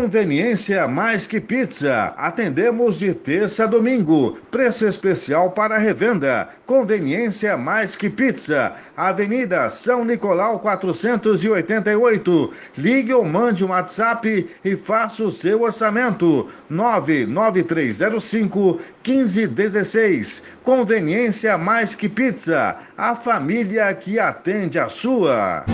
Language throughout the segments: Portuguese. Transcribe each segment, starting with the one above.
Conveniência mais que pizza. Atendemos de terça a domingo. Preço especial para revenda. Conveniência mais que pizza. Avenida São Nicolau 488. Ligue ou mande um WhatsApp e faça o seu orçamento. 99305 1516. Conveniência mais que pizza. A família que atende a sua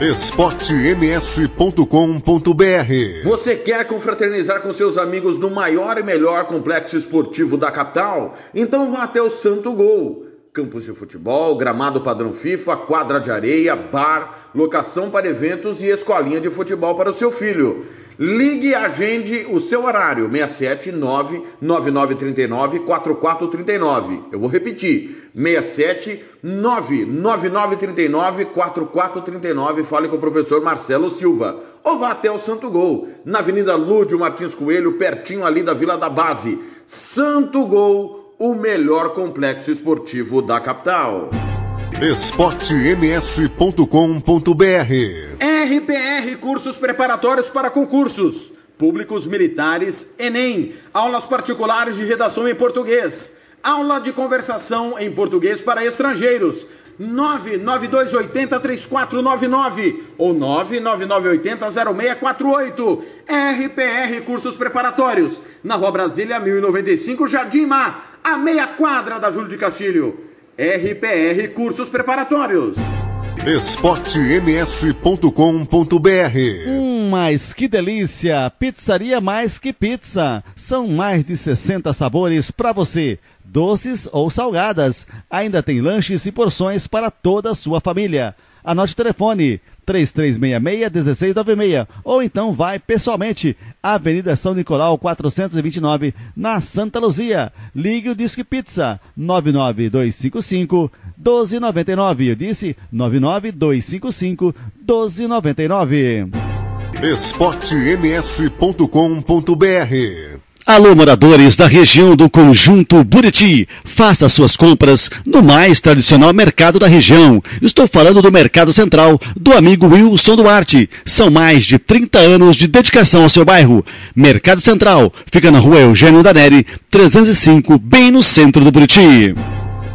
esportems.com.br Você quer confraternizar com seus amigos no maior e melhor complexo esportivo da capital? Então vá até o Santo Gol. Campos de futebol, gramado padrão FIFA, quadra de areia, bar, locação para eventos e escolinha de futebol para o seu filho. Ligue e agende o seu horário, 679 9939 4439. Eu vou repetir, 67 99939 4439. Fale com o professor Marcelo Silva. Ou vá até o Santo Gol, na Avenida Lúdio Martins Coelho, pertinho ali da Vila da Base. Santo Gol, o melhor complexo esportivo da capital esportems.com.br RPR Cursos Preparatórios para Concursos. Públicos Militares Enem. Aulas particulares de redação em português. Aula de conversação em português para estrangeiros. 992803499 ou 999800648 RPR Cursos Preparatórios. Na Rua Brasília 1095 Jardim Mar a meia quadra da Júlio de Castilho RPR Cursos Preparatórios. esportems.com.br Hum, mas que delícia! Pizzaria Mais Que Pizza. São mais de 60 sabores para você, doces ou salgadas. Ainda tem lanches e porções para toda a sua família. Anote o telefone 3366-1696 ou então vai pessoalmente Avenida São Nicolau 429 na Santa Luzia. Ligue o Disque Pizza 99255 1299. Eu disse 99255 1299. esportems.com.br Alô, moradores da região do Conjunto Buriti, faça suas compras no mais tradicional mercado da região. Estou falando do Mercado Central, do amigo Wilson Duarte. São mais de 30 anos de dedicação ao seu bairro. Mercado Central, fica na rua Eugênio Daneri, 305, bem no centro do Buriti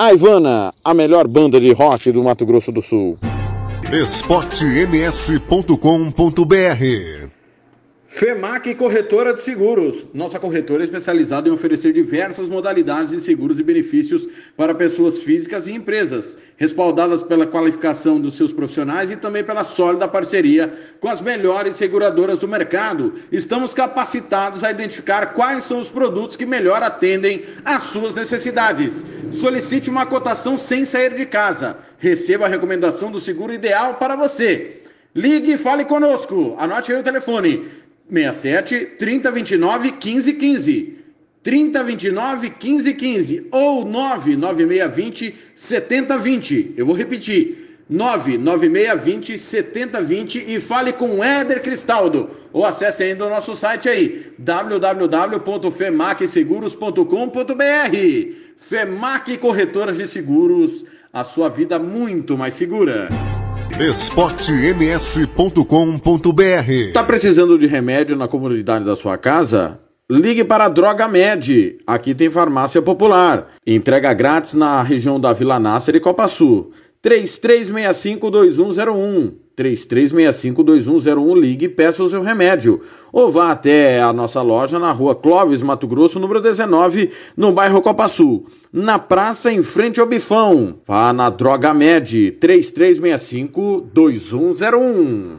A Ivana, a melhor banda de rock do Mato Grosso do Sul. esportems.com.br FEMAC Corretora de Seguros. Nossa corretora é especializada em oferecer diversas modalidades de seguros e benefícios para pessoas físicas e empresas, respaldadas pela qualificação dos seus profissionais e também pela sólida parceria com as melhores seguradoras do mercado. Estamos capacitados a identificar quais são os produtos que melhor atendem às suas necessidades. Solicite uma cotação sem sair de casa. Receba a recomendação do seguro ideal para você. Ligue e fale conosco. Anote aí o telefone 67 3029 1515. 3029 1515 ou 99620 7020. Eu vou repetir. 99620 7020 e fale com Éder Cristaldo ou acesse ainda o nosso site aí www.femacseguros.com.br Femac Corretoras de Seguros, a sua vida muito mais segura esportems.com.br Tá precisando de remédio na comunidade da sua casa? Ligue para a Droga Med. Aqui tem farmácia popular. Entrega grátis na região da Vila Nácer e Copa Sul. 3365-2101. 3365-2101. Ligue e peça o seu remédio. Ou vá até a nossa loja na rua Clóvis, Mato Grosso, número 19, no bairro Copa Sul. Na praça, em frente ao Bifão. Vá na Droga Med. 3365-2101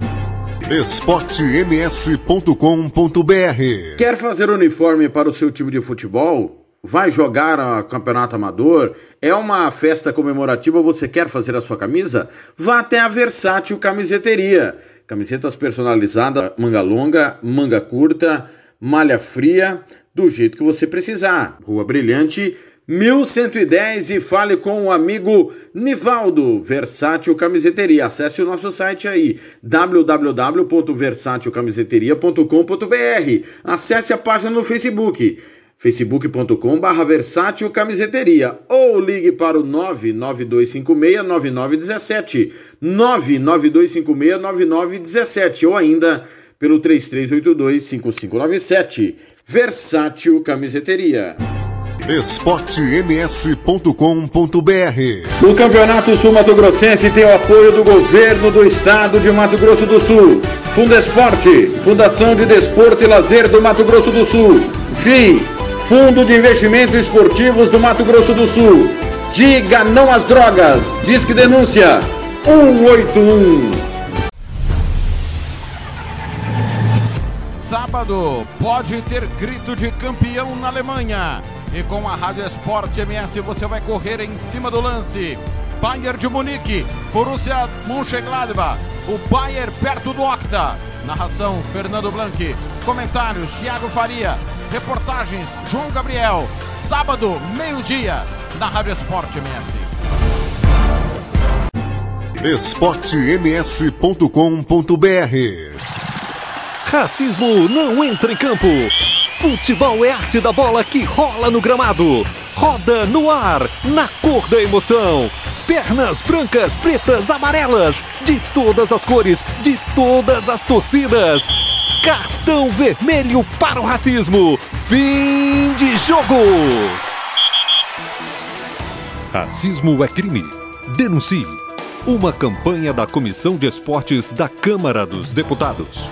esportems.com.br Quer fazer uniforme para o seu time de futebol? Vai jogar a campeonato amador? É uma festa comemorativa? Você quer fazer a sua camisa? Vá até a Versátil Camiseteria. Camisetas personalizadas, manga longa, manga curta, malha fria do jeito que você precisar. Rua Brilhante, 1110 e fale com o amigo Nivaldo, Versátil Camiseteria. Acesse o nosso site aí, www.versátilcamiseteria.com.br. Acesse a página no Facebook, facebook.com.br Versátil Camiseteria ou ligue para o 992569917, 992569917 ou ainda pelo 33825597. Versátil Camiseteria esportems.com.br O Campeonato Sul Mato Grossense tem o apoio do governo do estado de Mato Grosso do Sul. Fundo Esporte, Fundação de Desporto e Lazer do Mato Grosso do Sul. FII, Fundo de Investimentos Esportivos do Mato Grosso do Sul. Diga não às drogas. Disque denúncia 181. Sábado pode ter grito de campeão na Alemanha. E com a Rádio Esporte MS você vai correr em cima do lance. Bayern de Munique, Borussia Mönchengladbach, o Bayern perto do Octa. Narração Fernando Blanqui. Comentários Thiago Faria. Reportagens João Gabriel. Sábado, meio-dia, na Rádio Esporte MS. esportems.com.br Racismo não entra em campo. Futebol é arte da bola que rola no gramado. Roda no ar, na cor da emoção. Pernas brancas, pretas, amarelas, de todas as cores, de todas as torcidas. Cartão vermelho para o racismo. Fim de jogo. Racismo é crime. Denuncie. Uma campanha da Comissão de Esportes da Câmara dos Deputados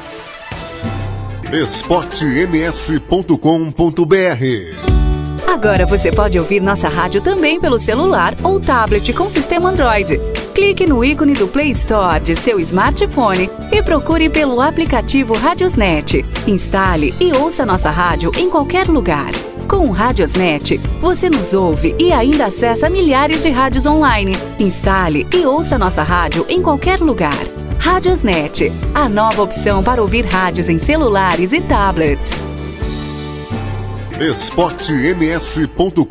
esportems.com.br Agora você pode ouvir nossa rádio também pelo celular ou tablet com sistema Android. Clique no ícone do Play Store de seu smartphone e procure pelo aplicativo Radiosnet. Instale e ouça nossa rádio em qualquer lugar. Com o Radiosnet, você nos ouve e ainda acessa milhares de rádios online. Instale e ouça nossa rádio em qualquer lugar. Radiosnet, a nova opção para ouvir rádios em celulares e tablets. esportems.com.br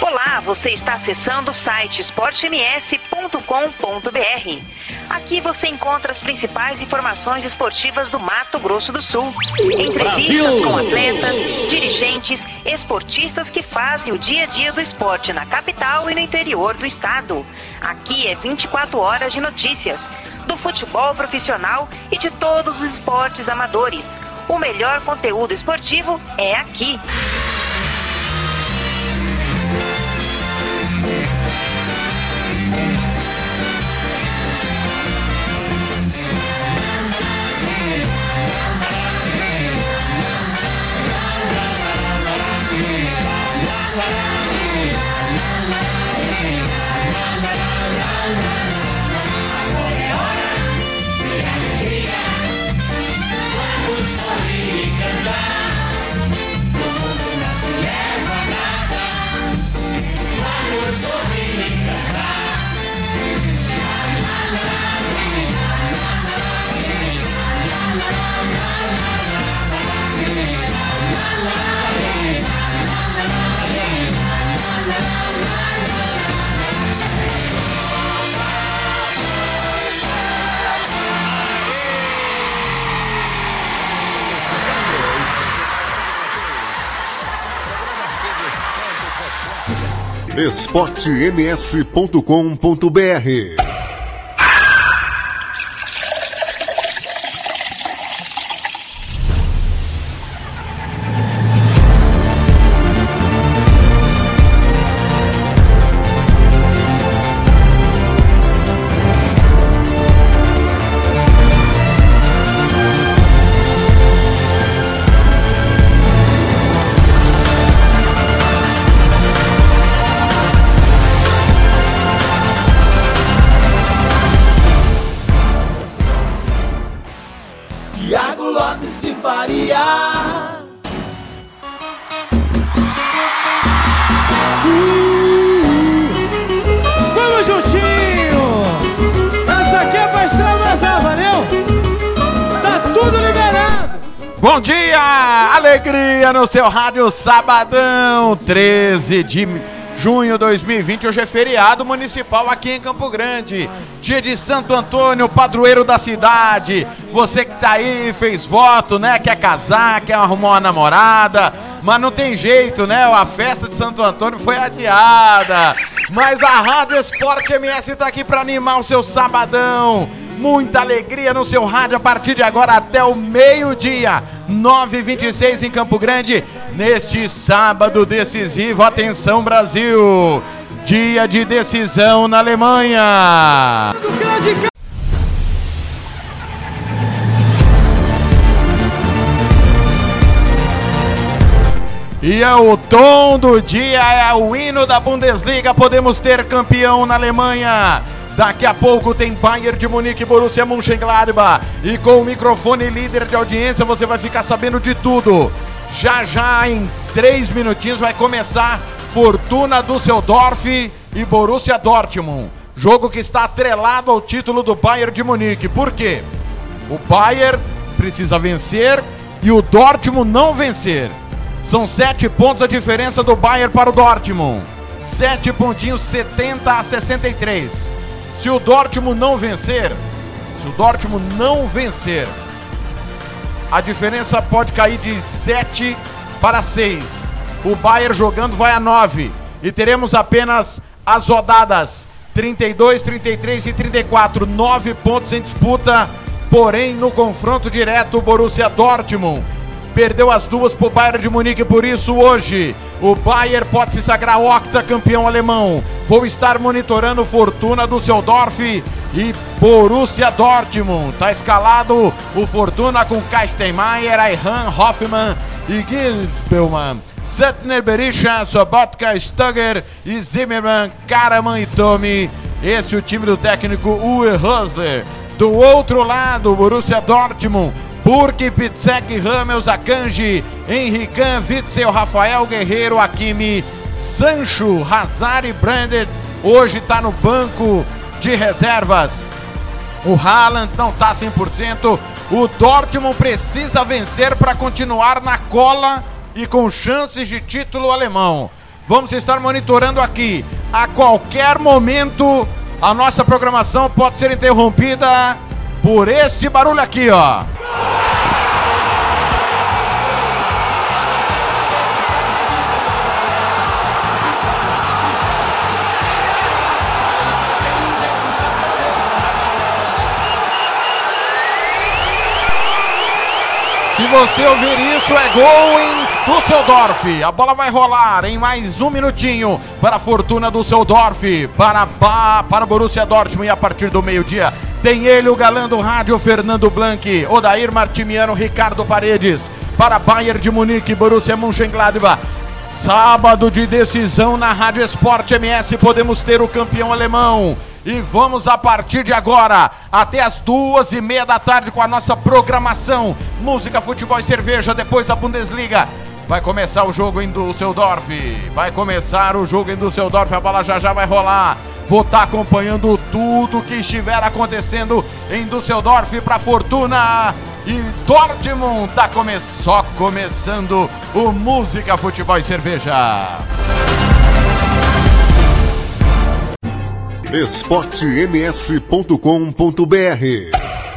Olá, você está acessando o site esportems.com.br. Aqui você encontra as principais informações esportivas do Mato Grosso do Sul. Entrevistas com atletas, dirigentes, esportistas que fazem o dia a dia do esporte na capital e no interior do estado. Aqui é 24 horas de notícias do futebol profissional e de todos os esportes amadores. O melhor conteúdo esportivo é aqui. esportems.com.br no seu rádio Sabadão, 13 de junho de 2020. Hoje é feriado municipal aqui em Campo Grande. Dia de Santo Antônio, padroeiro da cidade. Você que tá aí, fez voto, né? Quer casar, quer arrumar uma namorada. Mas não tem jeito, né? A festa de Santo Antônio foi adiada. Mas a Rádio Esporte MS tá aqui para animar o seu sabadão muita alegria no seu rádio a partir de agora até o meio-dia, 9h26 em Campo Grande, neste sábado decisivo. Atenção, Brasil! Dia de decisão na Alemanha. E é o tom do dia, é o hino da Bundesliga. Podemos ter campeão na Alemanha. Daqui a pouco tem Bayern de Munique, Borussia Mönchengladbach. E com o microfone líder de audiência você vai ficar sabendo de tudo. Já já em três minutinhos vai começar Fortuna Düsseldorf e Borussia Dortmund. Jogo que está atrelado ao título do Bayern de Munique. Por quê? O Bayern precisa vencer e o Dortmund não vencer. São sete pontos a diferença do Bayern para o Dortmund. Sete pontinhos, 70 a 63. Se o Dortmund não vencer, se o Dortmund não vencer, a diferença pode cair de 7 para 6. O Bayern jogando vai a 9 e teremos apenas as rodadas 32, 33 e 34, 9 pontos em disputa. Porém, no confronto direto, Borussia Dortmund perdeu as duas para o Bayern de Munique, por isso hoje o Bayern pode se sagrar octacampeão alemão. Vou estar monitorando Fortuna do Seudorf e Borussia Dortmund. Tá escalado o Fortuna com Kastenmeier, Ayhan, Hoffmann e Gilbelmann. Setner, Berisha, Sobotka, Stugger e Zimmermann, Karaman e Tomi. Esse é o time do técnico Uwe Husler. Do outro lado, Borussia Dortmund Burke, Pitsek, Ramels, Akanji, Henrican, Witzel, Rafael Guerreiro, Akimi, Sancho, Hazard Branded, hoje está no banco de reservas. O Haaland não está 100%. O Dortmund precisa vencer para continuar na cola e com chances de título alemão. Vamos estar monitorando aqui. A qualquer momento, a nossa programação pode ser interrompida por este barulho aqui, ó. Se você ouvir isso, é gol em Düsseldorf. A bola vai rolar em mais um minutinho para a fortuna Düsseldorf, para, para Borussia Dortmund. E a partir do meio-dia tem ele, o galã do rádio, Fernando Blanc, Odair Martimiano, Ricardo Paredes. Para Bayern de Munique, Borussia Mönchengladbach. Sábado de decisão na Rádio Esporte MS, podemos ter o campeão alemão. E vamos a partir de agora, até as duas e meia da tarde, com a nossa programação: música, futebol e cerveja. Depois a Bundesliga. Vai começar o jogo em Düsseldorf. Vai começar o jogo em Düsseldorf. A bola já já vai rolar. Vou estar tá acompanhando tudo que estiver acontecendo em Düsseldorf para Fortuna. E Dortmund está come só começando o Música, Futebol e Cerveja. esportems.com.br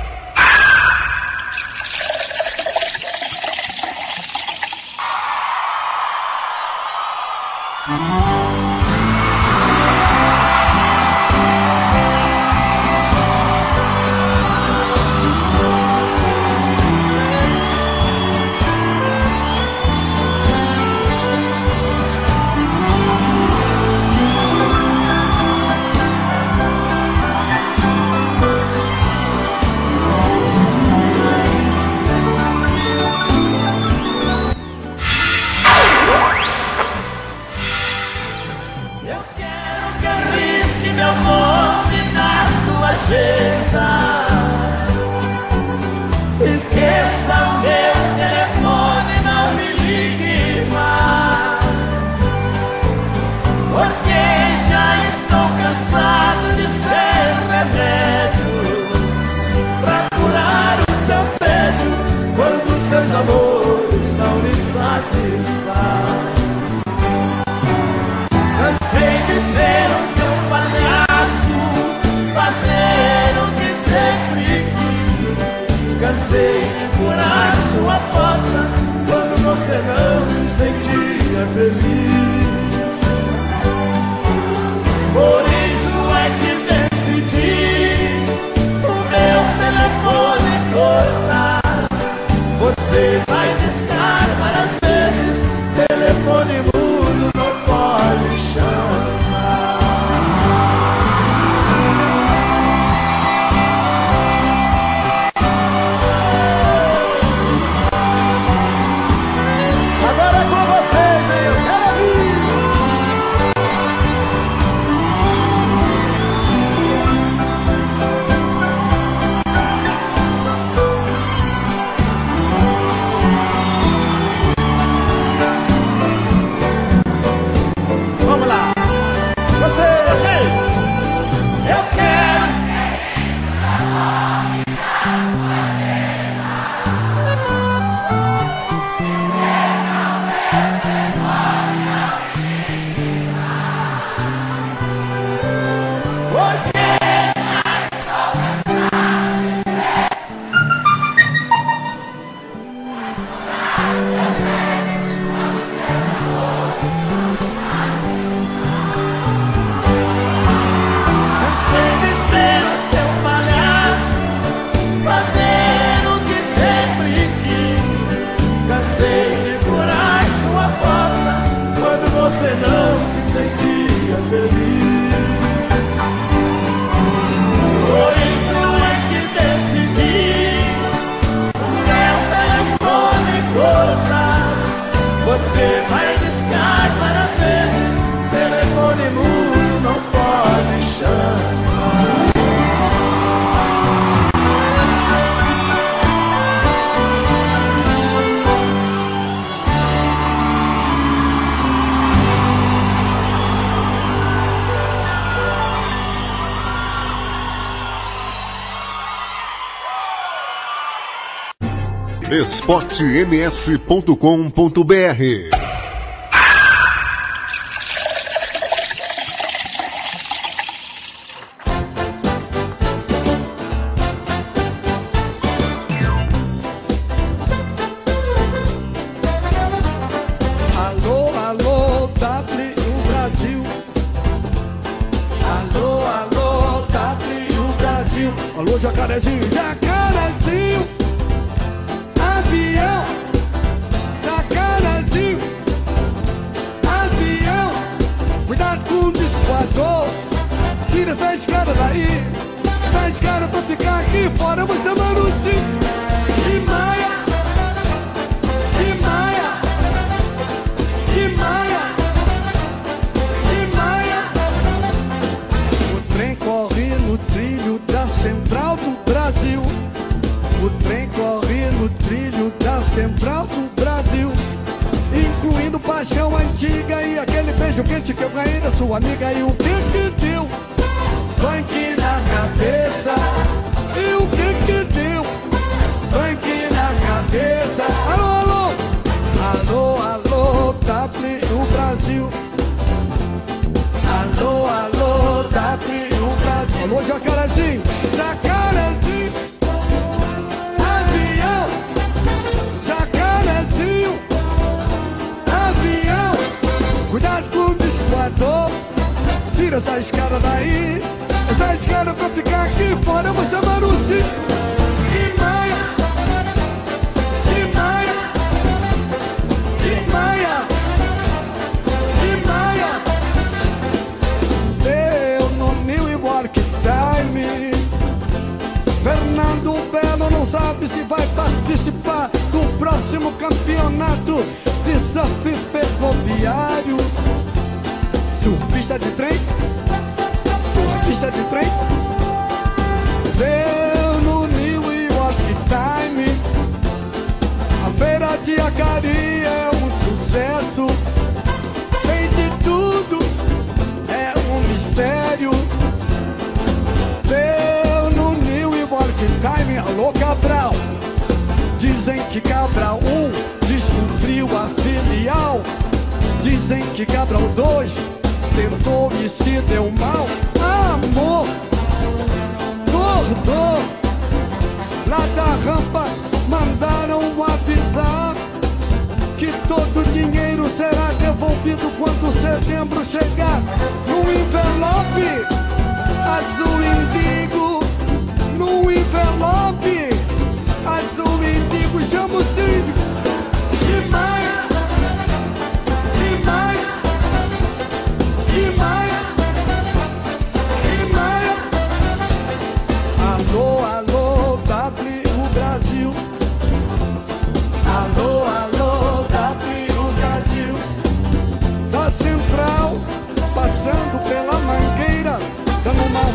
esportems.com.br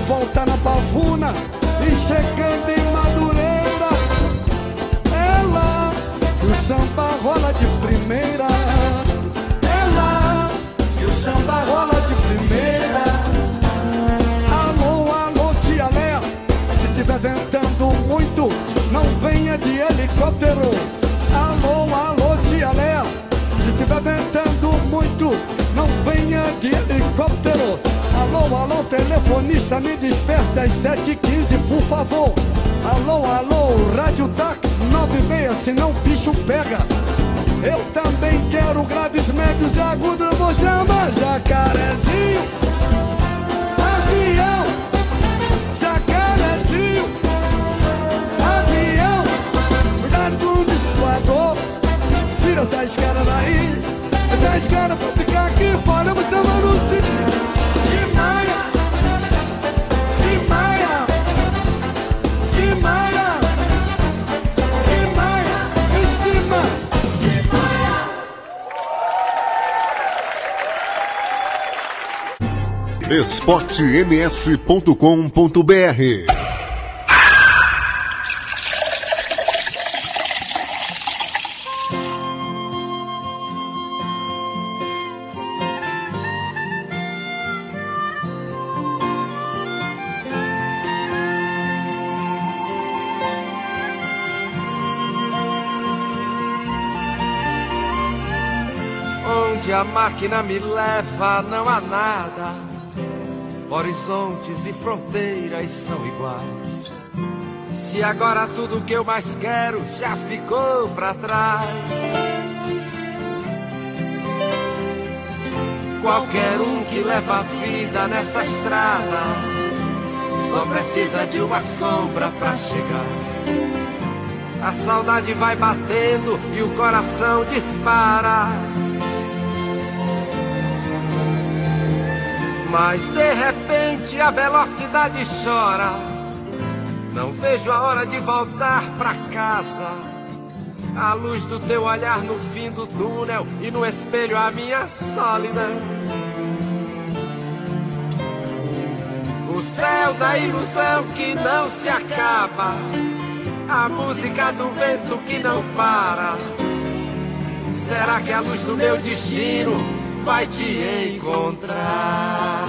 volta na pavuna e chegando em Madureira. É lá que o samba rola de primeira. É lá que o samba rola de primeira. Alô, alô, tia Léa, se tiver ventando muito, não venha de helicóptero. Alô, alô, tia Léa, se tiver ventando muito, não venha de helicóptero. Alô, alô, telefonista, me desperta às 7h15, por favor. Alô, alô, rádio táxi 96, senão o bicho pega. Eu também quero graves, médios e agudos, você ama jacarezinho, avião, jacarezinho, avião, cuidado com o discoador, tira essa escada daí, essa escada pra Maia. esportems.com.br máquina me leva não há nada. Horizontes e fronteiras são iguais. Se agora tudo que eu mais quero já ficou pra trás. Qualquer um que leva a vida nessa estrada só precisa de uma sombra pra chegar. A saudade vai batendo e o coração dispara. Mas de repente a velocidade chora. Não vejo a hora de voltar pra casa. A luz do teu olhar no fim do túnel e no espelho a minha sólida. O céu da ilusão que não se acaba. A música do vento que não para. Será que a luz do meu destino vai te encontrar?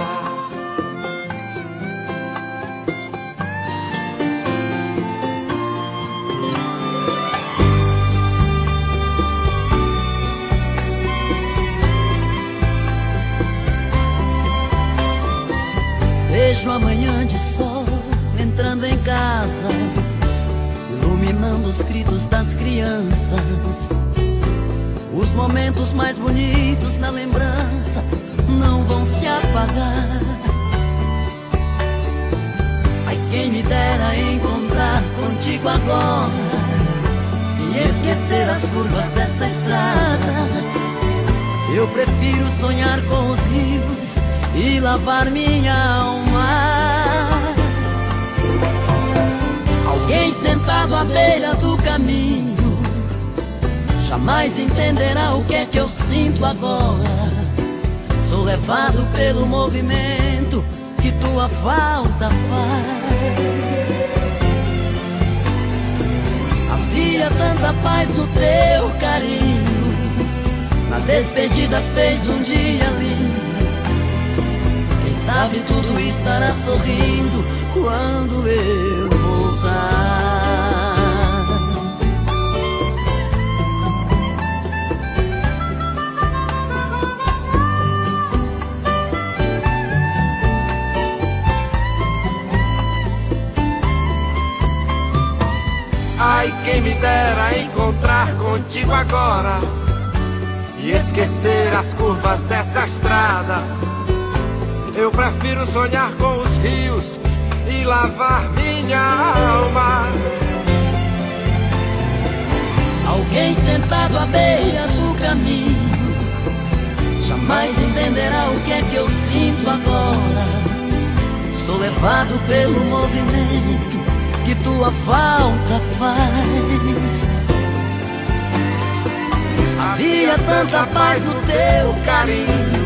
Vejo amanhã de sol entrando em casa, iluminando os gritos das crianças. Os momentos mais bonitos na lembrança não vão se apagar. Ai, quem me dera encontrar contigo agora e esquecer as curvas dessa estrada. Eu prefiro sonhar com os rios e lavar minha alma. Alguém sentado à beira do caminho jamais entenderá o que é que eu sinto agora. Sou levado pelo movimento que tua falta faz. Havia tanta paz no teu carinho. Na despedida fez um dia lindo. Quem sabe tudo estará sorrindo quando eu contigo agora e esquecer as curvas dessa estrada. Eu prefiro sonhar com os rios e lavar minha alma. Alguém sentado à beira do caminho jamais entenderá o que é que eu sinto agora. Sou levado pelo movimento que tua falta faz. Havia tanta paz no teu carinho.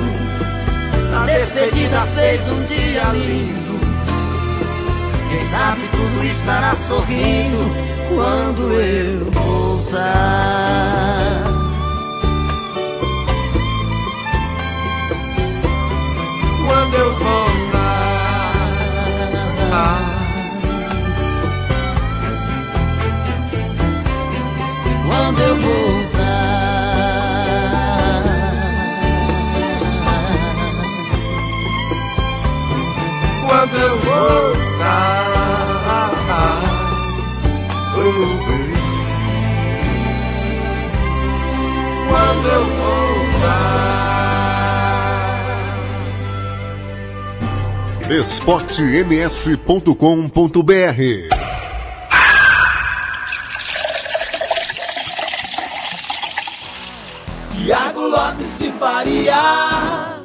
A despedida fez um dia lindo. Quem sabe tudo estará sorrindo quando eu voltar. Quando eu voltar. esportems.com.br Tiago Lopes de Faria.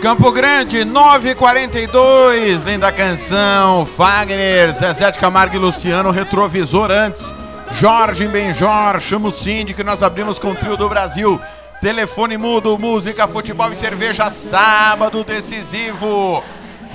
Campo Grande, 942, linda canção. Fagner, Zezé de Camargo e Luciano, retrovisor antes. Jorge Benjor, chama o síndico e nós abrimos com o trio do Brasil. Telefone mudo, música, futebol e cerveja, sábado decisivo.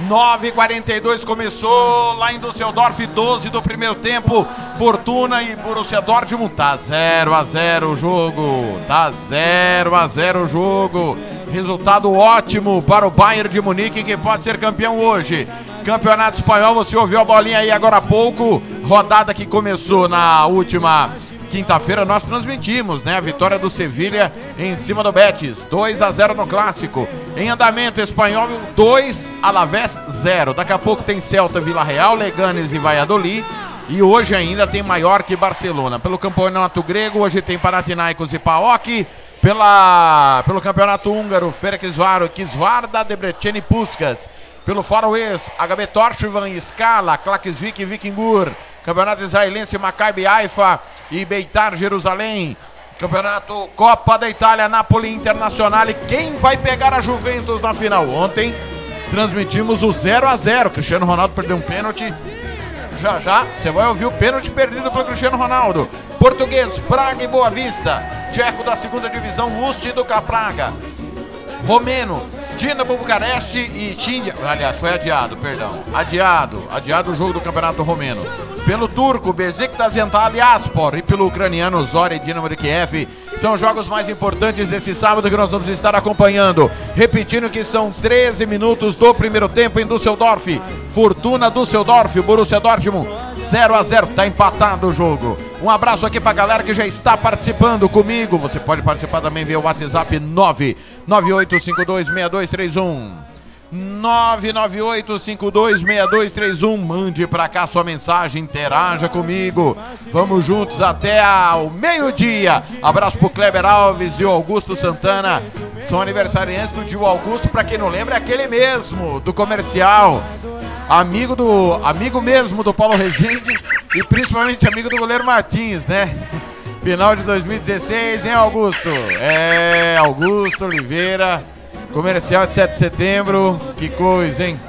9h42 começou lá em Düsseldorf, 12 do primeiro tempo. Fortuna e Borussia Dortmund. Tá 0 a 0 o jogo. Tá 0 a 0 o jogo. Resultado ótimo para o Bayern de Munique, que pode ser campeão hoje. Campeonato Espanhol, você ouviu a bolinha aí agora há pouco. Rodada que começou na última quinta-feira nós transmitimos, né? A vitória do Sevilha em cima do Betis, 2 a 0 no clássico. Em andamento espanhol 2 Alavés 0. Daqui a pouco tem Celta, Vila Real, Leganes e Valladolid. E hoje ainda tem Maiorca e Barcelona. Pelo campeonato grego, hoje tem Panathinaikos e PAOK. Pela, pelo campeonato húngaro, Ferencváros, Kisvarda, Debrecen e Puskas. Pelo faroês, HB Torshvan e Scala, Klaksvik e Vikingur. Campeonato israelense, Maccabi Haifa e Beitar Jerusalém. Campeonato Copa da Itália, Napoli Internacional. E quem vai pegar a Juventus na final? Ontem transmitimos o 0 a 0 Cristiano Ronaldo perdeu um pênalti. Já já você vai ouvir o pênalti perdido pelo Cristiano Ronaldo. Português, Braga e Boa Vista. Tcheco da segunda divisão, Ust do Praga. Romeno, Dinamo Bucareste e Tindia. Aliás, foi adiado, perdão. Adiado. Adiado o jogo do Campeonato Romeno. Pelo turco, Besiktas Antalyaspor e pelo ucraniano Zori Dinamo de Kiev. São os jogos mais importantes desse sábado que nós vamos estar acompanhando. Repetindo que são 13 minutos do primeiro tempo em Düsseldorf. Fortuna Düsseldorf, Borussia Dortmund 0 a 0 tá empatado o jogo. Um abraço aqui pra galera que já está participando comigo. Você pode participar também via WhatsApp 998526231. 998526231. Mande pra cá sua mensagem, interaja comigo. Vamos juntos até ao meio-dia. Abraço pro Kleber Alves e o Augusto Santana. São aniversariantes do Dio Augusto, pra quem não lembra, é aquele mesmo, do comercial. Amigo do. Amigo mesmo do Paulo Rezende e principalmente amigo do goleiro Martins, né? Final de 2016, hein, Augusto? É, Augusto Oliveira, comercial de 7 de setembro, que coisa, hein?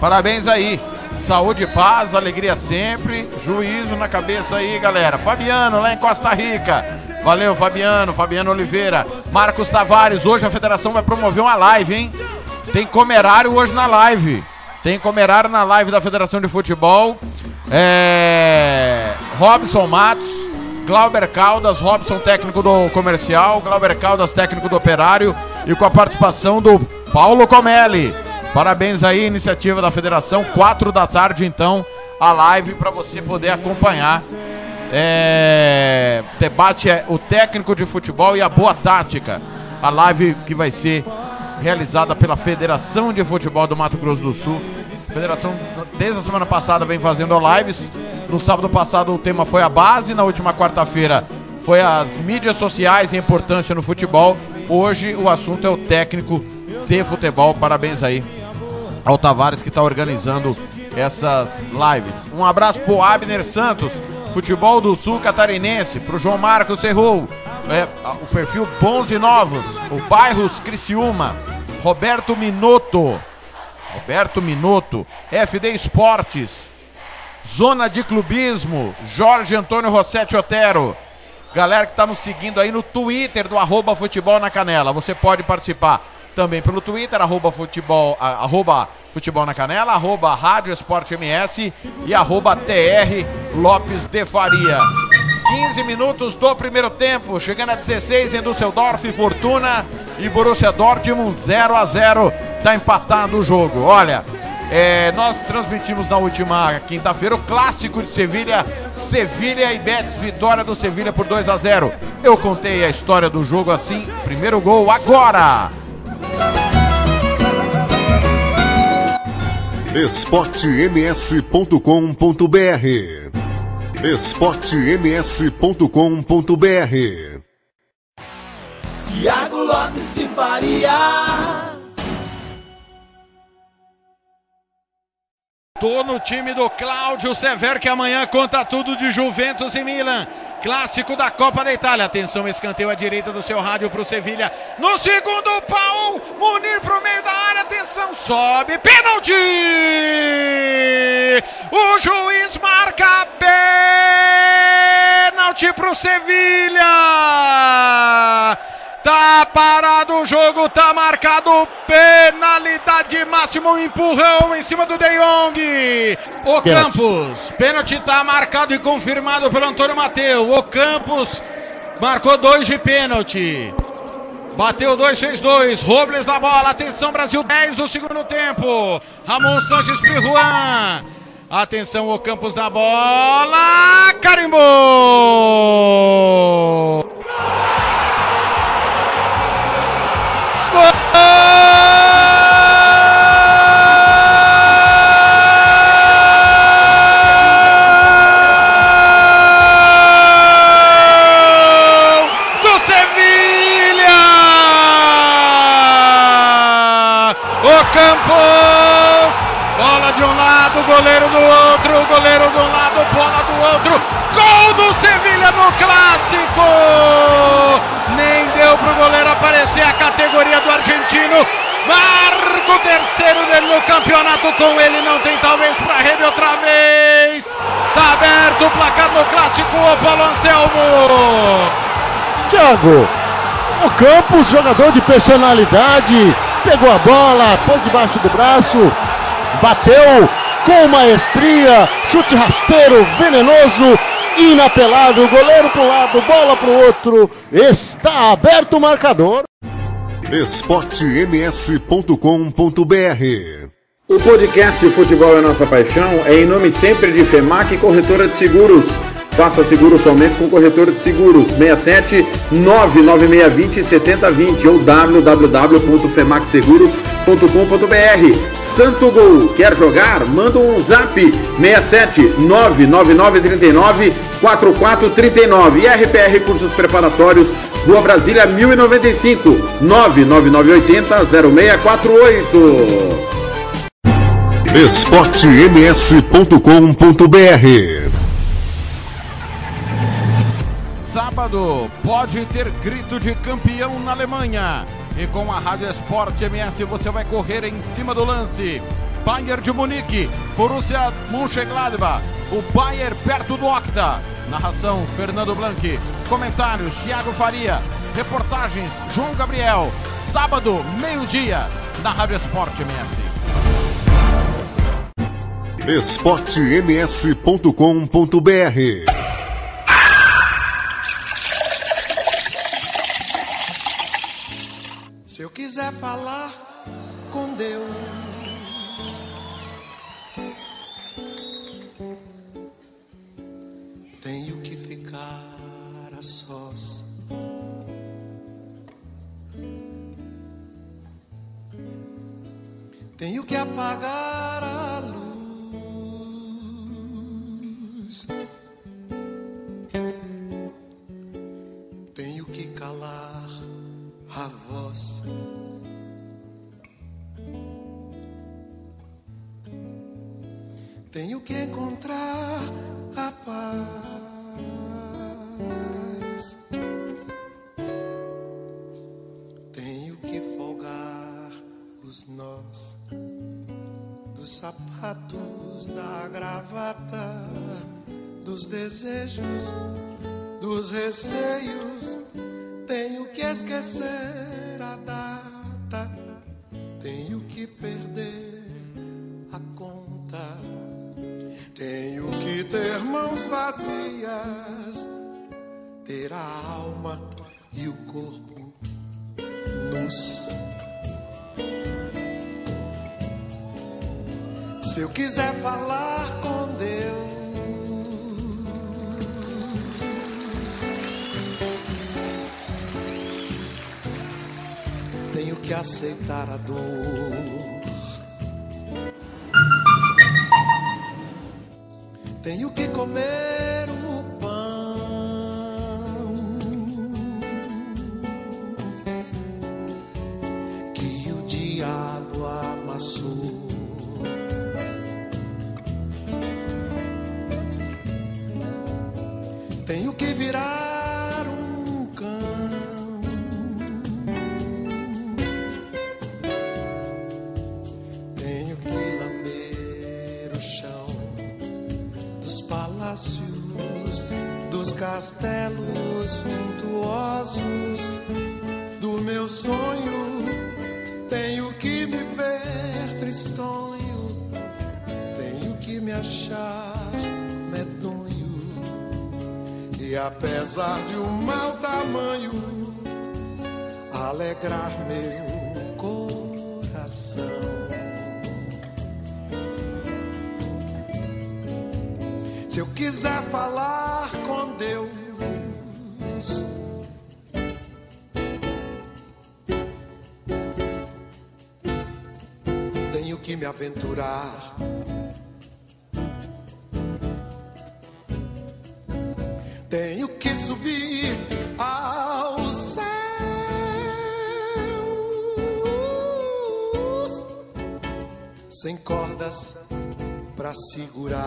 Parabéns aí. Saúde paz, alegria sempre, juízo na cabeça aí, galera. Fabiano, lá em Costa Rica. Valeu, Fabiano, Fabiano Oliveira. Marcos Tavares, hoje a federação vai promover uma live, hein? Tem comerário hoje na live. Tem comerário na live da Federação de Futebol. É... Robson Matos, Glauber Caldas, Robson técnico do comercial, Glauber Caldas técnico do operário e com a participação do Paulo Comelli. Parabéns aí, iniciativa da federação. Quatro da tarde, então, a live para você poder acompanhar. É... Debate é o técnico de futebol e a boa tática. A live que vai ser realizada pela Federação de Futebol do Mato Grosso do Sul. A federação, desde a semana passada, vem fazendo lives No sábado passado o tema foi a base, na última quarta-feira foi as mídias sociais e a importância no futebol. Hoje o assunto é o técnico de futebol. Parabéns aí ao Tavares que está organizando essas lives. Um abraço pro Abner Santos, futebol do Sul Catarinense, pro João Marcos Serrou, é, o perfil Bons e Novos, o Bairros Criciúma, Roberto Minotto, Roberto Minotto, FD Esportes, Zona de Clubismo, Jorge Antônio Rossetti Otero. Galera que está nos seguindo aí no Twitter do arroba futebol na canela. Você pode participar também pelo Twitter, arroba futebol, arroba futebol na canela, arroba Rádio Esporte MS e arroba TR Lopes de Faria. 15 minutos do primeiro tempo, chegando a 16 em Düsseldorf, Fortuna e Borussia Dortmund 0 a 0 tá empatado o jogo. Olha, é, nós transmitimos na última quinta-feira o clássico de Sevilha, Sevilha e Betis, vitória do Sevilha por 2 a 0. Eu contei a história do jogo assim, primeiro gol agora. esportems.com.br esportems.com.br Tiago Lopes de Faria. Tô no time do Cláudio Severo, que amanhã conta tudo de Juventus e Milan. Clássico da Copa da Itália. Atenção, escanteio à direita do seu rádio pro Sevilha. No segundo pau, Munir pro meio da área. Atenção, sobe. Pênalti! O juiz marca pênalti pro Sevilha. Tá parado o jogo, tá marcado penalidade máxima, um empurrão em cima do De Jong. O Campos, pênalti tá marcado e confirmado pelo Antônio Mateu. O Campos marcou dois de pênalti. Bateu dois, fez dois. Robles na bola. Atenção, Brasil 10 do segundo tempo. Ramon Sanches Pirruan. Atenção, o Campos na bola. Carimbou! Campos, bola de um lado, goleiro do outro, goleiro de aparecer a categoria do argentino. Marca o terceiro dele no campeonato com ele, não tem talvez para rede outra vez. Tá aberto o placar no clássico, o Paulo Anselmo. Thiago, o Campos, jogador de personalidade, pegou a bola, pôs debaixo do braço, bateu com maestria, chute rasteiro, venenoso, inapelável, goleiro para um lado, bola para o outro, está aberto o marcador. esportems.com.br O podcast Futebol é Nossa Paixão é em nome sempre de FEMAC Corretora de Seguros. Faça seguro somente com corretora de seguros 67 99620 7020 ou www.femaxseguros.com.br. Santo Gol, quer jogar? Manda um zap 67 99939 4439 e RPR Cursos Preparatórios, Rua Brasília 1095 99980 0648. esportems.com.br Sábado pode ter grito de campeão na Alemanha. E com a Rádio Esporte MS você vai correr em cima do lance. Bayern de Munique, Borussia Mönchengladbach, o Bayern perto do Octa. Narração Fernando Blanqui. Comentários Thiago Faria. Reportagens João Gabriel. Sábado, meio-dia, na Rádio Esporte MS. esportems.com.br Quiser falar com Deus, tenho que ficar a sós. Tenho que apagar a luz Tenho que encontrar a paz. Tenho que folgar os nós dos sapatos, da gravata, dos desejos, dos receios. Tenho que esquecer a data. Tenho que perder a conta. Tenho que ter mãos vazias, ter a alma e o corpo nus. Se eu quiser falar com Deus, tenho que aceitar a dor. Tenho que comer o pão que o diabo amassou. Apesar de um mau tamanho, alegrar meu coração. Se eu quiser falar com Deus, tenho que me aventurar. Segurar.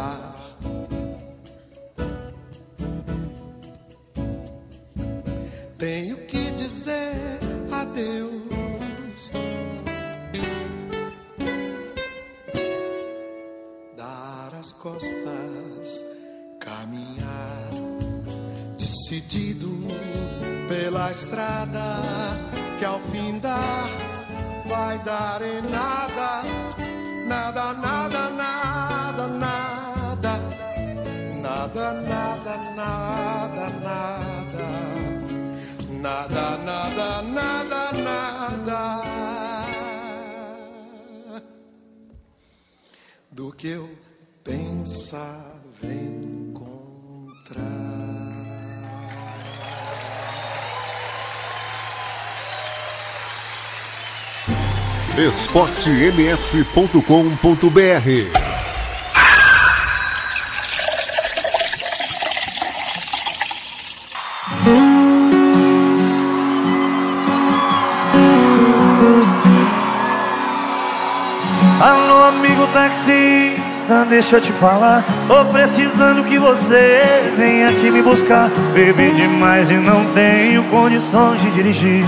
Que eu pensava encontrar. esportems.com.br amigo taxista, deixa eu te falar. Tô precisando que você venha aqui me buscar. Bebi demais e não tenho condições de dirigir.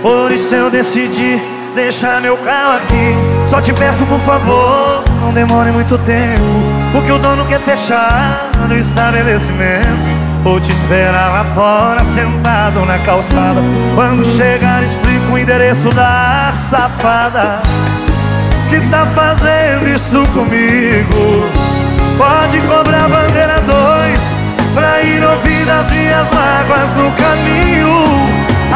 Por isso eu decidi deixar meu carro aqui. Só te peço, por favor, não demore muito tempo. Porque o dono quer fechar no estabelecimento. Vou te esperar lá fora, sentado na calçada. Quando chegar, explico o endereço da safada que tá fazendo isso comigo. Pode cobrar bandeira dois pra ir ouvir as minhas mágoas no caminho.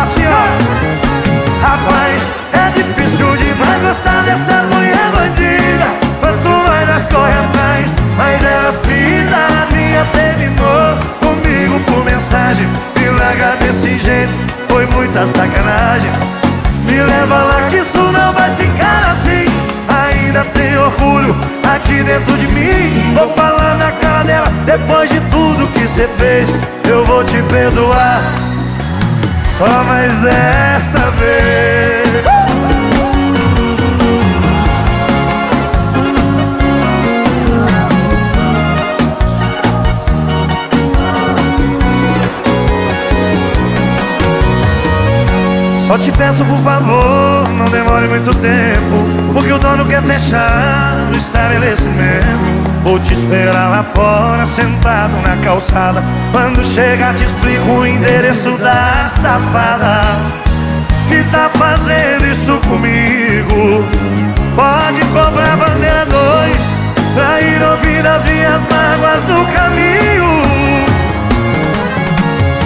Assim ó, rapaz, é difícil demais gostar dessas mulher bandida. Quanto mais elas correm atrás, mais elas pisam na minha. Terminou comigo por mensagem, me larga desse jeito, foi muita sacanagem. Me leva lá que isso não vai ficar assim Ainda tem orgulho aqui dentro de mim. Vou falar na cara dela Depois de tudo que você fez. Eu vou te perdoar Só mais dessa vez Só te peço por favor, não demore muito tempo Porque o dono quer fechar o estabelecimento. Vou te esperar lá fora, sentado na calçada. Quando chegar te explico o endereço da safada. Que tá fazendo isso comigo? Pode cobrar bandeira dois Pra ir ouvir as minhas mágoas no caminho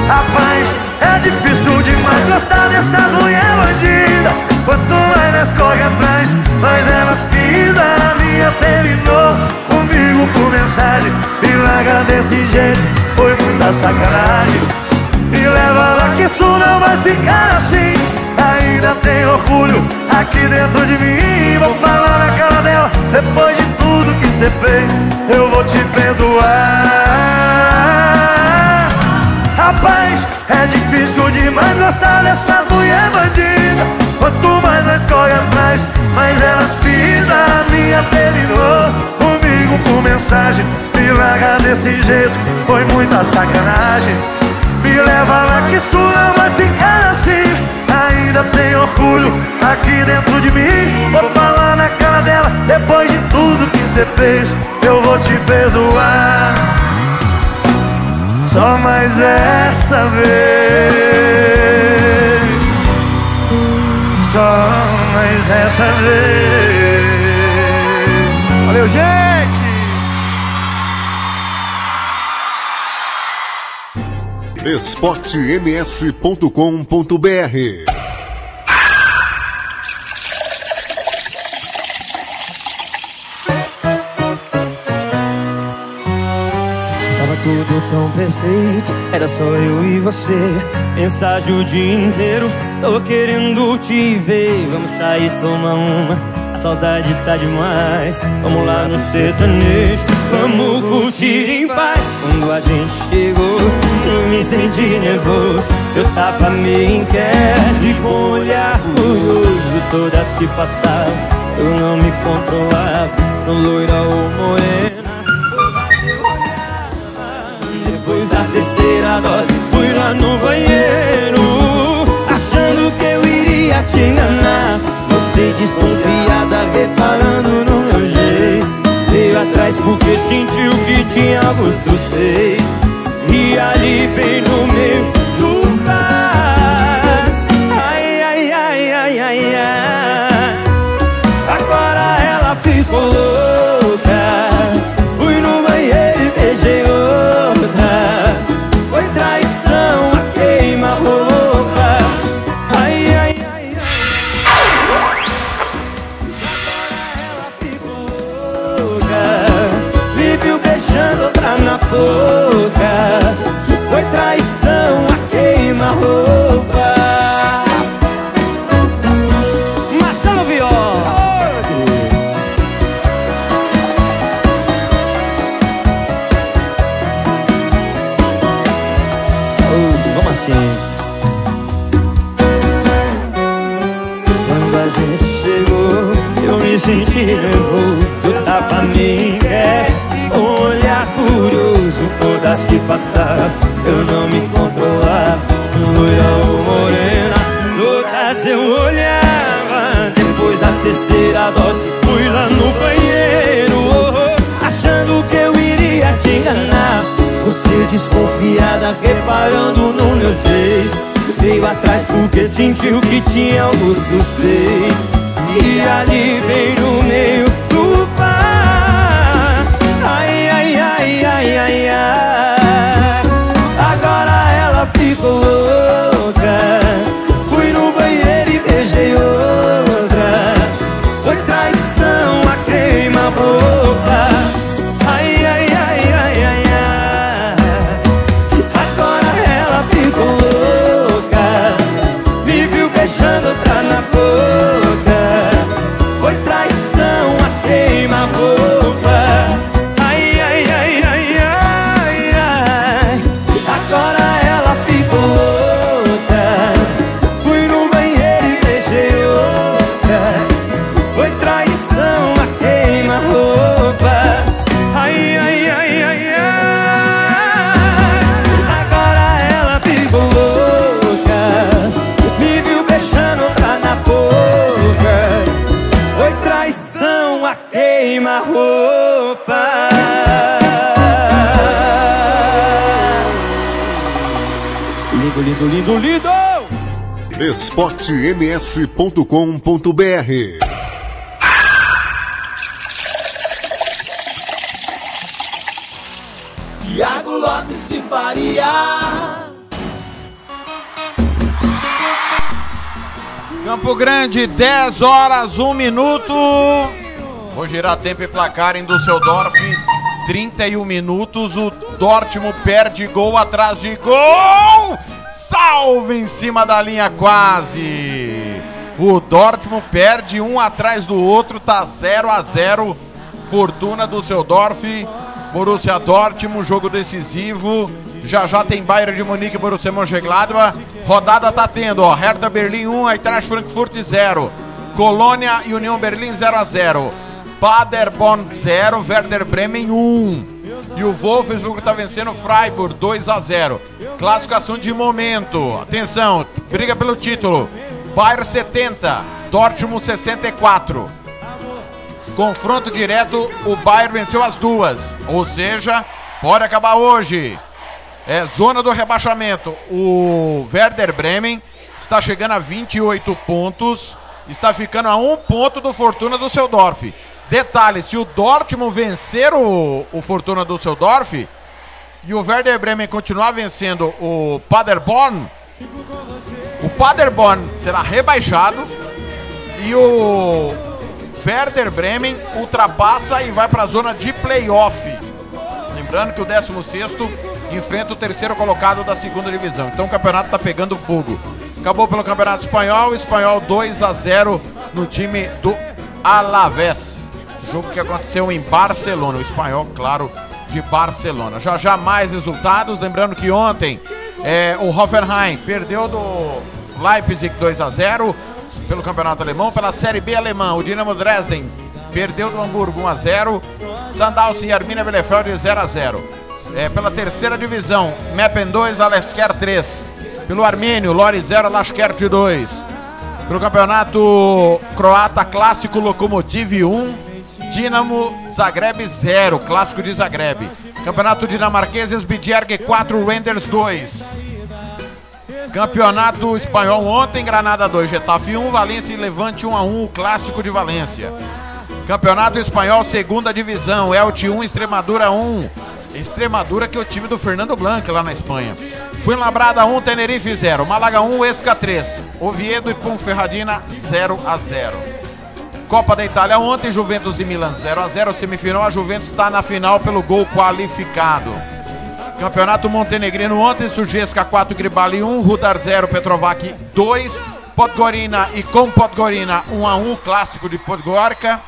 Rapaz, é difícil demais gostar dessas mulher bandida. Quanto mais nós corre atrás, mais elas pisam A minha terminou comigo por mensagem Me larga desse jeito, foi muita sacanagem. Me leva lá que isso não vai ficar assim. Ainda tem orgulho aqui dentro de mim. Vou falar na cara dela, depois de tudo que você fez Eu vou te perdoar Rapaz, é difícil demais gostar dessas mulher bandida. Quanto mais nós corre atrás, mais elas pisam A minha terminou comigo por mensagem Me larga desse jeito, foi muita sacanagem. Me leva lá que não vai ficar assim. Ainda tem orgulho aqui dentro de mim. Vou falar na cara dela, depois de tudo que você fez. Eu vou te perdoar só mais essa vez. Só mais essa vez. Valeu, gente! esportems.com.br tão perfeito, era só eu e você. Mensagem o dia inteiro, tô querendo te ver. Vamos sair, tomar uma, a saudade tá demais. Vamos lá no sertanejo, vamos curtir em paz. Quando a gente chegou, eu me senti nervoso. Eu tava meio inquieto e com um olhar curioso. Todas que passavam, eu não me controlava. Loira ou morena. Da terceira dose. Fui lá no banheiro Achando que eu iria te enganar. Você desconfiada reparando no meu jeito. Veio atrás porque sentiu que tinha algo suspeito E ali bem no meio sentiu que tinha algo suspeito. E ali bem no meio esportems.com.br Tiago Lopes de Faria. Campo Grande, 10 horas, 1 minuto. Vou girar tempo e placar em Düsseldorf. 31 minutos. O Dortmund perde gol atrás de gol. Salve em cima da linha, quase. O Dortmund perde um atrás do outro. Tá 0 a 0 Fortuna Düsseldorf. Borussia Dortmund, jogo decisivo. Já já tem Bayern de Munique Borussia Mönchengladbach. Rodada tá tendo, ó. Hertha Berlim 1, Eintracht Frankfurt 0. Colônia e União Berlim 0 a 0. Paderborn 0, Werder Bremen 1. E o Wolfsburg tá vencendo Freiburg 2 a 0. Classificação de momento. Atenção, briga pelo título. Bayern 70, Dortmund 64. Confronto direto, o Bayern venceu as duas. Ou seja, pode acabar hoje. É zona do rebaixamento. O Werder Bremen está chegando a 28 pontos. Está ficando a um ponto do Fortuna do Seudorf. Detalhe, se o Dortmund vencer o, o Fortuna do Seudorf e o Werder Bremen continuar vencendo o Paderborn, o Paderborn será rebaixado e o Werder Bremen ultrapassa e vai para a zona de playoff. Lembrando que o 16 enfrenta o terceiro colocado da segunda divisão. Então o campeonato está pegando fogo. Acabou pelo Campeonato Espanhol, Espanhol 2 a 0 no time do Alavés. Jogo que aconteceu em Barcelona, o Espanhol, claro, de Barcelona. Já já mais resultados, lembrando que ontem é, o Hoffenheim perdeu do Leipzig 2 a 0 pelo Campeonato Alemão, pela Série B alemã, o Dinamo Dresden perdeu do Hamburgo 1 a 0, Sandhausen e Arminia Bielefeld 0 a 0. É, pela terceira divisão, Meppen 2, Alesker 3. Pelo Armênio, Lori 0, Laskert 2. Pelo campeonato croata clássico Lokomotiv 1, Dinamo Zagreb 0, clássico de Zagreb. Campeonato dinamarquês Esbjerg 4, Renders 2. Campeonato espanhol ontem, Granada 2, Getafe 1, Valência e Levante 1 a 1, o clássico de Valência. Campeonato espanhol, segunda divisão, Elche 1, Extremadura 1. Extremadura que é o time do Fernando Blanc lá na Espanha. Fuenlabrada 1, Tenerife 0, Málaga 1, Esca 3, Oviedo e Ponferradina 0 a 0. Copa da Itália ontem, Juventus e Milan 0 a 0, semifinal, a Juventus está na final pelo gol qualificado. Campeonato Montenegrino ontem, Sujesca 4, Gribali 1, Rudar 0, Petrovac 2, Podgorina e com Podgorina 1 a 1, clássico de Podgorica.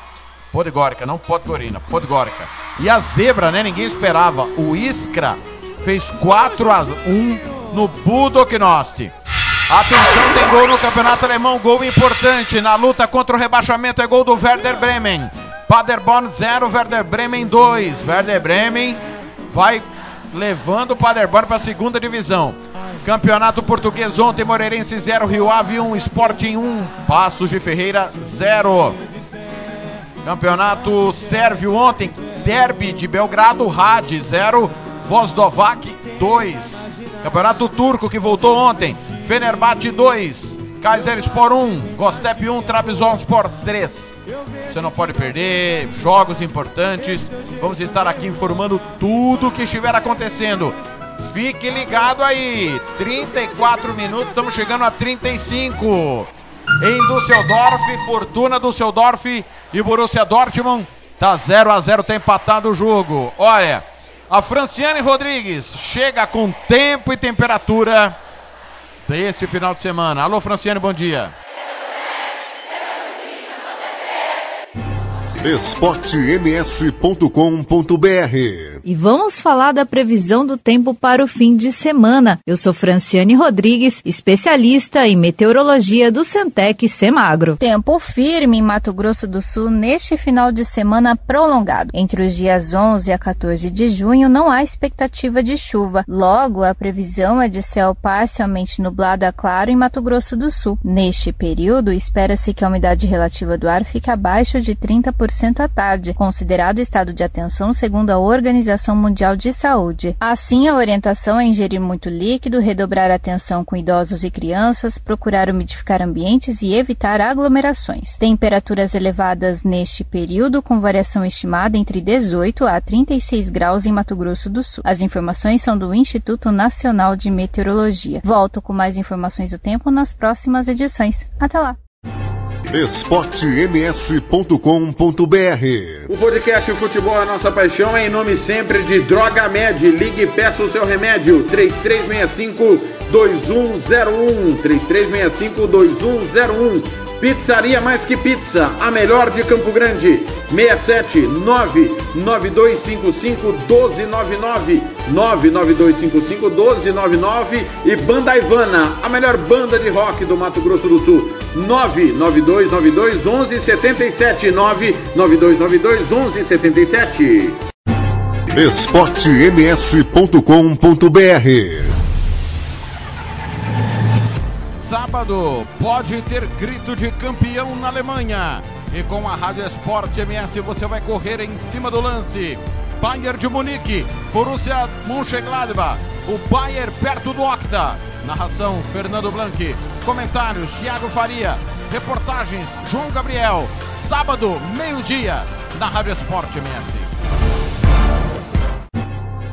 Podgorica, não Podgorina, Podgorica. E a zebra, né? Ninguém esperava. O Iskra fez 4 a 1 no Budoknost. Atenção, tem gol no Campeonato Alemão, gol importante na luta contra o rebaixamento, é gol do Werder Bremen. Paderborn 0, Werder Bremen 2. Werder Bremen vai levando o Paderborn para a segunda divisão. Campeonato Português ontem, Moreirense 0, Rio Ave 1, Sporting 1, Passos de Ferreira 0. Campeonato Sérvio ontem, Derby de Belgrado, Rad 0, Vozdovac 2. Campeonato Turco que voltou ontem, Fenerbahçe 2, Kayserispor 1, Gostep 1, Trabzonspor 3. Você não pode perder, jogos importantes. Vamos estar aqui informando tudo o que estiver acontecendo. Fique ligado aí, 34 minutos, estamos chegando a 35. Em Düsseldorf, Fortuna Düsseldorf e Borussia Dortmund. Tá 0 a 0 tá empatado o jogo. Olha, a Franciane Rodrigues chega com tempo e temperatura desse final de semana. Alô, Franciane, bom dia. esportems.com.br E vamos falar da previsão do tempo para o fim de semana. Eu sou Franciane Rodrigues, especialista em meteorologia do Centec Semagro. Tempo firme em Mato Grosso do Sul neste final de semana prolongado. Entre os dias 11 a 14 de junho não há expectativa de chuva. Logo, a previsão é de céu parcialmente nublado a claro em Mato Grosso do Sul. Neste período, espera-se que a umidade relativa do ar fique abaixo de 30% à tarde, considerado estado de atenção segundo a Organização Organização Mundial de Saúde. Assim, a orientação é ingerir muito líquido, redobrar a atenção com idosos e crianças, procurar umidificar ambientes e evitar aglomerações. Temperaturas elevadas neste período, com variação estimada entre 18 a 36 graus em Mato Grosso do Sul. As informações são do Instituto Nacional de Meteorologia. Volto com mais informações do tempo nas próximas edições. Até lá! esportems.com.br O podcast Futebol é Nossa Paixão é em nome sempre de Droga Med. Ligue e peça o seu remédio. 3365 2101 3365 2101 Pizzaria Mais Que Pizza, a melhor de Campo Grande. 67 99255 1299 99255 1299 e Banda Ivana, a melhor banda de rock do Mato Grosso do Sul. 99292 1177 99292 1177 esportems.com.br Sábado pode ter grito de campeão na Alemanha. E com a Rádio Sport MS você vai correr em cima do lance. Bayern de Munique, Borussia Mönchengladbach, o Bayern perto do Octa. Narração Fernando Blanqui. Comentários Thiago Faria. Reportagens João Gabriel. Sábado, meio-dia, na Rádio Sport MS.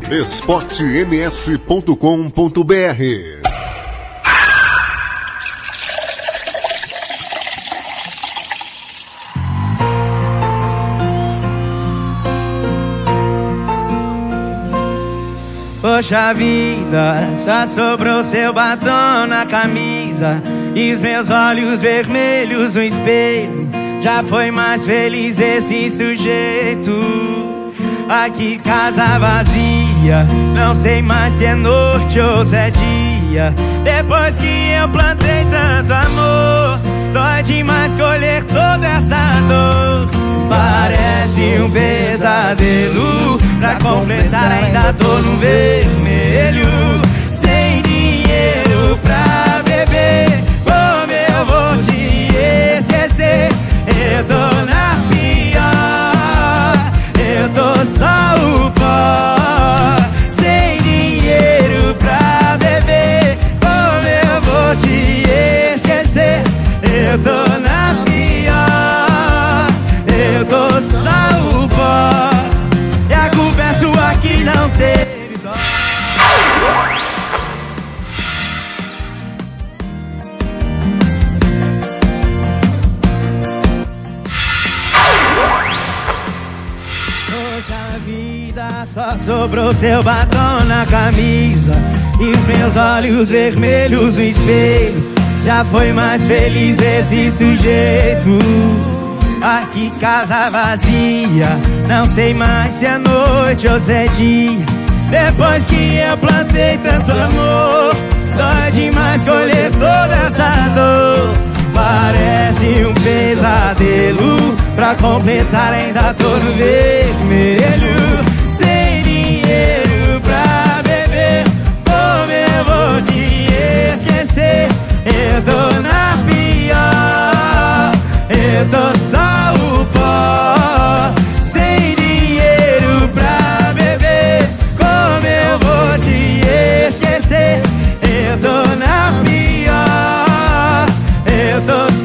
esportems.com.br Poxa vida, só sobrou seu batom na camisa E os meus olhos vermelhos no espelho. Já foi mais feliz esse sujeito. Aqui casa vazia Não sei mais se é noite ou se é dia. Depois que eu plantei tanto amor Dói demais colher toda essa dor. Parece um pesadelo Pra completar ainda tô no vermelho. Sem dinheiro pra beber Como eu vou te esquecer? Eu tô na pior Eu tô só o pó. Sem dinheiro pra beber Como eu vou te esquecer? Eu tô na pior não teve dó. Poxa vida, só sobrou seu batom na camisa E os meus olhos vermelhos no espelho. Já foi mais feliz esse sujeito. Aqui casa vazia Não sei mais se é noite ou se é dia. Depois que eu plantei tanto amor Dói demais colher toda essa dor. Parece um pesadelo Pra completar ainda tô no vermelho. Sem dinheiro pra beber Como eu vou te esquecer? Eu tô na pior Eu tô só o pó esquecer. Eu tô na pior. Eu tô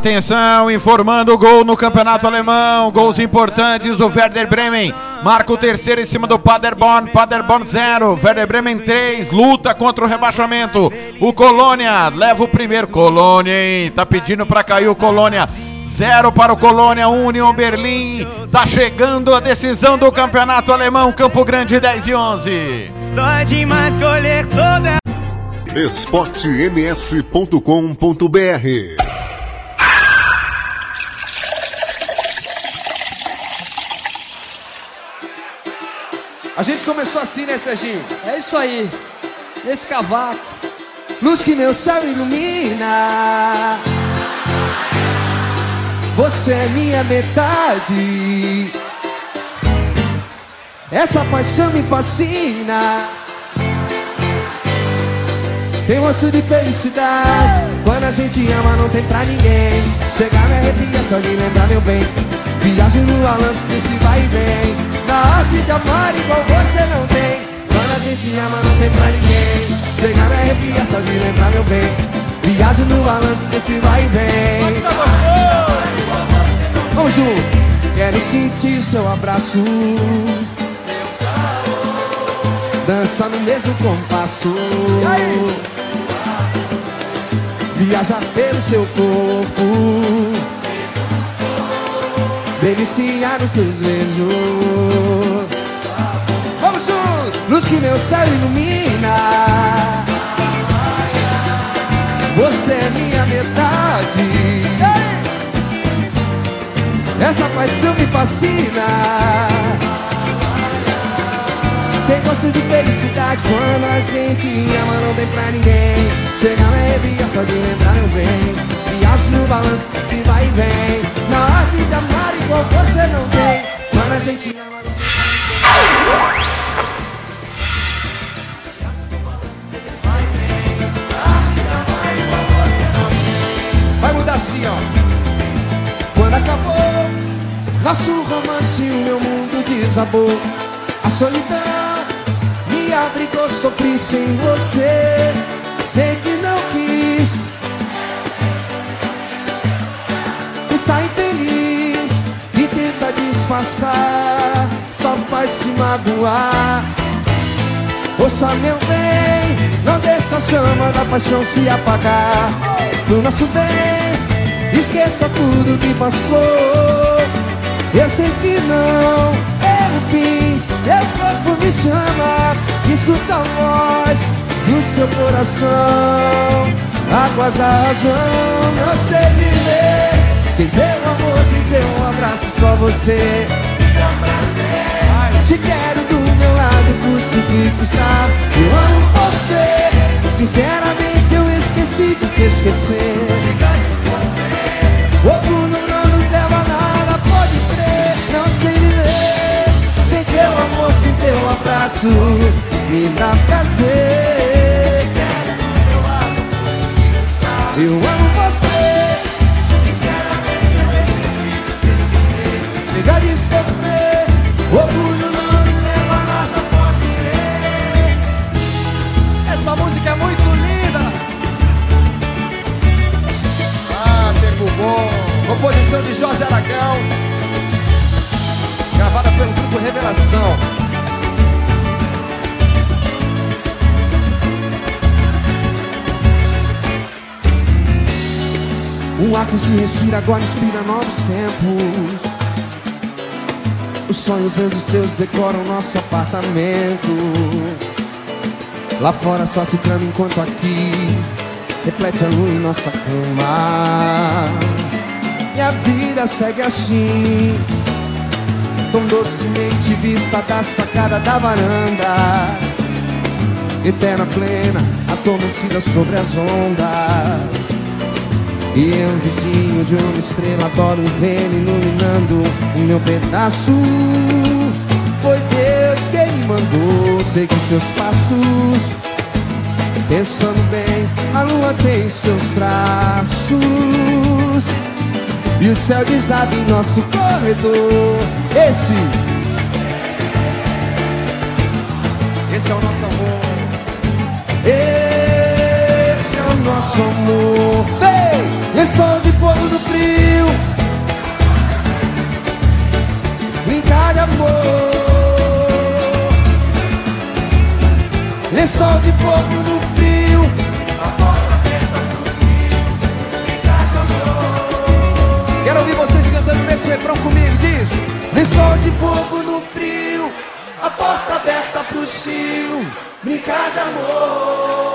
Atenção, informando o gol no Campeonato Alemão. Gols importantes. O Werder Bremen marca o terceiro em cima do Paderborn. Paderborn 0. Werder Bremen 3. Luta contra o rebaixamento. O Colônia leva o primeiro. Colônia, hein? Tá pedindo pra cair o Colônia. Zero para o Colônia, União Berlim. Tá chegando a decisão do Campeonato Alemão. Campo Grande 10 e 11. Dói demais colher toda esportems.com.br A gente começou assim, né, Serginho? É isso aí. Esse cavaco. Luz que meu céu ilumina. Você é minha metade. Essa paixão me fascina. Tem rosto de felicidade. Quando a gente ama, não tem pra ninguém. Chegar me arrepia só de lembrar meu bem. Viagem no balanço desse vai e vem. Na arte de amar igual você não tem. Quando a gente ama, não tem pra ninguém. Chegar me arrepia só de lembrar meu bem. Viagem no balanço desse vai e vem. Vamos junto. Quero sentir seu abraço. Dança no mesmo compasso. Viajar pelo seu corpo. Deliciar os seus beijos. Vamos juntos. Luz que meu céu ilumina. Você é minha metade. Essa paixão me fascina. Tem gosto de felicidade quando a gente ama, não tem pra ninguém. Chega me arrepia só de lembrar meu bem. Viajo no balanço, se vai e vem. Na arte de amar igual você não tem. Quando a gente ama, não. Vai mudar assim, ó. Quando acabou nosso romance, o meu mundo desabou. A solidão me abrigou, sofri sem você. Sei que não quis. Disfarçar, só faz se magoar. Ouça meu bem, não deixa a chama da paixão se apagar. No nosso bem, esqueça tudo que passou. Eu sei que não é o fim, seu corpo me chama. Escuta a voz do seu coração, águas da razão. Não sei viver sem teu amor, sem teu abraço, só você. Te quero do meu lado, custe o que custar. Eu amo você, sinceramente eu esqueci de te esquecer. O mundo não nos leva a nada, pode crer. Não sei viver sem teu amor, sem teu abraço. Me dá prazer. Eu amo você. Chega de. O orgulho não me leva a nada, pode crer. Essa música é muito linda. Ah, tempo bom. Composição de Jorge Aragão. Gravada pelo grupo Revelação. Um ar que se respira agora inspira novos tempos. Os sonhos vezes teus decoram nosso apartamento. Lá fora só te trama enquanto aqui reflete a lua em nossa cama. E a vida segue assim, tão docemente vista da sacada da varanda. Eterna plena, adormecida sobre as ondas. E eu, vizinho de uma estrela, adoro vê-lo iluminando o meu pedaço. Foi Deus quem me mandou seguir seus passos. Pensando bem, a lua tem seus traços. E o céu desaba em nosso corredor. Esse, esse é o nosso amor. Esse é o nosso amor. Lençol de fogo no frio. Brincar de amor. Lençol de fogo no frio. Quero ouvir vocês cantando nesse refrão comigo Diz. Lençol de fogo no frio. A porta aberta pro cio Brincar de amor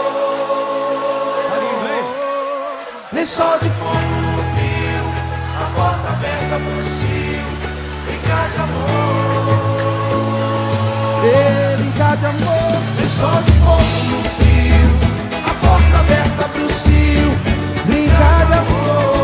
brincar de amor. Lençol de fogo no frio, a porta aberta pro cio, brincar de amor.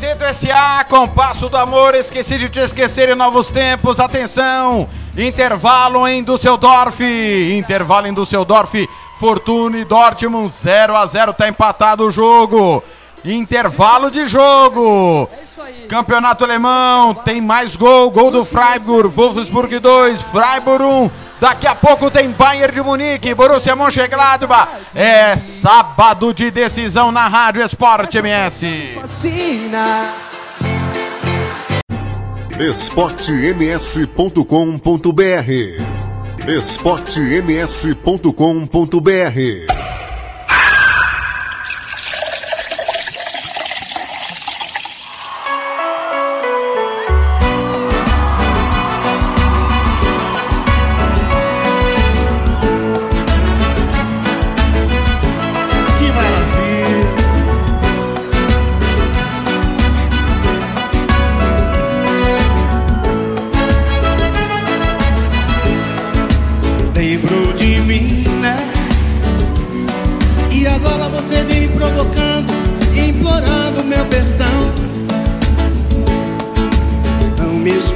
Quinteto SA, Compasso do Amor, esqueci de te esquecer em novos tempos, atenção, intervalo em Düsseldorf, intervalo em Düsseldorf, Fortuna e Dortmund 0 a 0 tá empatado o jogo, intervalo de jogo, Campeonato Alemão, tem mais gol, gol do Freiburg, Wolfsburg 2, Freiburg 1, daqui a pouco tem Bayern de Munique, Borussia Mönchengladbach, é sábado de decisão na Rádio Esporte MS. Esportems.com.br esportems.com.br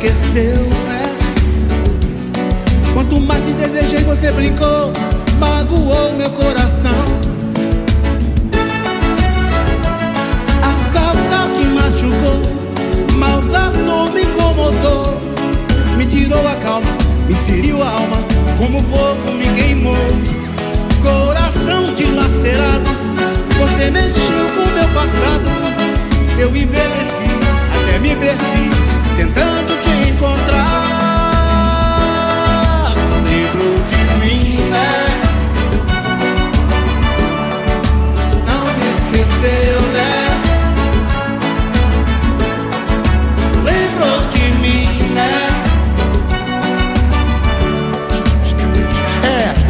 Me esqueceu, né? Quanto mais te desejei, você brincou, magoou meu coração. A saudade machucou, maltratou, me incomodou, me tirou a calma, me feriu a alma, como fogo me queimou. Coração dilacerado, você mexeu com meu passado. Eu envelheci, até me perdi,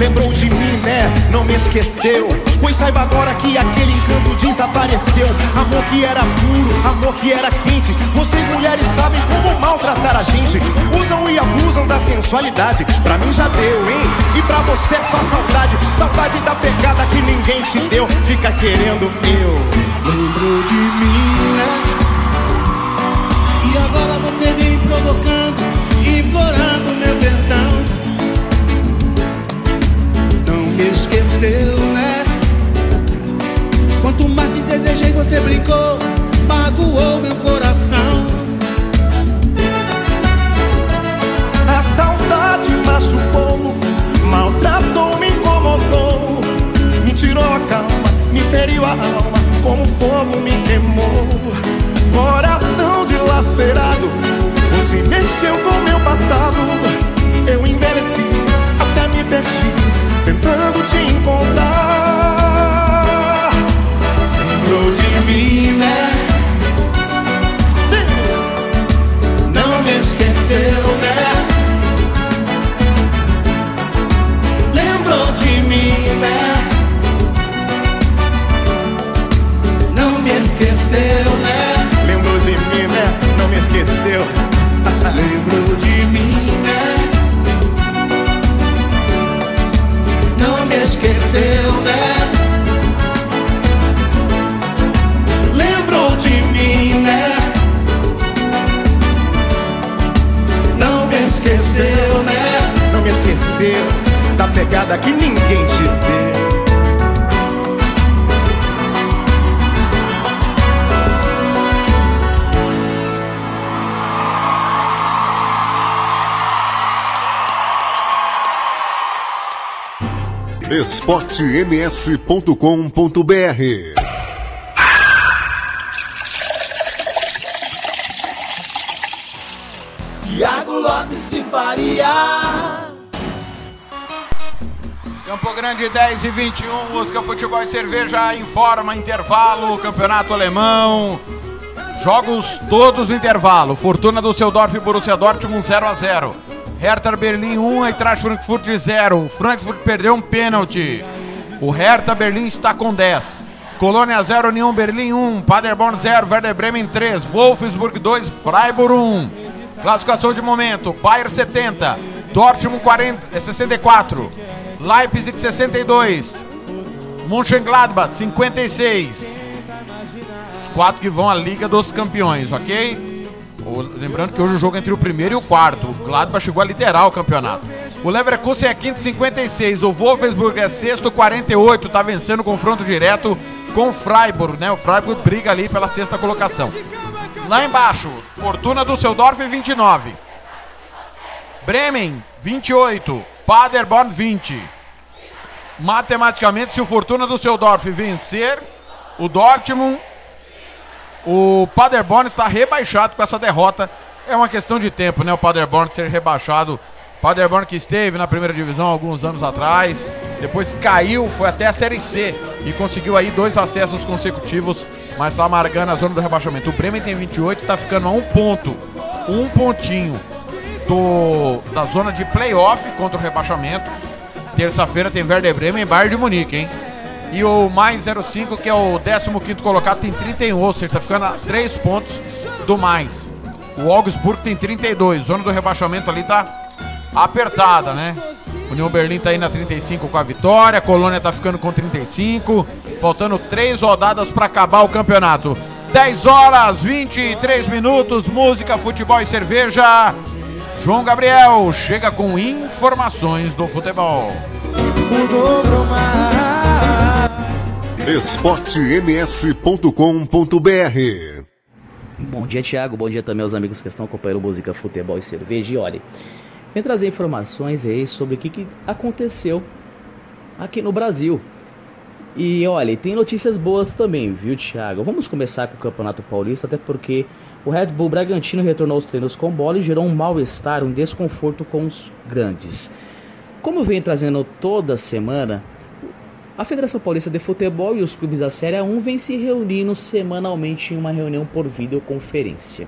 lembrou de mim, né? Não me esqueceu. Pois saiba agora que aquele encanto desapareceu. Amor que era puro, amor que era quente. Vocês mulheres sabem como maltratar a gente. Usam e abusam da sensualidade. Pra mim já deu, hein? E pra você é só saudade. Saudade da pegada que ninguém te deu. Fica querendo eu. Lembrou de mim, né? Né? Quanto mais te desejei, você brincou, magoou meu coração. A saudade machucou, maltratou, me incomodou, me tirou a calma, me feriu a alma, como fogo me queimou. Coração dilacerado, você mexeu com meu passado. Eu envelheci, até me perdi, tentando te encontrar. Lembrou de mim, né? Não me esqueceu, né? Lembrou de mim, né? Não me esqueceu, né? Lembrou de mim, né? Não me esqueceu. Lembrou Esqueceu da pegada que ninguém te deu. esportems.com.br Grande 10 e 21, música, futebol e cerveja informa intervalo, campeonato alemão. Jogos todos no intervalo. Fortuna do Seudorf e Borussia Dortmund 0 a 0. Hertha Berlim 1, Eintracht Frankfurt 0. O Frankfurt perdeu um pênalti. O Hertha Berlim está com 10. Colônia 0, União Berlim 1, Paderborn 0, Werder Bremen 3, Wolfsburg 2, Freiburg 1. Classificação de momento: Bayern 70, Dortmund 40, 64, Leipzig 62, Mönchengladbach 56. Os quatro que vão à Liga dos Campeões, ok? Lembrando que hoje o jogo é entre o primeiro e o quarto. O Gladbach chegou a liderar o campeonato. O Leverkusen é quinto, 56. O Wolfsburg é sexto, 48. Tá vencendo o confronto direto com o Freiburg, né? O Freiburg briga ali pela sexta colocação. Lá embaixo, Fortuna do Seudorf, 29. Bremen, 28. Paderborn, 20. Matematicamente, se o Fortuna do Seudorf vencer, o Dortmund, o Paderborn está rebaixado com essa derrota. É uma questão de tempo, né? O Paderborn ser rebaixado. Paderborn que esteve na primeira divisão alguns anos atrás, depois caiu, foi até a Série C e conseguiu aí dois acessos consecutivos, mas está marcando a zona do rebaixamento. O Bremen tem 28, está ficando a um ponto, um pontinho do, da zona de playoff contra o rebaixamento. Terça-feira tem Werder Bremen e Bayern de Munique, hein? E o mais 05, que é o 15 colocado, tem 31, ou seja, está ficando a 3 pontos do mais. O Augsburg tem 32, zona do rebaixamento ali tá apertada, né? União Berlim tá aí na 35 com a vitória, Colônia tá ficando com 35, faltando 3 rodadas para acabar o campeonato. 10 horas 23 minutos, música, futebol e cerveja. João Gabriel chega com informações do futebol. esportems.com.br Bom dia, Thiago. Bom dia também aos amigos que estão acompanhando música, futebol e cerveja. E olha, vem trazer informações aí sobre o que, que aconteceu aqui no Brasil. E olha, tem notícias boas também, viu, Thiago? Vamos começar com o Campeonato Paulista, até porque o Red Bull Bragantino retornou aos treinos com bola e gerou um mal-estar, um desconforto com os grandes. Como eu venho trazendo toda semana, a Federação Paulista de Futebol e os clubes da Série A1 vêm se reunindo semanalmente em uma reunião por videoconferência.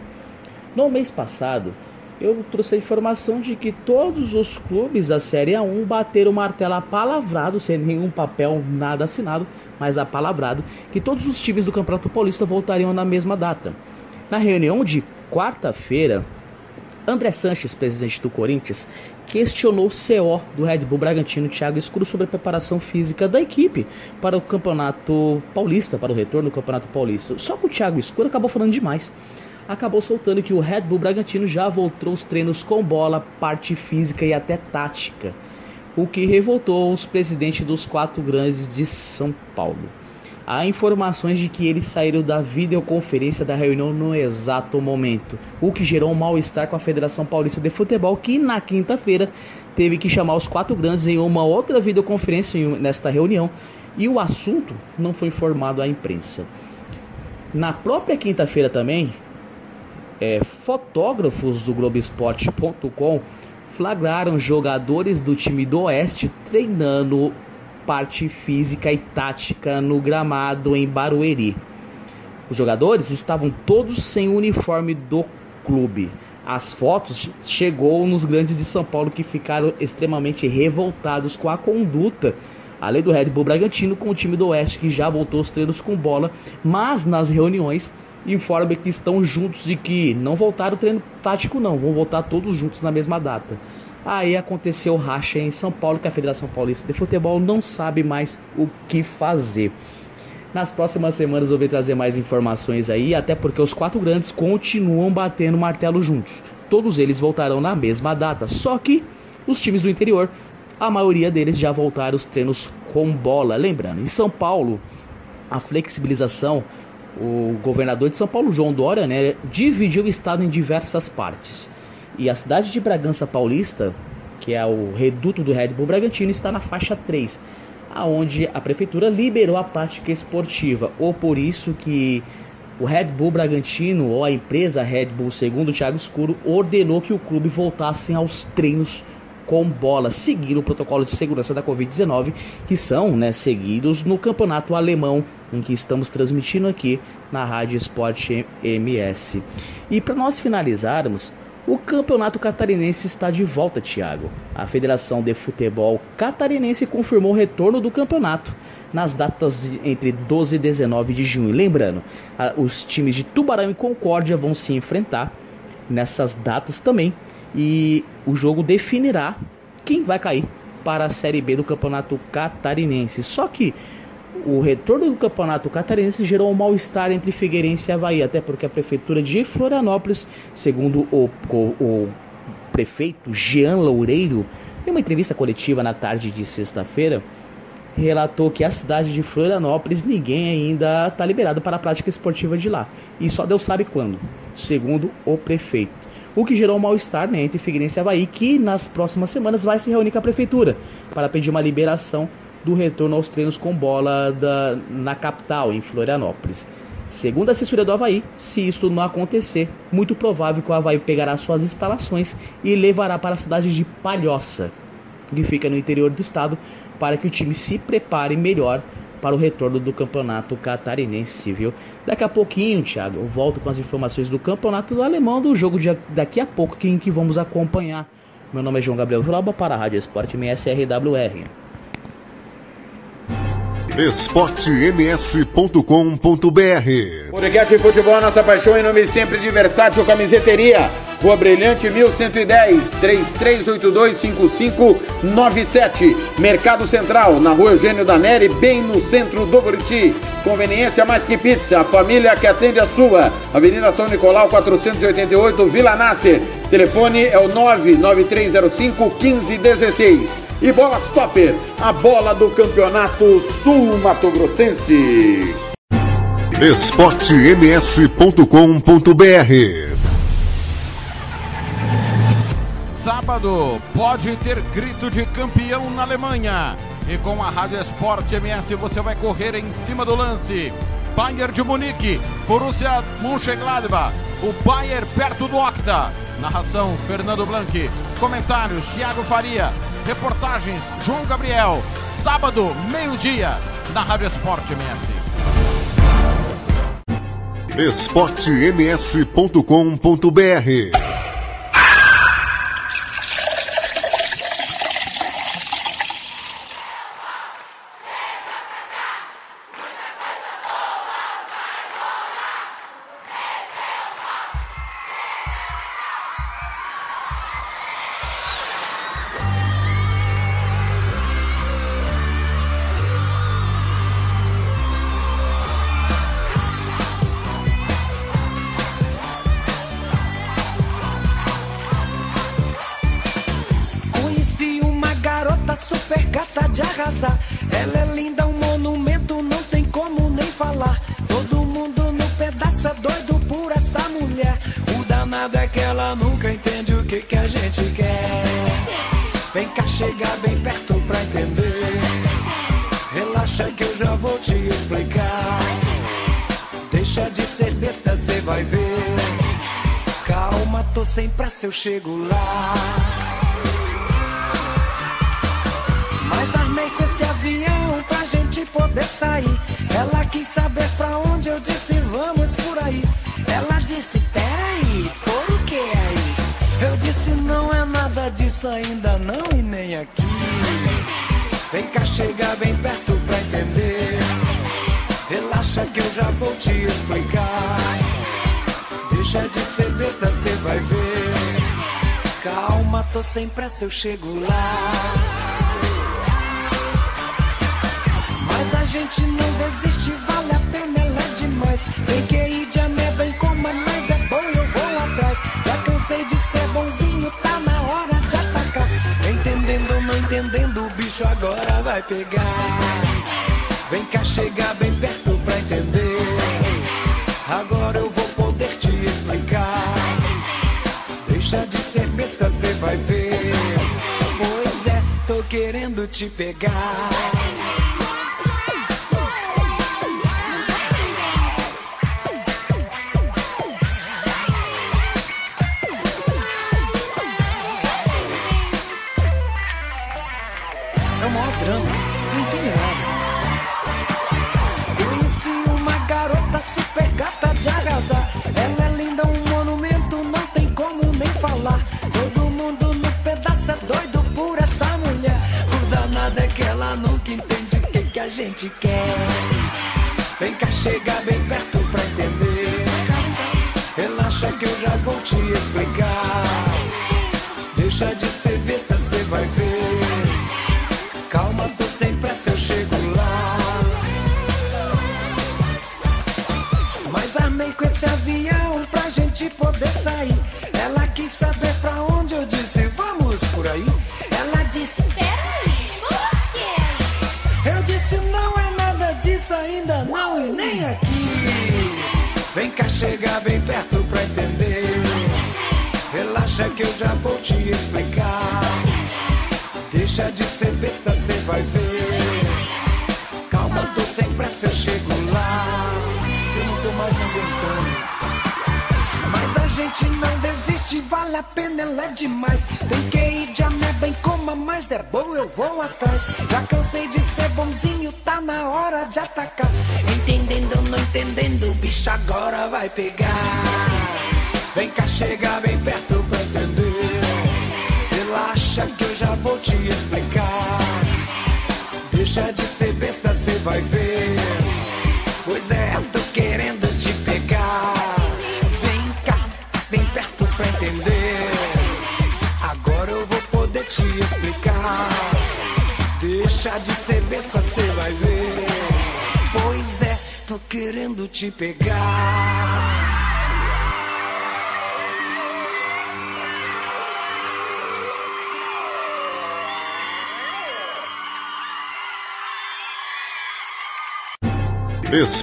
No mês passado, eu trouxe a informação de que todos os clubes da Série A1 bateram o martelo apalavrado, sem nenhum papel, nada assinado, mas apalavrado, que todos os times do Campeonato Paulista voltariam na mesma data. Na reunião de quarta-feira, André Sanches, presidente do Corinthians, questionou o CO do Red Bull Bragantino, Thiago Escuro, sobre a preparação física da equipe para o Campeonato Paulista, para o retorno do Campeonato Paulista. Só que o Thiago Escuro acabou falando demais. Acabou soltando que o Red Bull Bragantino já voltou os treinos com bola, parte física e até tática, o que revoltou os presidentes dos quatro grandes de São Paulo. Há informações de que eles saíram da videoconferência da reunião no exato momento, o que gerou um mal-estar com a Federação Paulista de Futebol, que na quinta-feira teve que chamar os quatro grandes em uma outra videoconferência nesta reunião e o assunto não foi informado à imprensa. Na própria quinta-feira também, é, fotógrafos do Globoesporte.com flagraram jogadores do time do Oeste treinando parte física e tática no gramado em Barueri. Os jogadores estavam todos sem o uniforme do clube. As fotos chegou nos grandes de São Paulo que ficaram extremamente revoltados com a conduta, além do Red Bull Bragantino com o time do Oeste que já voltou os treinos com bola, mas nas reuniões informa que estão juntos e que não voltaram o treino tático não, vão voltar todos juntos na mesma data. Aí aconteceu racha em São Paulo que a Federação Paulista de Futebol não sabe mais o que fazer. Nas próximas semanas eu vou trazer mais informações aí, até porque os quatro grandes continuam batendo martelo juntos. Todos eles voltarão na mesma data, só que os times do interior, a maioria deles já voltaram os treinos com bola. Lembrando, em São Paulo, a flexibilização o governador de São Paulo, João Dória, né, dividiu o estado em diversas partes. E a cidade de Bragança Paulista, que é o reduto do Red Bull Bragantino, está na faixa 3, aonde a prefeitura liberou a prática esportiva, ou por isso que O Red Bull Bragantino, ou a empresa Red Bull, segundo o Thiago Escuro, ordenou que o clube voltasse aos treinos com bola, seguindo o protocolo de segurança da Covid-19, que são né, seguidos no campeonato alemão, em que estamos transmitindo aqui na Rádio Esporte MS. E para nós finalizarmos, o campeonato catarinense está de volta, Thiago. A Federação de Futebol Catarinense confirmou o retorno do campeonato nas datas entre 12 e 19 de junho. Lembrando, os times de Tubarão e Concórdia vão se enfrentar nessas datas também e o jogo definirá quem vai cair para a Série B do Campeonato Catarinense. Só que o retorno do Campeonato Catarinense gerou um mal-estar entre Figueirense e Havaí, até porque a Prefeitura de Florianópolis, segundo o, o, o prefeito Jean Loureiro, em uma entrevista coletiva na tarde de sexta-feira, relatou que a cidade de Florianópolis ninguém ainda está liberado para a prática esportiva de lá. E só Deus sabe quando, segundo o prefeito o que gerou um mal-estar né, entre Figueirense e Havaí, que nas próximas semanas vai se reunir com a prefeitura para pedir uma liberação do retorno aos treinos com bola da, na capital, em Florianópolis. Segundo a assessoria do Havaí, se isto não acontecer, muito provável que o Havaí pegará suas instalações e levará para a cidade de Palhoça, que fica no interior do estado, para que o time se prepare melhor para o retorno do campeonato catarinense, viu? Daqui a pouquinho, Thiago, eu volto com as informações do campeonato do alemão, do jogo de daqui a pouco que, que vamos acompanhar. Meu nome é João Gabriel Viloba para a Rádio Esporte MSRWR. esportems.com.br Podcast de futebol, nossa paixão em nome sempre de Versátil Camiseteria. Rua Brilhante 1110 3382 5597. Mercado Central, na Rua Eugênio da Neri, bem no centro do Buriti. Conveniência mais que pizza, a família que atende a sua. Avenida São Nicolau 488, Vila Nasser. Telefone é o 99305 1516. E bola Stopper, a bola do Campeonato Sul Mato Grossense. esportems.com.br Sábado pode ter grito de campeão na Alemanha. E com a Rádio Esporte MS você vai correr em cima do lance. Bayern de Munique, Borussia Mönchengladbach, o Bayern perto do Octa. Narração Fernando Blanqui. Comentários Thiago Faria. Reportagens João Gabriel. Sábado, meio-dia, na Rádio Esporte MS. esportems.com.br sem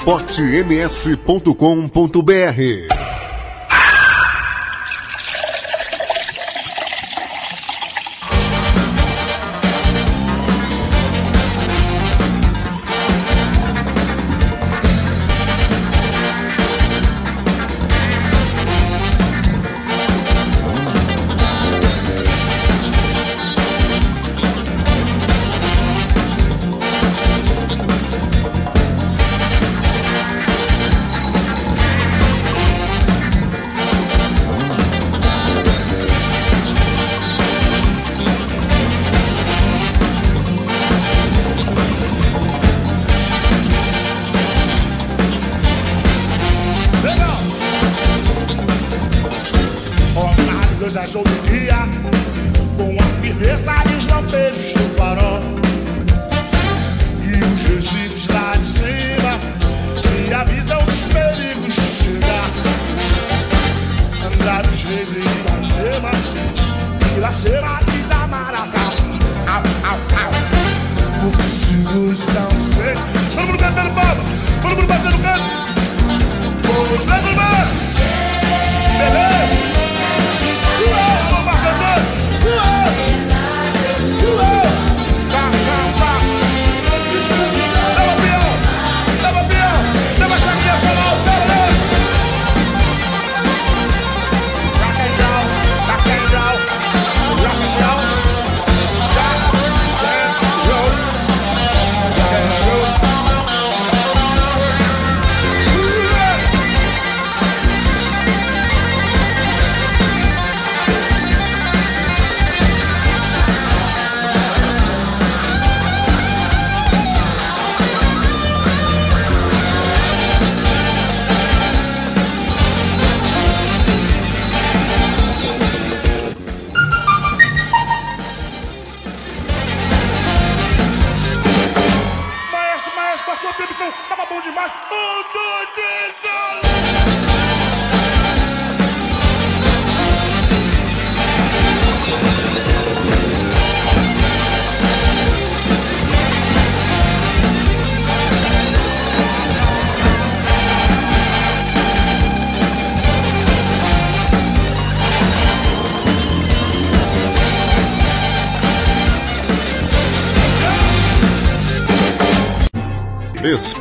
esportems.com.br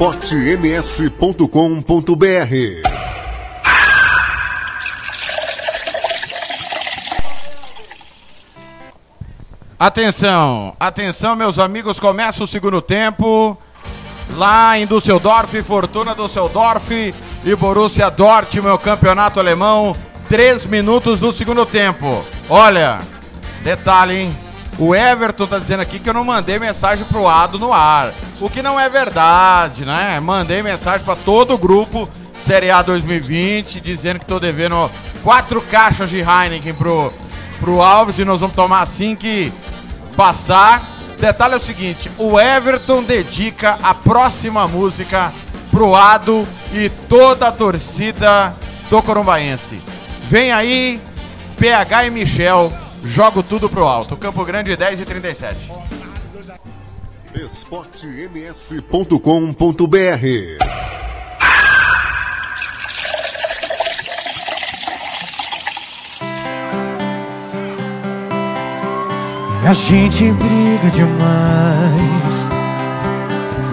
esportems.com.br. Atenção, atenção, meus amigos, começa o segundo tempo. Lá em Düsseldorf, Fortuna Düsseldorf e Borussia Dortmund, campeonato alemão, três minutos do segundo tempo. Olha, detalhe, hein? O Everton tá dizendo aqui que eu não mandei mensagem pro Ado no ar. O que não é verdade, né? Mandei mensagem para todo o grupo Série A 2020 dizendo que tô devendo quatro caixas de Heineken pro, pro Alves e nós vamos tomar assim que passar. Detalhe é o seguinte: o Everton dedica a próxima música pro Ado e toda a torcida do Corumbaense. Vem aí, PH e Michel, jogo tudo pro alto. Campo Grande 10 e 37. esportems.com.br A gente briga demais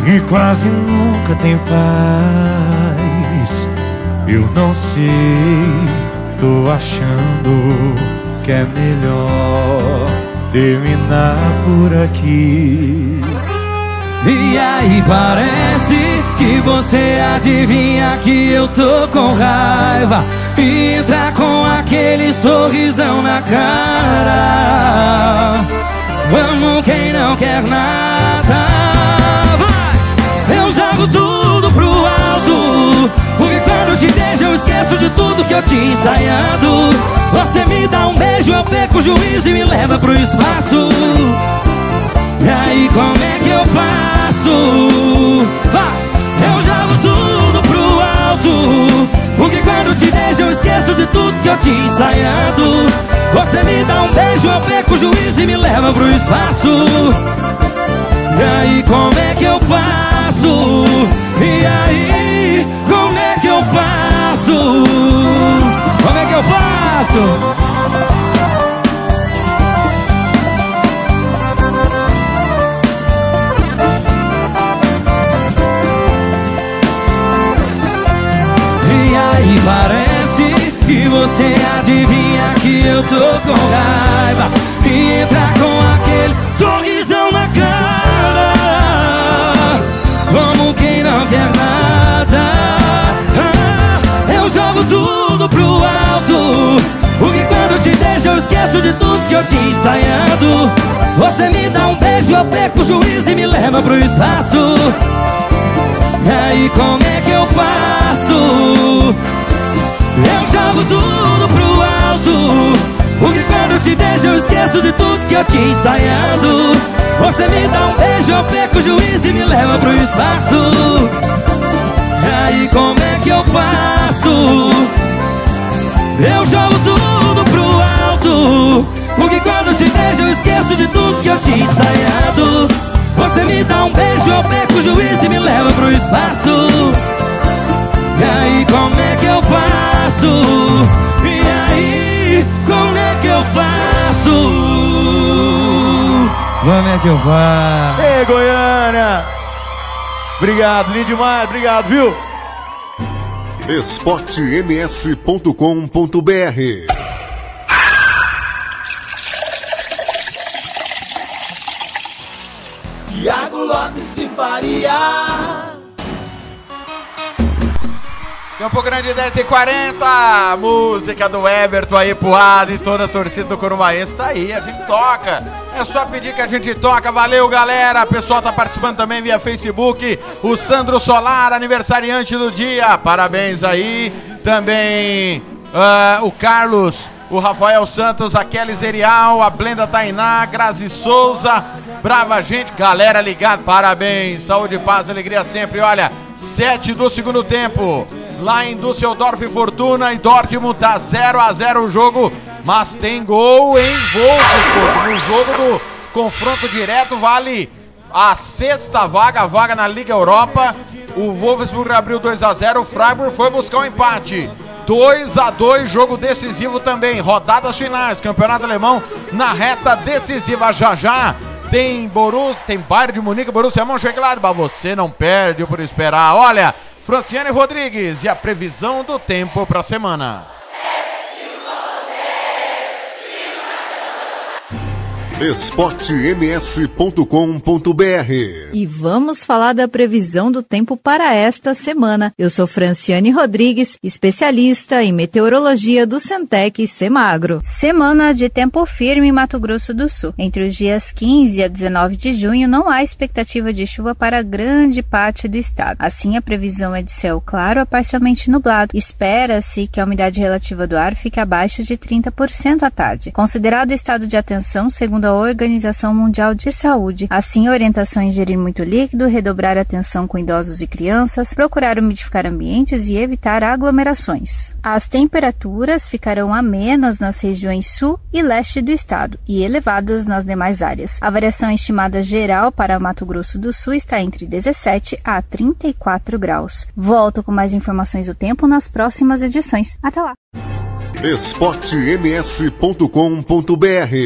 e quase nunca tem paz. Eu não sei, tô achando que é melhor terminar por aqui. E aí parece que você adivinha que eu tô com raiva. E entra com aquele sorrisão na cara. Vamos quem não quer nada. Vai! Eu jogo tudo pro alto. Porque quando te deixo eu esqueço de tudo que eu tinha ensaiado. Você me dá um beijo, eu perco o juízo e me leva pro espaço. E aí como é que eu faço? Vá, eu jogo tudo pro alto Porque quando te deixo eu esqueço de tudo que eu tinha ensaiado Você me dá um beijo, eu perco o juízo e me leva pro espaço E aí como é que eu faço? E aí como é que eu faço? Como é que eu faço? E parece que você adivinha que eu tô com raiva. E entra com aquele sorrisão na cara. Como quem não quer nada. Ah, Eu jogo tudo pro alto. Porque quando te deixo eu esqueço de tudo que eu tinha ensaiado Você me dá um beijo, eu perco o juízo e me leva pro espaço. E aí como é que eu faço? Eu jogo tudo pro alto. Porque quando te deixo eu esqueço de tudo que eu tinha ensaiado. Você me dá um beijo, eu perco o juízo e me leva pro espaço. E aí como é que eu faço? Eu jogo tudo pro alto. Porque quando te deixo eu esqueço de tudo que eu tinha ensaiado. Você me dá um beijo, eu perco o juízo e me leva pro espaço E aí como é que eu faço? E aí como é que eu faço? Como é que eu faço? Ei, Goiânia! Obrigado, lindo demais, obrigado, viu? esportems.com.br Tiago Lopes de Faria Campo Grande 10 e 40 Música do Everton aí pro lado e toda a torcida do Corumbaense tá aí, a gente toca. É só pedir que a gente toca. Valeu, galera. O pessoal tá participando também via Facebook. O Sandro Solar, aniversariante do dia. Parabéns aí. Também ah, o Carlos, o Rafael Santos, a Kelly Zerial, a Blenda Tainá, Grazi Souza, brava gente, galera ligado, parabéns, saúde, paz, alegria sempre, olha, sete do segundo tempo, lá em Düsseldorf Fortuna, e Dortmund tá 0 a 0 o jogo, mas tem gol em Wolfsburg, no jogo do confronto direto, vale a sexta vaga, a vaga na Liga Europa, o Wolfsburg abriu 2 a 0 o Freiburg foi buscar o um empate, 2 a 2 jogo decisivo também. Rodadas finais, Campeonato Alemão na reta decisiva já já. Tem Borussia, tem Bayern de Munique, Borussia Mönchengladbach. Você não perde por esperar. Olha, Franciane Rodrigues e a previsão do tempo para a semana. esportems.com.br E vamos falar da previsão do tempo para esta semana. Eu sou Franciane Rodrigues, especialista em meteorologia do Centec Semagro. Semana de tempo firme em Mato Grosso do Sul. Entre os dias 15 a 19 de junho não há expectativa de chuva para grande parte do estado. Assim, a previsão é de céu claro a parcialmente nublado. Espera-se que a umidade relativa do ar fique abaixo de 30% à tarde. Considerado estado de atenção, segundo a Organização Mundial de Saúde. Assim, a orientação é ingerir muito líquido, redobrar a atenção com idosos e crianças, procurar umidificar ambientes e evitar aglomerações. As temperaturas ficarão amenas nas regiões sul e leste do estado e elevadas nas demais áreas. A variação estimada geral para Mato Grosso do Sul está entre 17 a 34 graus. Volto com mais informações do tempo nas próximas edições. Até lá! esportems.com.br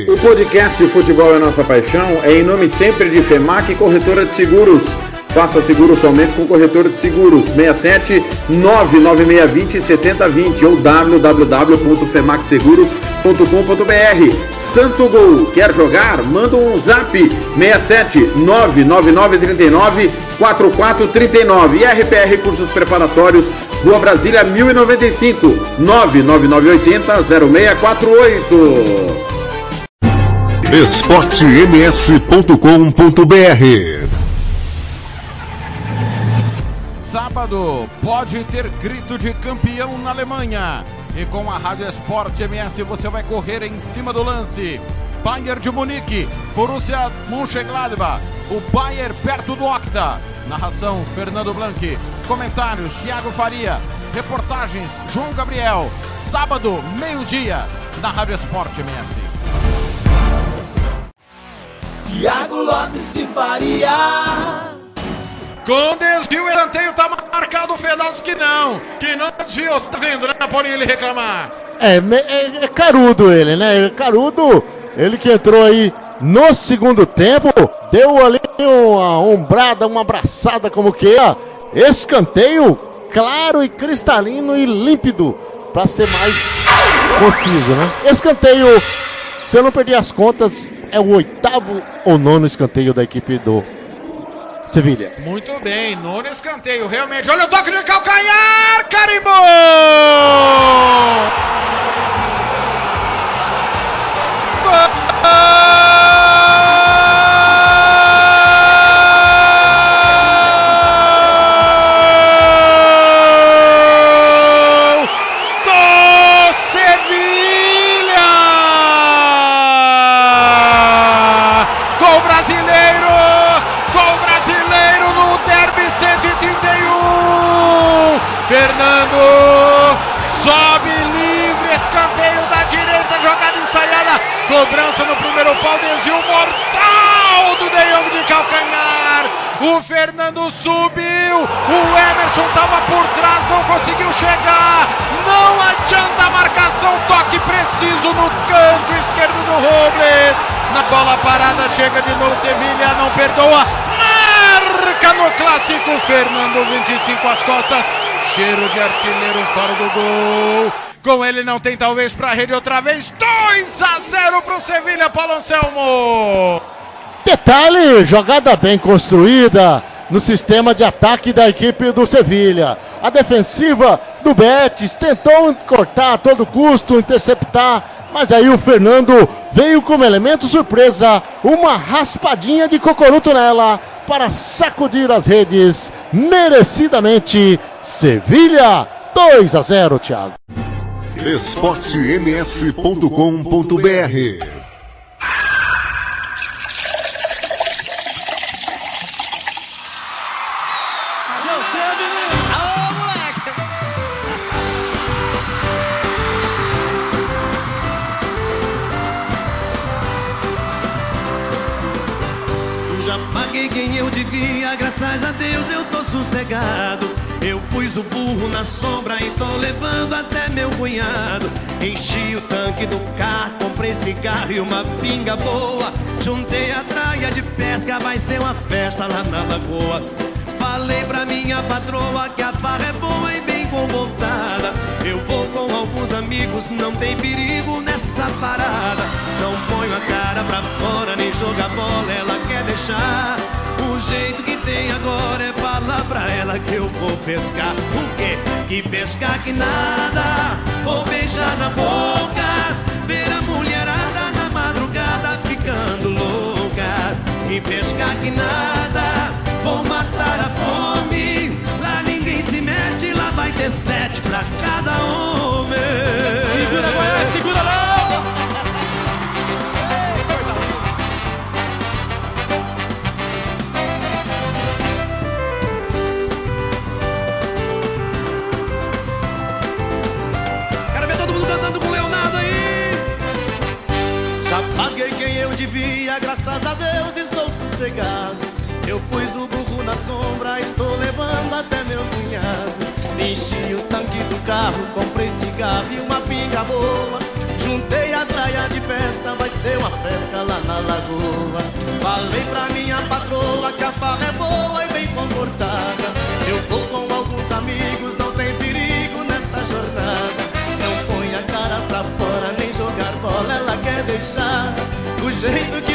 O podcast Futebol é Nossa Paixão é em nome sempre de FEMAC Corretora de Seguros. Faça seguro somente com corretora de seguros 67 99620 7020 ou www.femacseguros.com.br. Santo Gol, quer jogar? Manda um zap 67 99939 4439 e RPR Cursos Preparatórios, Rua Brasília 1095 99980 0648. esportems.com.br Sábado pode ter grito de campeão na Alemanha. E com a Rádio Esporte MS você vai correr em cima do lance. Bayern de Munique, Borussia Mönchengladbach, o Bayern perto do Octa. Narração Fernando Blanqui. Comentários Thiago Faria. Reportagens João Gabriel. Sábado, meio-dia, na Rádio Esporte MS. Tiago Lopes de Faria. Com desvio, escanteio tá marcado o Fedalski que não. Que não desviou, você tá vendo, né, Paulinho, ele reclamar. É, é, é carudo ele, né? É Carudo, ele que entrou aí no segundo tempo, deu ali uma ombrada, uma abraçada, como que é. Escanteio claro e cristalino e límpido, para ser mais conciso, né? Escanteio, se eu não perder as contas, é o oitavo ou nono escanteio da equipe do Sevilha. Muito bem, nono escanteio, realmente. Olha o toque de calcanhar, carimbou! Gol chegar. Não adianta a marcação, toque preciso no canto esquerdo do Robles. Na bola parada chega de novo Sevilha, não perdoa. Marca no clássico Fernando 25 às costas. Cheiro de artilheiro fora do gol. Com ele não tem talvez para a rede outra vez. 2 a 0 para o Sevilha, Paulo Anselmo. Detalhe, jogada bem construída no sistema de ataque da equipe do Sevilha. A defensiva do Betis tentou cortar a todo custo, interceptar, mas aí o Fernando veio como elemento surpresa, uma raspadinha de cocoruto nela para sacudir as redes merecidamente. Sevilha 2 a 0, Thiago. esportems.com.br graças a Deus eu tô sossegado. Eu pus o burro na sombra e tô levando até meu cunhado. Enchi o tanque do carro, comprei cigarro e uma pinga boa. Juntei a traia de pesca, vai ser uma festa lá na lagoa. Falei pra minha patroa que a farra é boa e bem comportada. Eu vou com alguns amigos, não tem perigo nessa parada. Não ponho a cara pra fora, deixar. O jeito que tem agora é falar pra ela que eu vou pescar. O quê? Que pescar que nada, vou beijar na boca. Ver a mulherada na madrugada ficando louca. E pescar que nada, vou matar a fome. Lá ninguém se mete, lá vai ter sete pra cada homem. Sossegado. Eu pus o burro na sombra, estou levando até meu cunhado. Enchi o tanque do carro, comprei cigarro e uma pinga boa. Juntei a traia de festa, vai ser uma pesca lá na lagoa. Falei pra minha patroa que a farra é boa e bem comportada. Eu vou com alguns amigos, não tem perigo nessa jornada. Não põe a cara pra fora, nem jogar bola, ela quer deixar. O jeito que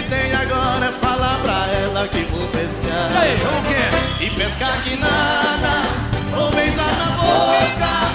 é falar pra ela que vou pescar. E aí, o quê? E pescar que nada, vou beijar na boca.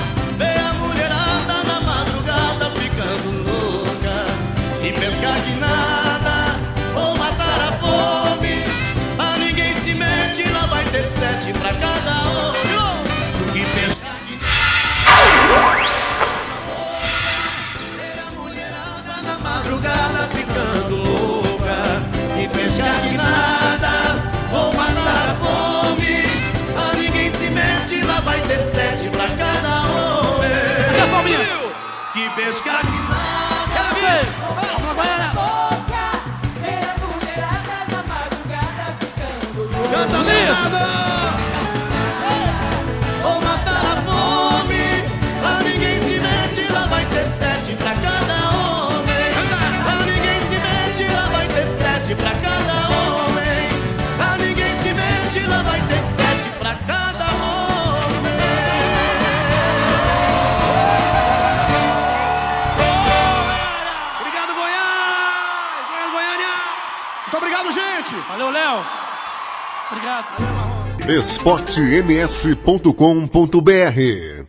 Goiânia! Muito obrigado, gente! Valeu, Léo! Obrigado. esportems.com.br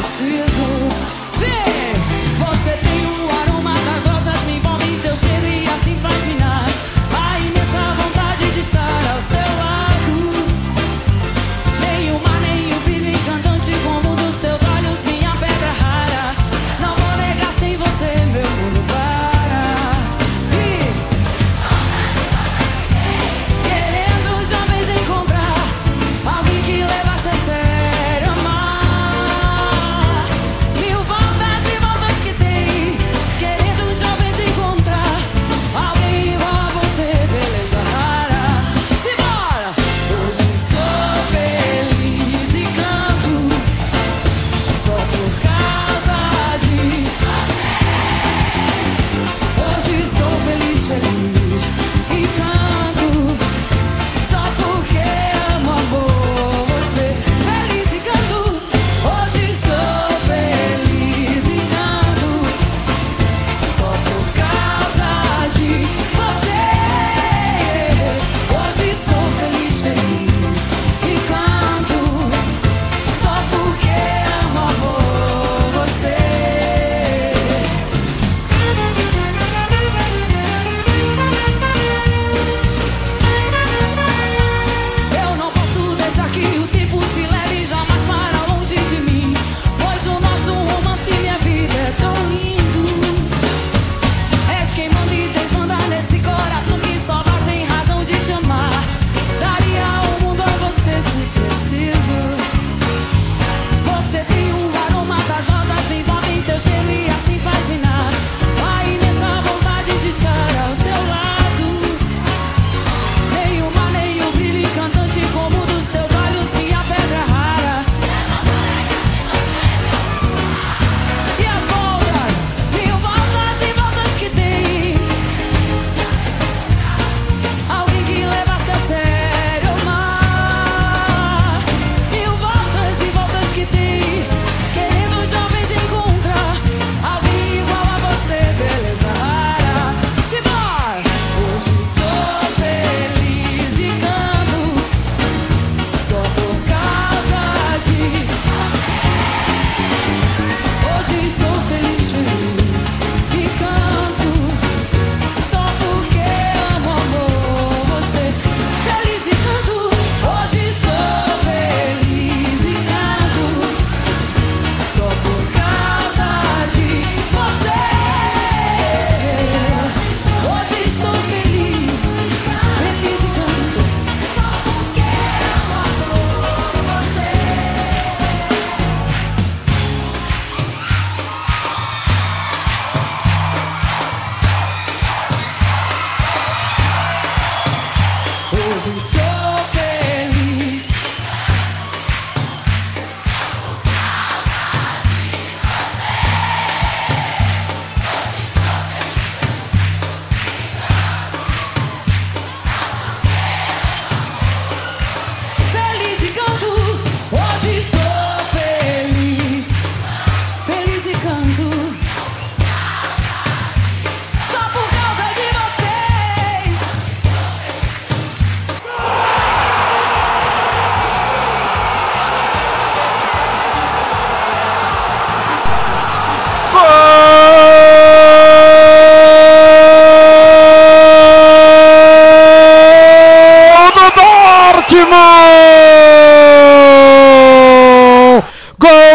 preciso.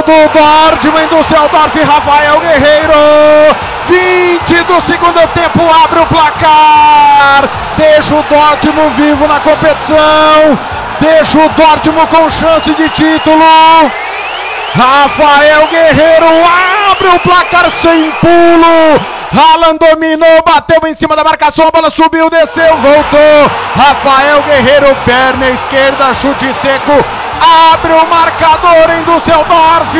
Do Dortmund do Seldorf Rafael Guerreiro. 20 do segundo tempo abre o placar. Deixa o Dortmund vivo na competição. Deixa o Dortmund com chance de título. Rafael Guerreiro abre o placar sem pulo. Haaland dominou, bateu em cima da marcação, a bola subiu, desceu, voltou. Rafael Guerreiro, perna esquerda, chute seco. Abre o marcador em Düsseldorf.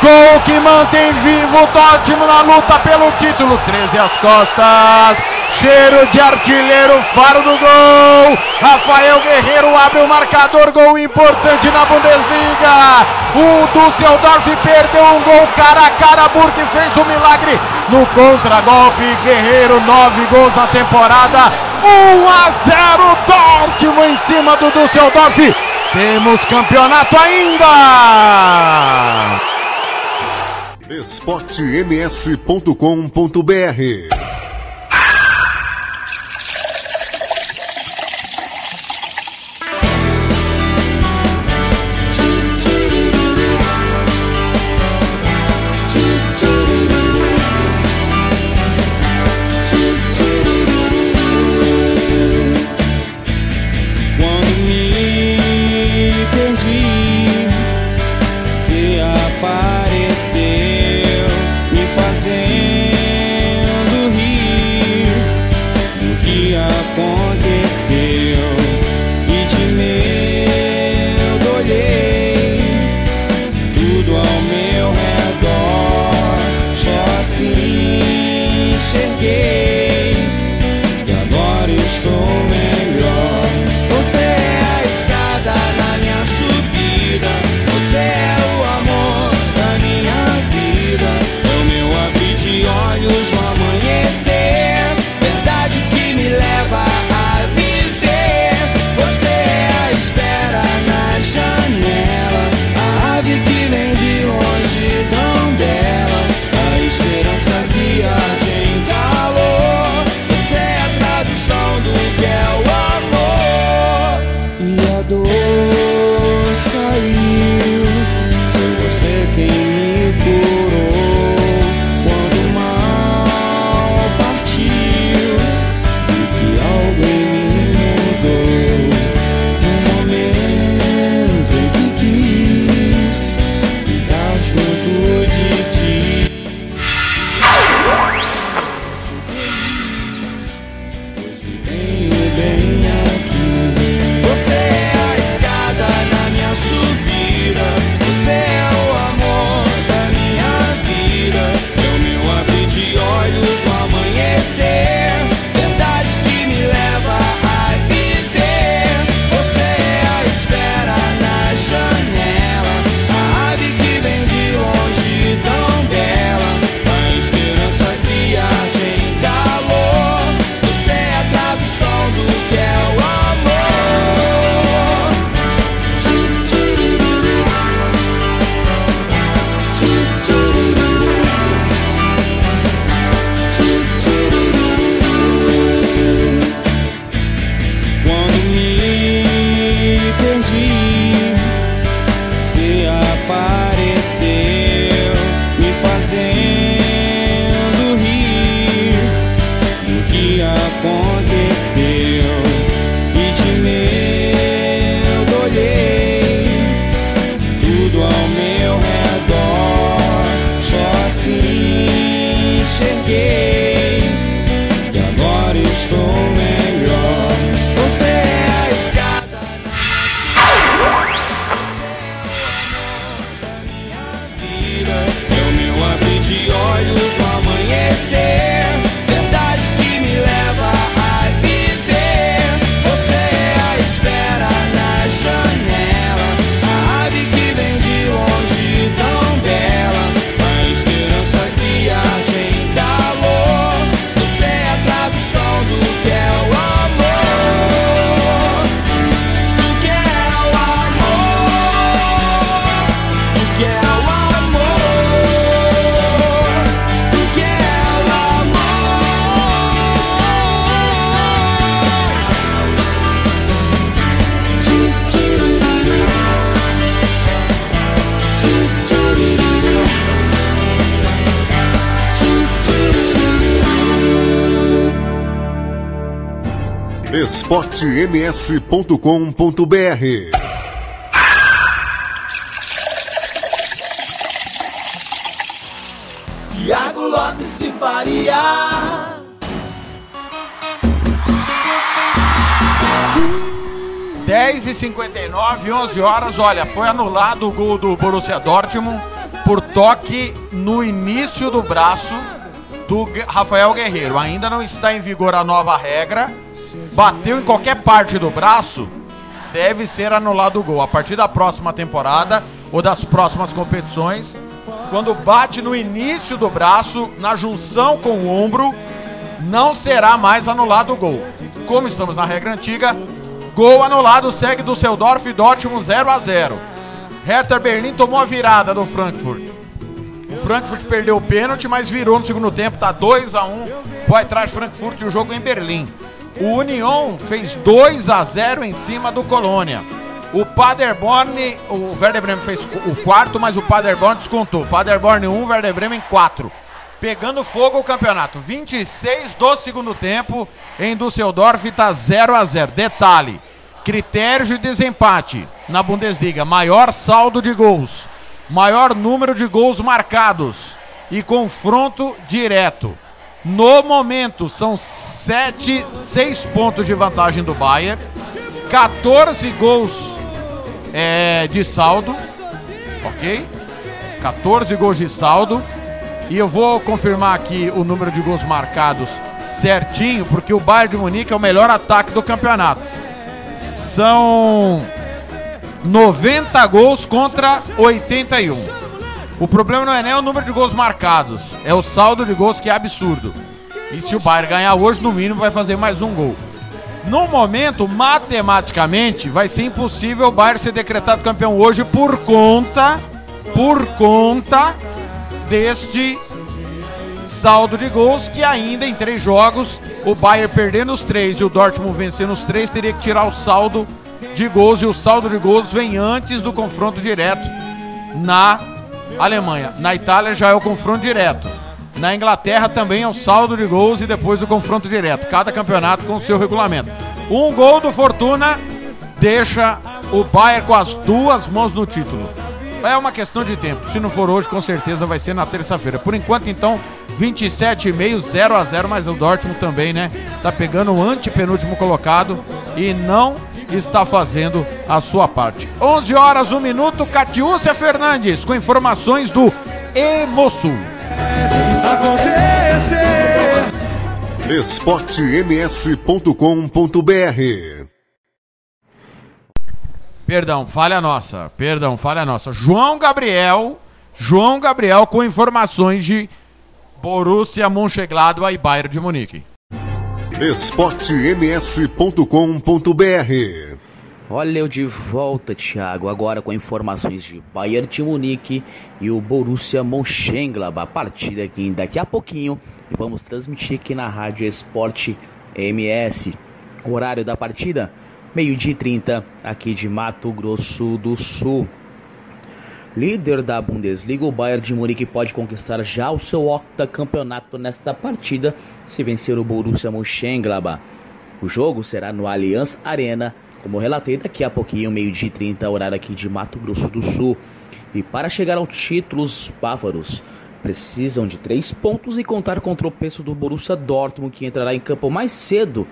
Gol que mantém vivo o Dortmund na luta pelo título. 13 às costas. Cheiro de artilheiro, faro do gol. Rafael Guerreiro abre o marcador, gol importante na Bundesliga. O Düsseldorf perdeu um gol cara a cara. Burke fez o milagre no contragolpe. Guerreiro, nove gols na temporada. 1 a 0 Dortmund em cima do Düsseldorf. Temos campeonato ainda. esportems.com.br esportems.com.br Tiago Lopes de Faria. Dez e 59 11 horas, olha, foi anulado o gol do Borussia Dortmund por toque no início do braço do Rafael Guerreiro. Ainda não está em vigor a nova regra. Bateu em qualquer parte do braço, deve ser anulado o gol. A partir da próxima temporada ou das próximas competições, quando bate no início do braço, na junção com o ombro, não será mais anulado o gol. Como estamos na regra antiga, gol anulado segue do Seudorf e Dortmund 0 a 0. Hertha Berlim tomou a virada do Frankfurt. O Frankfurt perdeu o pênalti, mas virou no segundo tempo, tá 2 a 1 o Eintracht Frankfurt e o jogo em Berlim. O Union fez 2 a 0 em cima do Colônia. O Paderborn, o Werder Bremen fez o quarto, mas o Paderborn descontou. Paderborn 1, Werder Bremen 4. Pegando fogo o campeonato. 26 do segundo tempo em Düsseldorf tá 0 a 0. Detalhe: critério de desempate na Bundesliga, maior saldo de gols, maior número de gols marcados e confronto direto. No momento são 7, 6 pontos de vantagem do Bayern, 14 gols é, de saldo, ok? 14 gols de saldo. E eu vou confirmar aqui o número de gols marcados certinho, porque o Bayern de Munique é o melhor ataque do campeonato. São 90 gols contra 81. O problema não é nem o número de gols marcados, é o saldo de gols que é absurdo. E se o Bayern ganhar hoje, no mínimo vai fazer mais um gol. No momento, matematicamente, vai ser impossível o Bayern ser decretado campeão hoje por conta, por conta deste saldo de gols que ainda em três jogos, o Bayern perdendo os três e o Dortmund vencendo os três, teria que tirar o saldo de gols e o saldo de gols vem antes do confronto direto na Alemanha. Na Itália já é o confronto direto. Na Inglaterra também é o saldo de gols e depois o confronto direto. Cada campeonato com o seu regulamento. Um gol do Fortuna deixa o Bayern com as duas mãos no título. É uma questão de tempo. Se não for hoje, com certeza vai ser na terça-feira. Por enquanto, então, 27,5, 0 a 0 mas o Dortmund também, né? Tá pegando o antepenúltimo colocado e não está fazendo a sua parte. 11 horas, 1 minuto, Catiúcia Fernandes com informações do Emosul. esportems.com.br Perdão, falha nossa. Perdão, falha nossa. João Gabriel, João Gabriel com informações de Borussia Mönchengladbach e Bayern de Munique. esportems.com.br Olha eu de volta, Thiago, agora com informações de Bayern de Munique e o Borussia Mönchengladbach. A partida aqui daqui a pouquinho e vamos transmitir aqui na Rádio Esporte MS. O horário da partida, meio-dia e 30, aqui de Mato Grosso do Sul. Líder da Bundesliga, o Bayern de Munique pode conquistar já o seu octacampeonato nesta partida se vencer o Borussia Mönchengladbach. O jogo será no Allianz Arena, como relatei daqui a pouquinho, meio-dia e 30, horário aqui de Mato Grosso do Sul. E para chegar ao título, os bávaros precisam de três pontos e contar com o tropeço do Borussia Dortmund, que entrará em campo mais cedo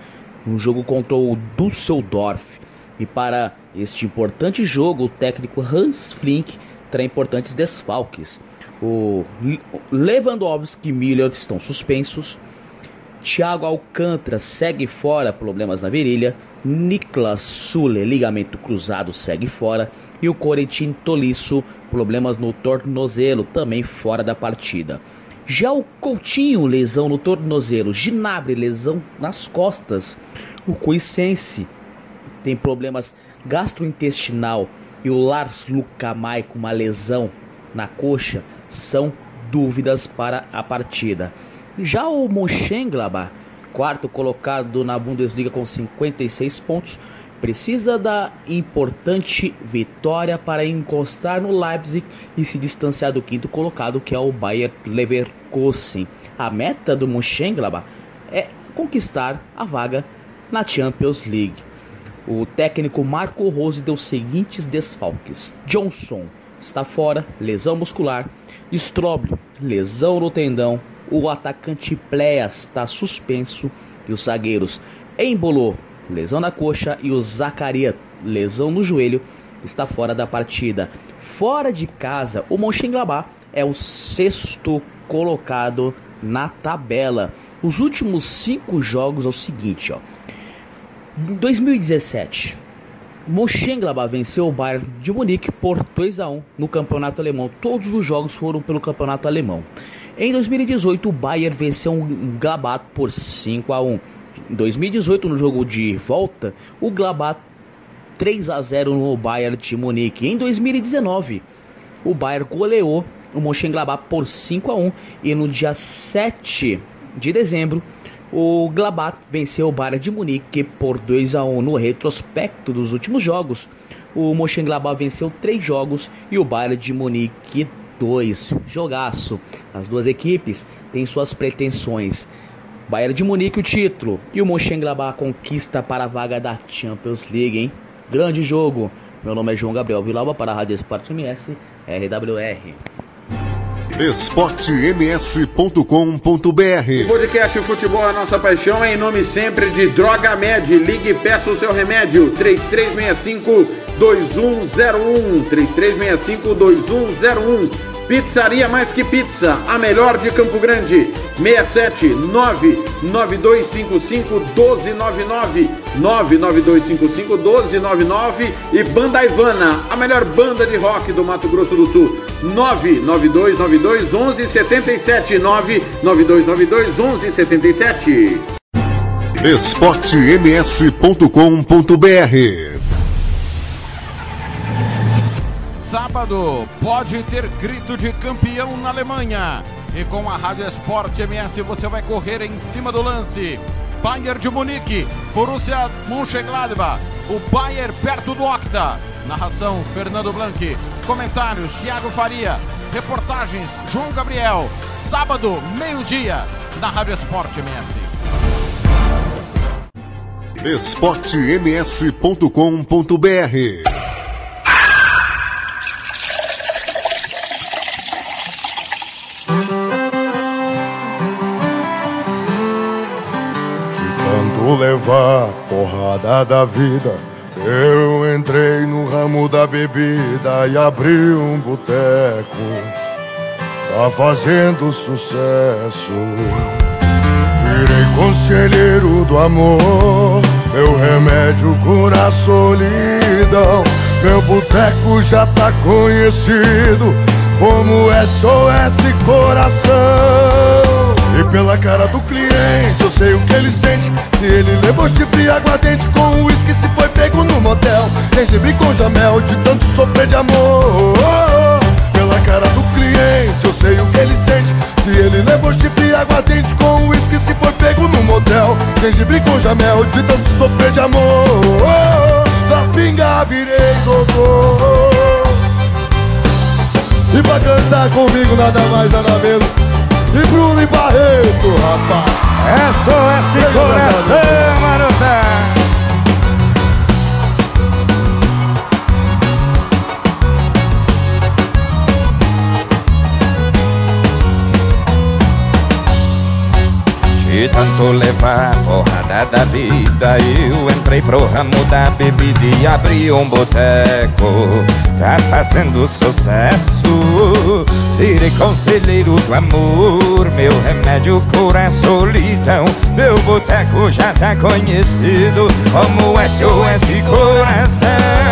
no jogo contra o Düsseldorf. E para este importante jogo, o técnico Hans Flink terá importantes desfalques. O Lewandowski e Miller estão suspensos. Thiago Alcântara segue fora, problemas na virilha. Niklas Sule, ligamento cruzado, segue fora. E o Corentin Tolisso, problemas no tornozelo, também fora da partida. Já o Coutinho, lesão no tornozelo. Ginabre, lesão nas costas. O Cuicense tem problemas gastrointestinal. E o Lars Lucamai com uma lesão na coxa são dúvidas para a partida. Já o Mönchengladbach, quarto colocado na Bundesliga com 56 pontos, precisa da importante vitória para encostar no Leipzig e se distanciar do quinto colocado, que é o Bayer Leverkusen. A meta do Mönchengladbach é conquistar a vaga na Champions League. O técnico Marco Rose deu os seguintes desfalques: Johnson está fora, lesão muscular, Stroble, lesão no tendão, o atacante Pleas está suspenso e os zagueiros Embolou, lesão na coxa e o Zacaria, lesão no joelho, está fora da partida. Fora de casa, o Mönchengladbach é o sexto colocado na tabela. Os últimos cinco jogos é o seguinte, ó. Em 2017, Mönchengladbach venceu o Bayern de Munique por 2 a 1 no campeonato alemão. Todos os jogos foram pelo campeonato alemão. Em 2018, o Bayern venceu o Gladbach por 5 a 1. Em 2018, no jogo de volta, o Gladbach 3 a 0 no Bayern de Munique. Em 2019, o Bayern goleou o Mönchengladbach por 5 a 1 e no dia 7 de dezembro, o Gladbach venceu o Bayern de Munique por 2 a 1 no retrospecto dos últimos jogos. O Mönchengladbach venceu 3 jogos e o Bayern de Munique 2. Jogaço. As duas equipes têm suas pretensões. Bayern de Munique o título e o Mönchengladbach conquista para a vaga da Champions League, hein? Grande jogo. Meu nome é João Gabriel Vilauba para a Rádio Esporte MS, RWR. esportems.com.br podcast Futebol é Nossa Paixão é em nome sempre de Droga Med. Ligue e peça o seu remédio. 3365 2101 3365 2101 Pizzaria Mais Que Pizza, a melhor de Campo Grande. 67 99255 1299 99255 1299 e Banda Ivana, a melhor banda de rock do Mato Grosso do Sul. 99292 1177 99292 1177 esportems.com.br Sábado pode ter grito de campeão na Alemanha. E com a Rádio Esporte MS você vai correr em cima do lance. Bayern de Munique, Borussia Mönchengladbach, o Bayern perto do Octa. Narração Fernando Blanqui. Comentários Thiago Faria. Reportagens João Gabriel. Sábado, meio-dia, na Rádio Esporte MS. esportems.com.br levar porrada da vida, eu entrei no ramo da bebida e abri um boteco. Tá fazendo sucesso. Virei conselheiro do amor, meu remédio cura a solidão. Meu boteco já tá conhecido como SOS Coração. Pela cara do cliente. Eu sei o que ele sente Se ele levou chifre aguardente com uísque. Se foi pego no motel Gengibre com jamel de tanto sofrer de amor. Pela cara do cliente eu sei o que ele sente. Se ele levou chifre aguardente com uísque. Se foi pego no motel Gengibre com jamel de tanto sofrer de amor. Da pinga virei doutor E pra cantar comigo nada mais nada menos e Bruno e Barreto, rapaz. SOS Coração, marota. De tanto levar porrada da vida Eu entrei pro ramo da bebida e abri um boteco. Tá fazendo sucesso Virei conselheiro do amor. Meu remédio cura a solidão Meu boteco já tá conhecido. Como SOS Coração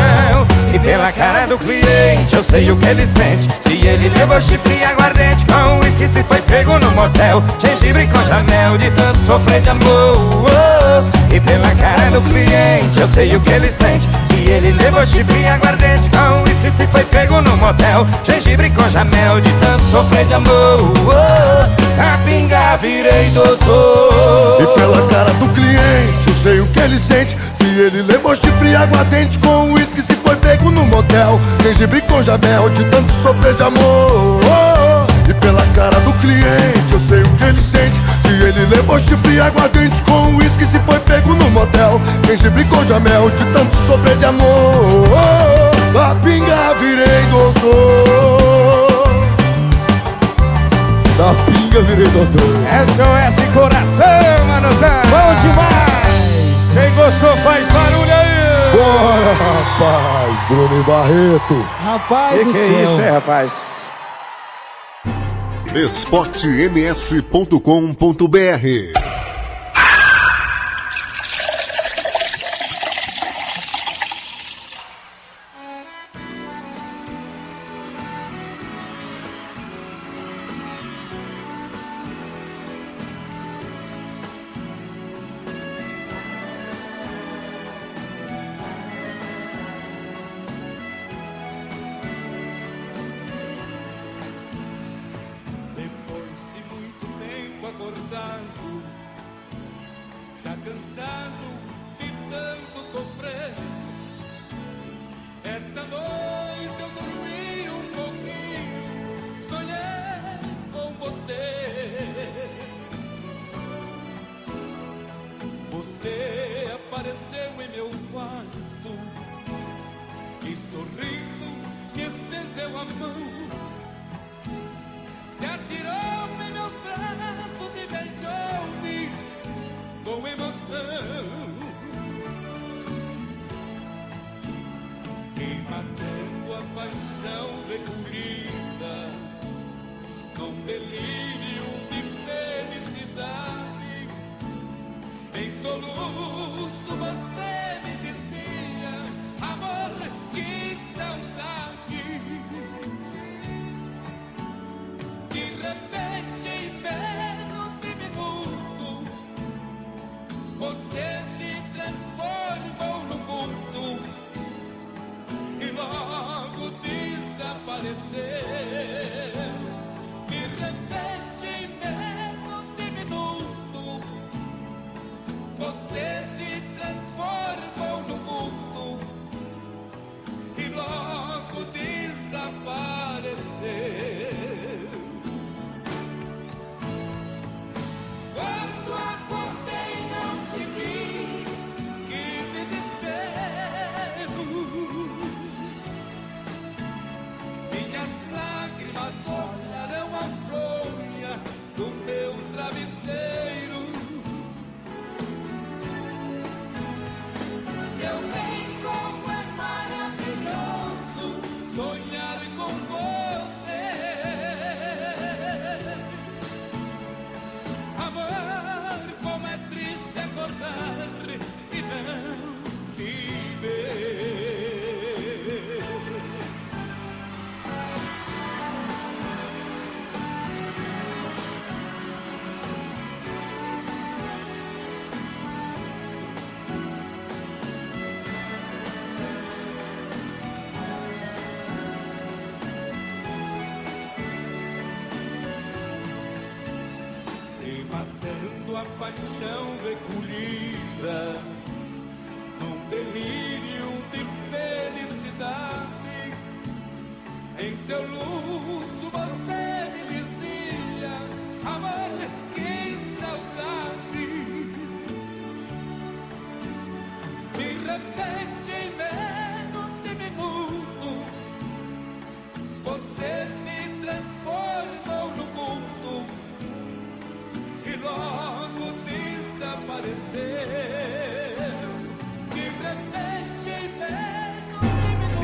Pela cara do cliente eu sei o que ele sente. Se ele levou chifre e aguardente Com uísque se foi pego no motel. Gengibre com jamel de tanto sofrer de amor. E pela cara do cliente eu sei o que ele sente. Se ele levou chifre e aguardente Com uísque se foi pego no motel. Gengibre com jamel de tanto sofrer de amor a pingar virei doutor. E pela cara do cliente, eu sei o que ele sente. Se ele levou chifre aguardente com uísque, se foi pego no motel. Gengibre com jabel, de tanto sofrer de amor. E pela cara do cliente, eu sei o que ele sente. Se ele levou chifre aguardente com uísque, se foi pego no motel. Gengibre com jamel, de tanto sofrer de amor. A pingar virei doutor. Da pinga virei doutor SOS Coração, Manutão tá. Bom demais. Quem gostou faz barulho aí. Bora, rapaz Bruno Barreto. Rapaz e do que céu. é isso, é, rapaz? Esportems.com.br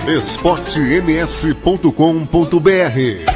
esportems.com.br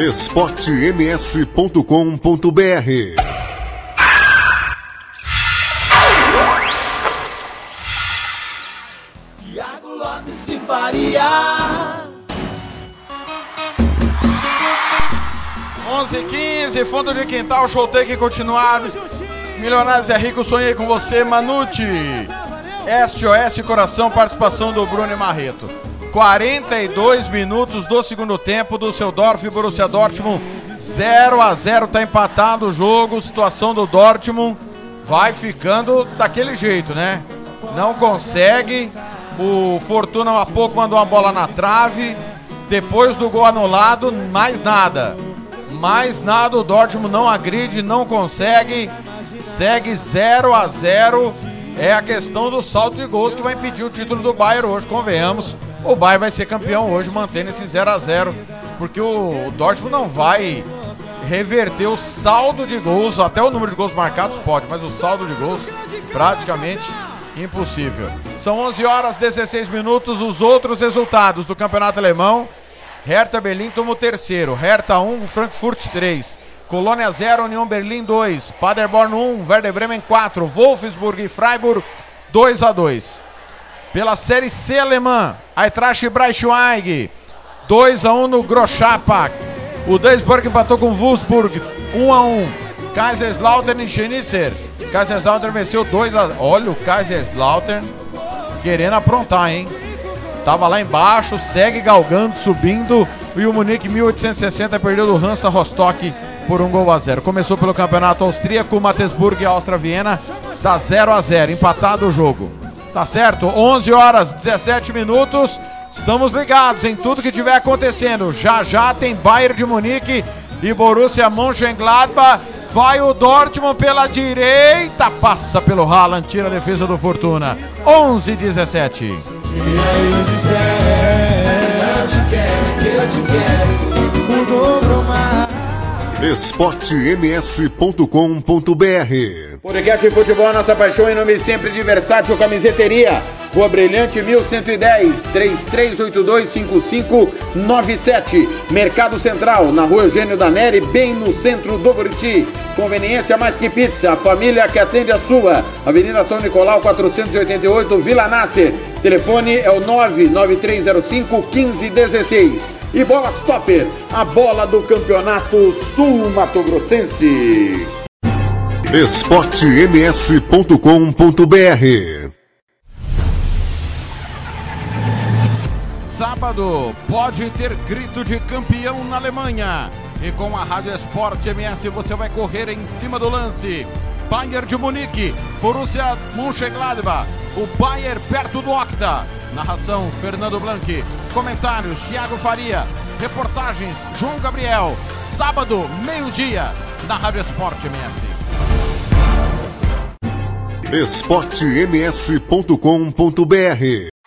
esportems.com.br Tiago Lopes de Faria. 11 15 fundo de quintal, show tem que continuar. Milionários é rico, sonhei com você, Manute. SOS Coração, participação do Bruno Marreto. 42 minutos do segundo tempo do seu Dorf Borussia Dortmund. 0 a 0 tá empatado o jogo. Situação do Dortmund vai ficando daquele jeito, né? Não consegue. O Fortuna há pouco mandou uma bola na trave. Depois do gol anulado, mais nada. Mais nada, o Dortmund não agride, não consegue. Segue 0 a 0 É a questão do salto de gols que vai impedir o título do Bayern hoje, convenhamos. O Bayern vai ser campeão hoje, mantendo esse 0 a 0 porque o, Dortmund não vai reverter o saldo de gols, até o número de gols marcados pode, mas o saldo de gols praticamente impossível. São 11 horas 16 minutos, os outros resultados do Campeonato Alemão. Hertha Berlim toma o terceiro, Hertha 1, Frankfurt 3. Colônia 0, União Berlim 2. Paderborn 1, Werder Bremen 4. Wolfsburg e Freiburg 2 a 2. Pela Série C alemã, Eintracht Braunschweig 2 a 1 no Groschapa. O Duisburg empatou com Wolfsburg 1 a 1. Kaiserslautern e Schnitzer. Kaiserslautern venceu 2 a Olha o Kaiserslautern querendo aprontar, hein? Tava lá embaixo, segue galgando, subindo. E o Munique 1860 perdeu do Hansa Rostock por um gol a zero. Começou pelo campeonato austríaco, Matesburg e Áustria Viena. Dá 0 a 0 empatado o jogo. Tá certo? 11 horas 17 minutos. Estamos ligados em tudo que tiver acontecendo. Já já tem Bayern de Munique e Borussia Mönchengladbach. Vai o Dortmund pela direita, passa pelo Haaland, tira a defesa do Fortuna. 11 17. Eu te quero, eu te quero. Mais. esportems.com.br Podcast de Futebol, nossa paixão em nome sempre de Versátil Camiseteria. Rua Brilhante 1110 33825597. Mercado Central, na Rua Eugênio da Neri, bem no centro do Buriti. Conveniência mais que pizza, a família que atende a sua. Avenida São Nicolau 488, Vila Nasser. Telefone é o 99305 1516. E Bola Stopper, a bola do Campeonato Sul Mato Grossense. esportems.com.br Sábado pode ter grito de campeão na Alemanha. E com a Rádio Esporte MS você vai correr em cima do lance. Bayern de Munique, Borussia Mönchengladbach, o Bayern perto do Octa. Narração Fernando Blanqui. Comentários Thiago Faria. Reportagens João Gabriel. sábado, meio-dia, na Rádio Esporte MS. esportems.com.br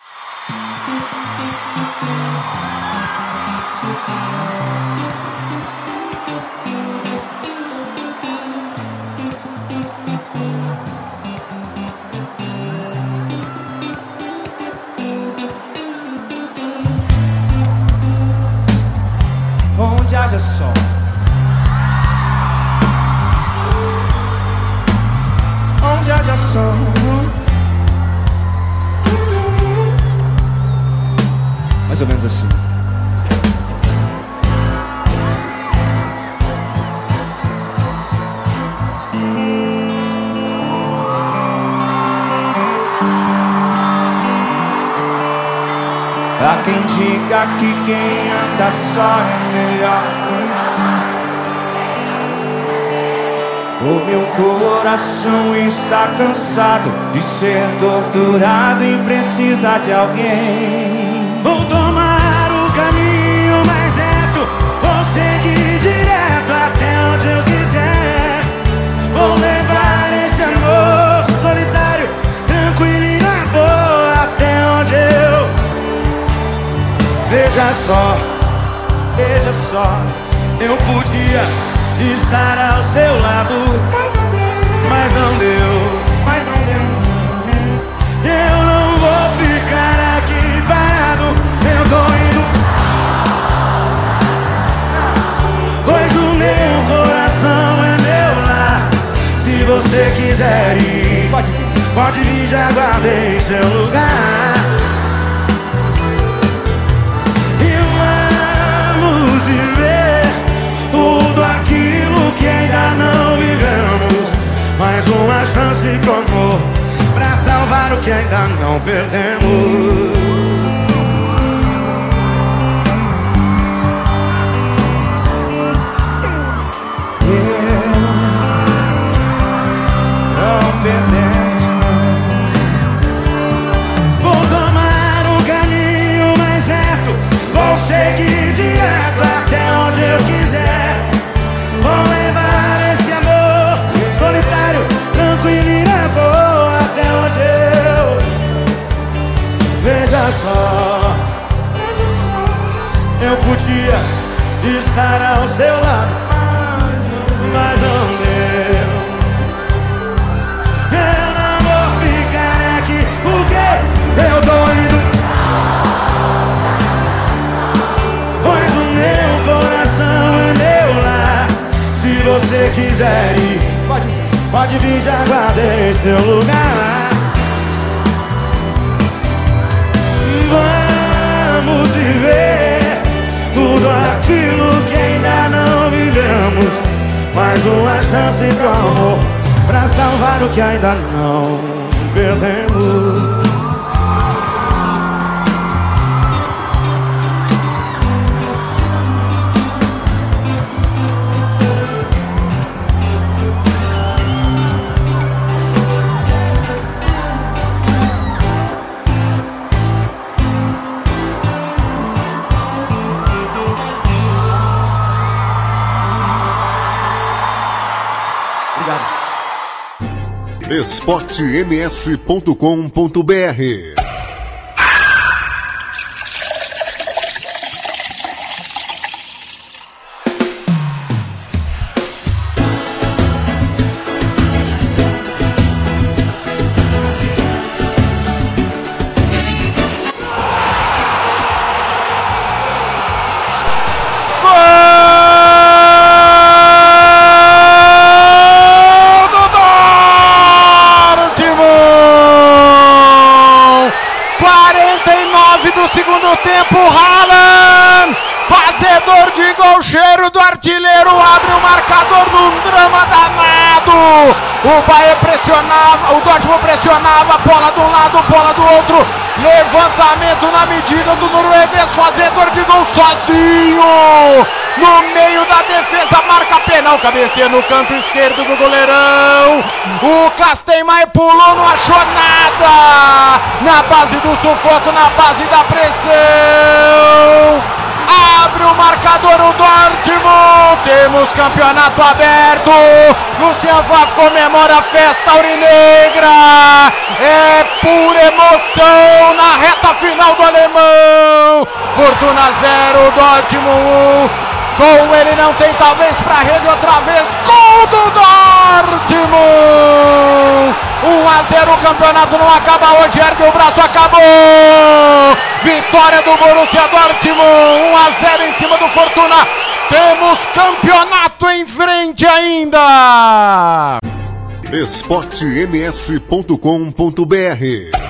Mais ou menos assim Há quem diga que quem anda só é melhor. O meu coração está cansado de ser torturado e precisa de alguém. Vou tomar o caminho mais reto, vou seguir direto até onde eu quiser. Vou levar esse amor solitário, tranquilo e na boa até onde eu Veja só, veja só, eu podia estar ao seu lado, mas não deu, mas não deu. Eu não vou ficar aqui parado, eu tô indo. Pois o meu coração é meu lar. Se você quiser ir, pode vir, já guardei seu lugar. Ainda não vivemos. Mais uma chance pro amor, pra salvar o que ainda não perdemos. Quiser ir, pode, pode vir, já guardei seu lugar. Vamos viver tudo aquilo que ainda não vivemos. Mais uma chance pro amor, pra salvar o que ainda não perdemos. esportems.com.br cheiro do artilheiro, abre o marcador num drama danado. O Bahia pressionava, o Dortmund pressionava, bola de um lado, bola do outro, levantamento na medida do norueguês, fazedor de gol sozinho, no meio da defesa, marca penal, cabeceia no canto esquerdo do goleirão. O Castenmai pulou, não achou nada. Na base do sufoco, na base da pressão. Abre o marcador o Dortmund. Temos campeonato aberto. Lucian Favre comemora a festa aurinegra. É pura emoção na reta final do alemão. Fortuna 0, Dortmund 1. Com ele não tem talvez para rede outra vez. Gol do Dortmund. 1 a 0 o campeonato não acaba hoje. Ergue o braço, acabou. Vitória do Borussia Dortmund. 1 a 0 em cima do Fortuna. Temos campeonato em frente ainda. esportems.com.br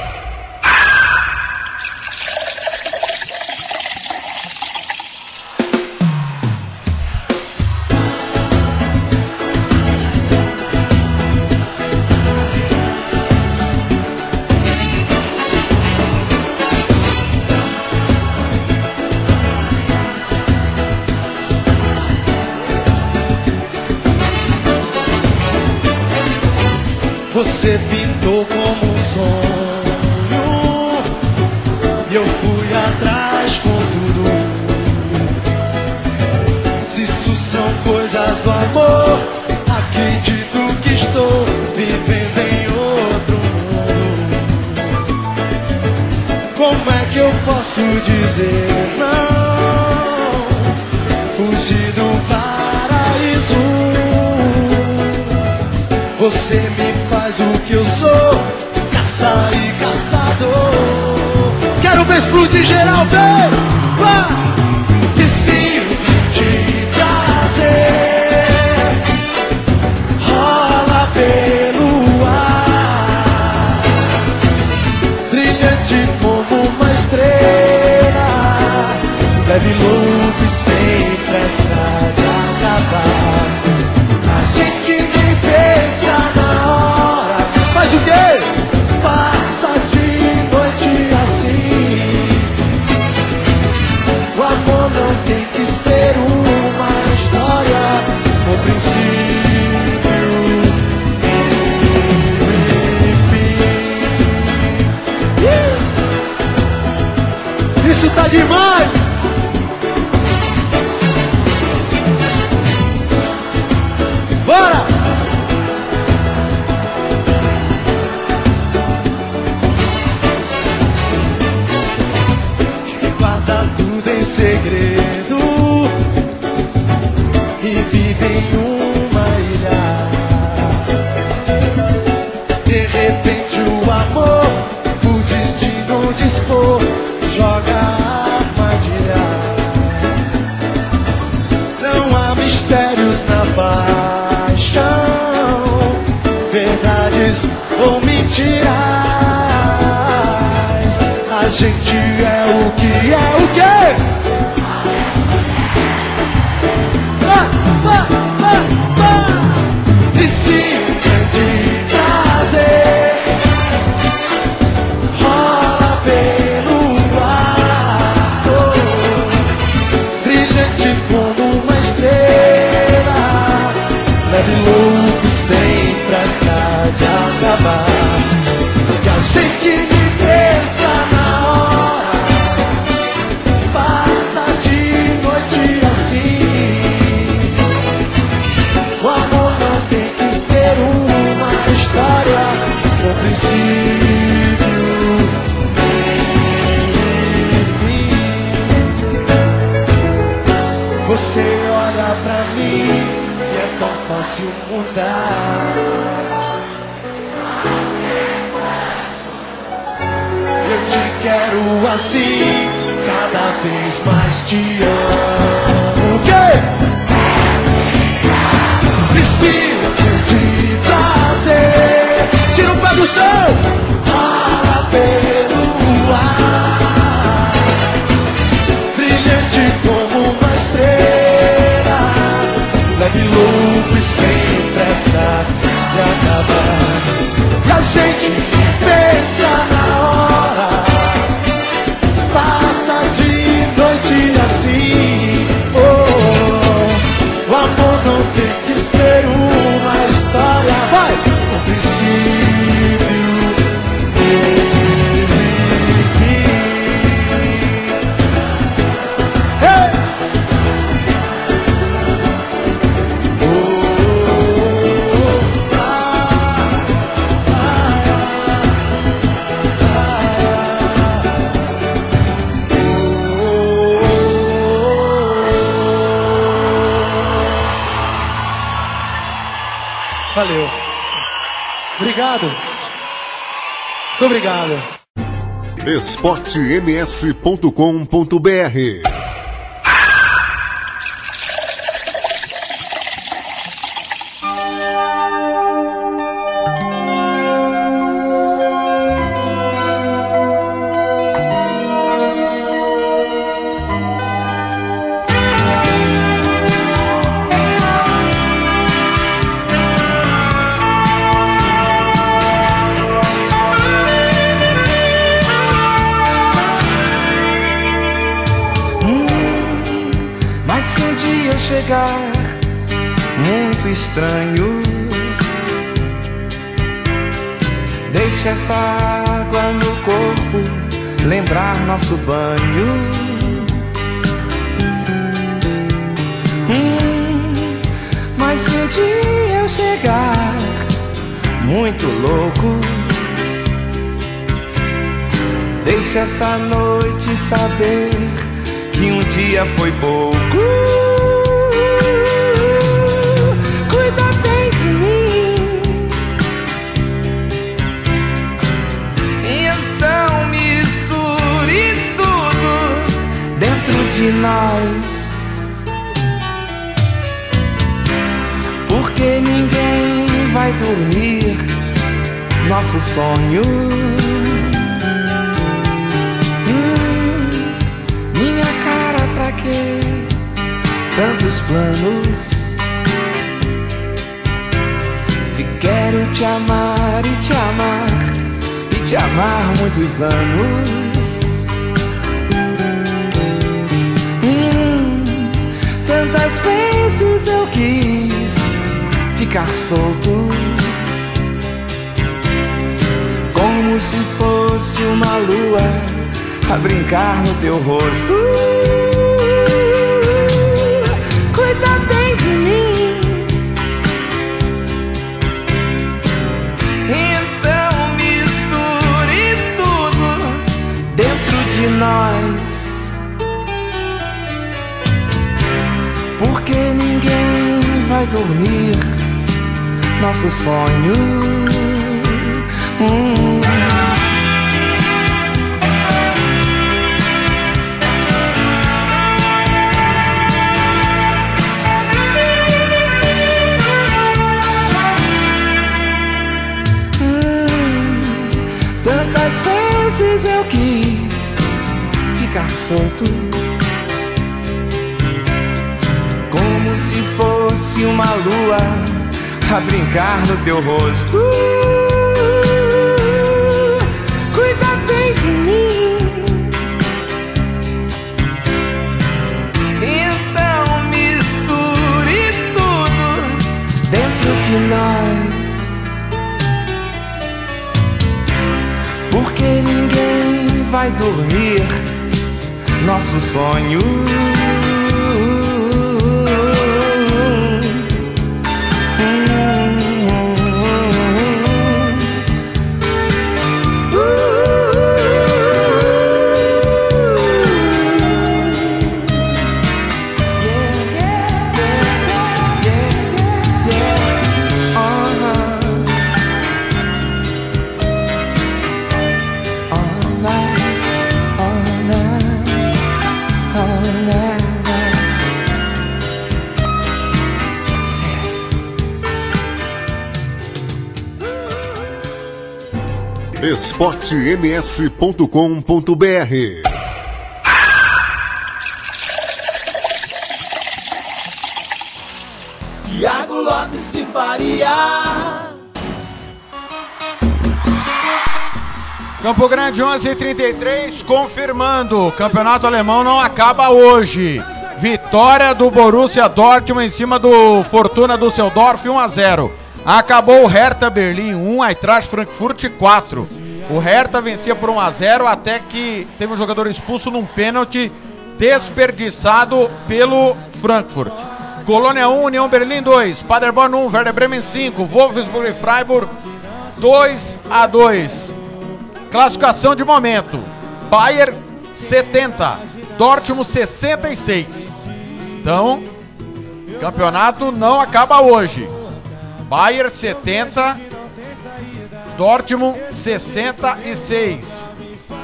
tudo em segredo que é o quê? Quero assim, cada vez mais te amo. O quê? Preciso de prazer. Tira o pé do chão. Para ar. Brilhante como uma estrela. Leve louco e sem pressa de acabar. E a gente Muito obrigado. esportems.com.br solto, como se fosse uma lua a brincar no teu rosto. Cuida bem de mim. Então misture tudo dentro de nós. Porque ninguém vai dormir nosso sonho. esportems.com.br Tiago Lopes de Faria. Campo Grande 11:33 confirmando, o campeonato alemão não acaba hoje. Vitória do Borussia Dortmund em cima do Fortuna Düsseldorf 1 a 0. Acabou o Hertha Berlim 1, Eintracht Frankfurt 4. O Hertha vencia por 1 a 0 até que teve um jogador expulso num pênalti desperdiçado pelo Frankfurt. Colônia 1, União Berlim 2, Paderborn 1, Werder Bremen 5, Wolfsburg e Freiburg 2 a 2. Classificação de momento: Bayern 70, Dortmund 66. Então, campeonato não acaba hoje. Bayern 70, Dortmund 66.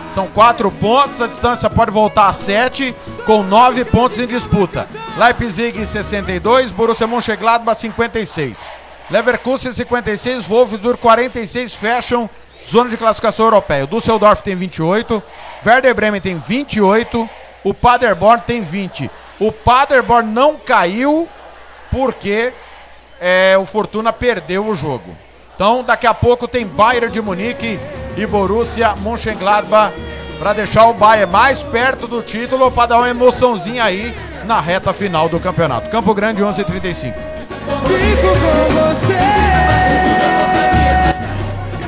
São quatro pontos, a distância pode voltar a sete, com nove pontos em disputa. Leipzig 62, Borussia Mönchengladbach 56. Leverkusen 56, Wolfsburg 46 fecham zona de classificação europeia. O Düsseldorf tem 28, Werder Bremen tem 28, o Paderborn tem 20. O Paderborn não caiu porque é, o Fortuna perdeu o jogo. Então, daqui a pouco tem Bayern de Munique e Borussia Mönchengladbach para deixar o Bayern mais perto do título para dar uma emoçãozinha aí na reta final do campeonato. Campo Grande 11:35. Fico com você.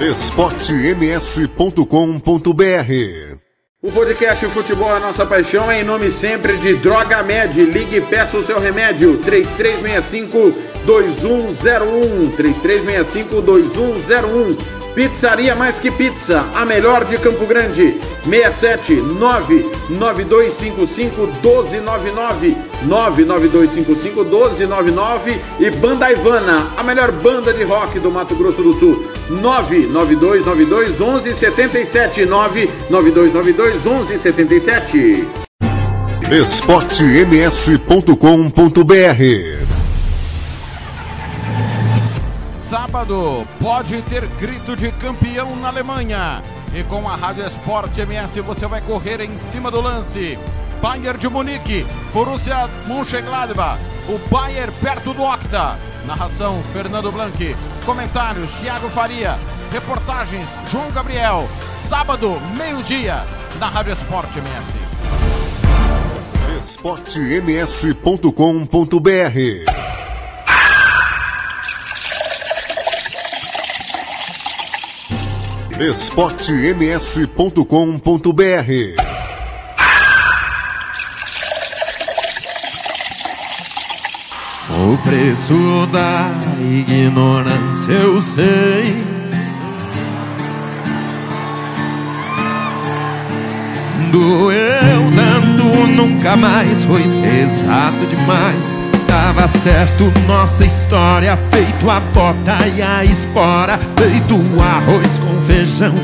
esportems.com.br O podcast Futebol é nossa paixão é em nome sempre de Droga Med. Ligue e peça o seu remédio. 3365 2101 3365 2101 Pizzaria Mais Que Pizza, a melhor de Campo Grande. 67 99255 1299 99255 1299 e Banda Ivana, a melhor banda de rock do Mato Grosso do Sul. 99292 1177 99292 1177 esportems.com.br Sábado pode ter grito de campeão na Alemanha. E com a Rádio Esporte MS você vai correr em cima do lance. Bayern de Munique, Borussia Mönchengladbach, o Bayern perto do Octa. Narração Fernando Blanqui. Comentários Thiago Faria. Reportagens João Gabriel. Sábado, meio-dia, na Rádio Esporte MS. esportems.com.br esportems.com.br O preço da ignorância eu sei. Doeu tanto, nunca mais foi pesado demais. Tava certo, nossa história feito a bota e a espora, feito arroz com feijão.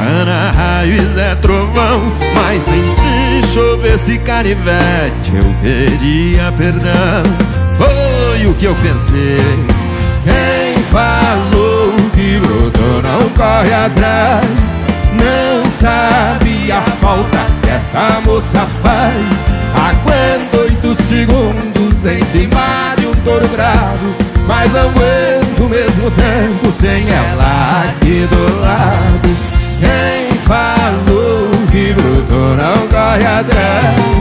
Ana raiz é trovão, mas nem se chovesse canivete eu pedia perdão. Foi o que eu pensei. Quem falou que brotou não corre atrás, não sabe a falta que essa moça faz. Aguento oito segundos em cima de um touro bravo, mas aguento o mesmo tempo sem ela aqui do lado. Quem falou que brotou não corre atrás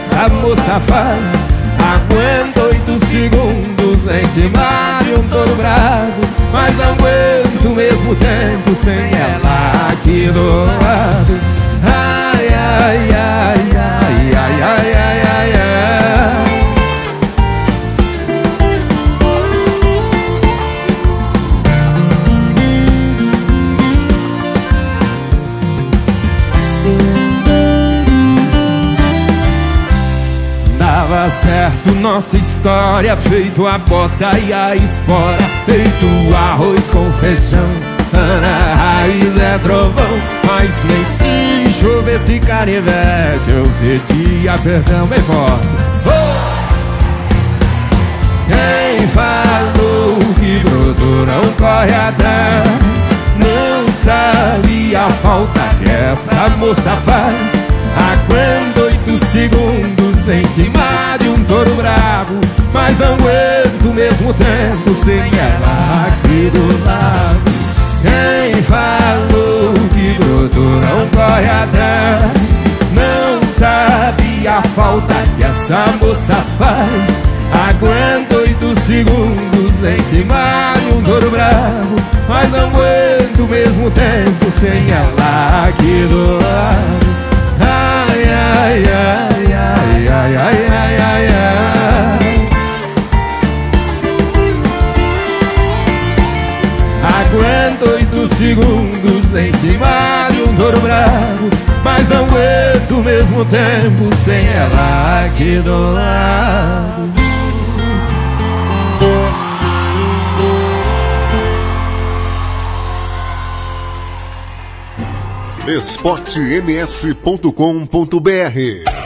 essa moça faz Aguento oito segundos em cima de um touro bravo Mas não aguento o mesmo tempo sem ela aqui do lado. Ai, ai, ai, ai, Certo nossa história, feito a bota e a espora, feito arroz com feijão. Ana raiz é trovão, mas nem se chovesse canivete, eu pedia perdão bem forte. Quem falou que brotou não corre atrás, não sabe a falta que essa moça faz. Aguento oito segundos em cima de um touro bravo Mas não aguento mesmo tempo sem ela aqui do lado. Quem falou que brotou não corre atrás? Não sabe a falta que essa moça faz. Aguento oito segundos em cima de um touro bravo Mas não aguento mesmo tempo sem ela aqui do lado Ai, ai, ai, ai, ai, ai, ai, ai, ai. Aguento oito segundos em cima de um touro bravo Mas não aguento o mesmo tempo sem ela aqui do lado esportems.com.br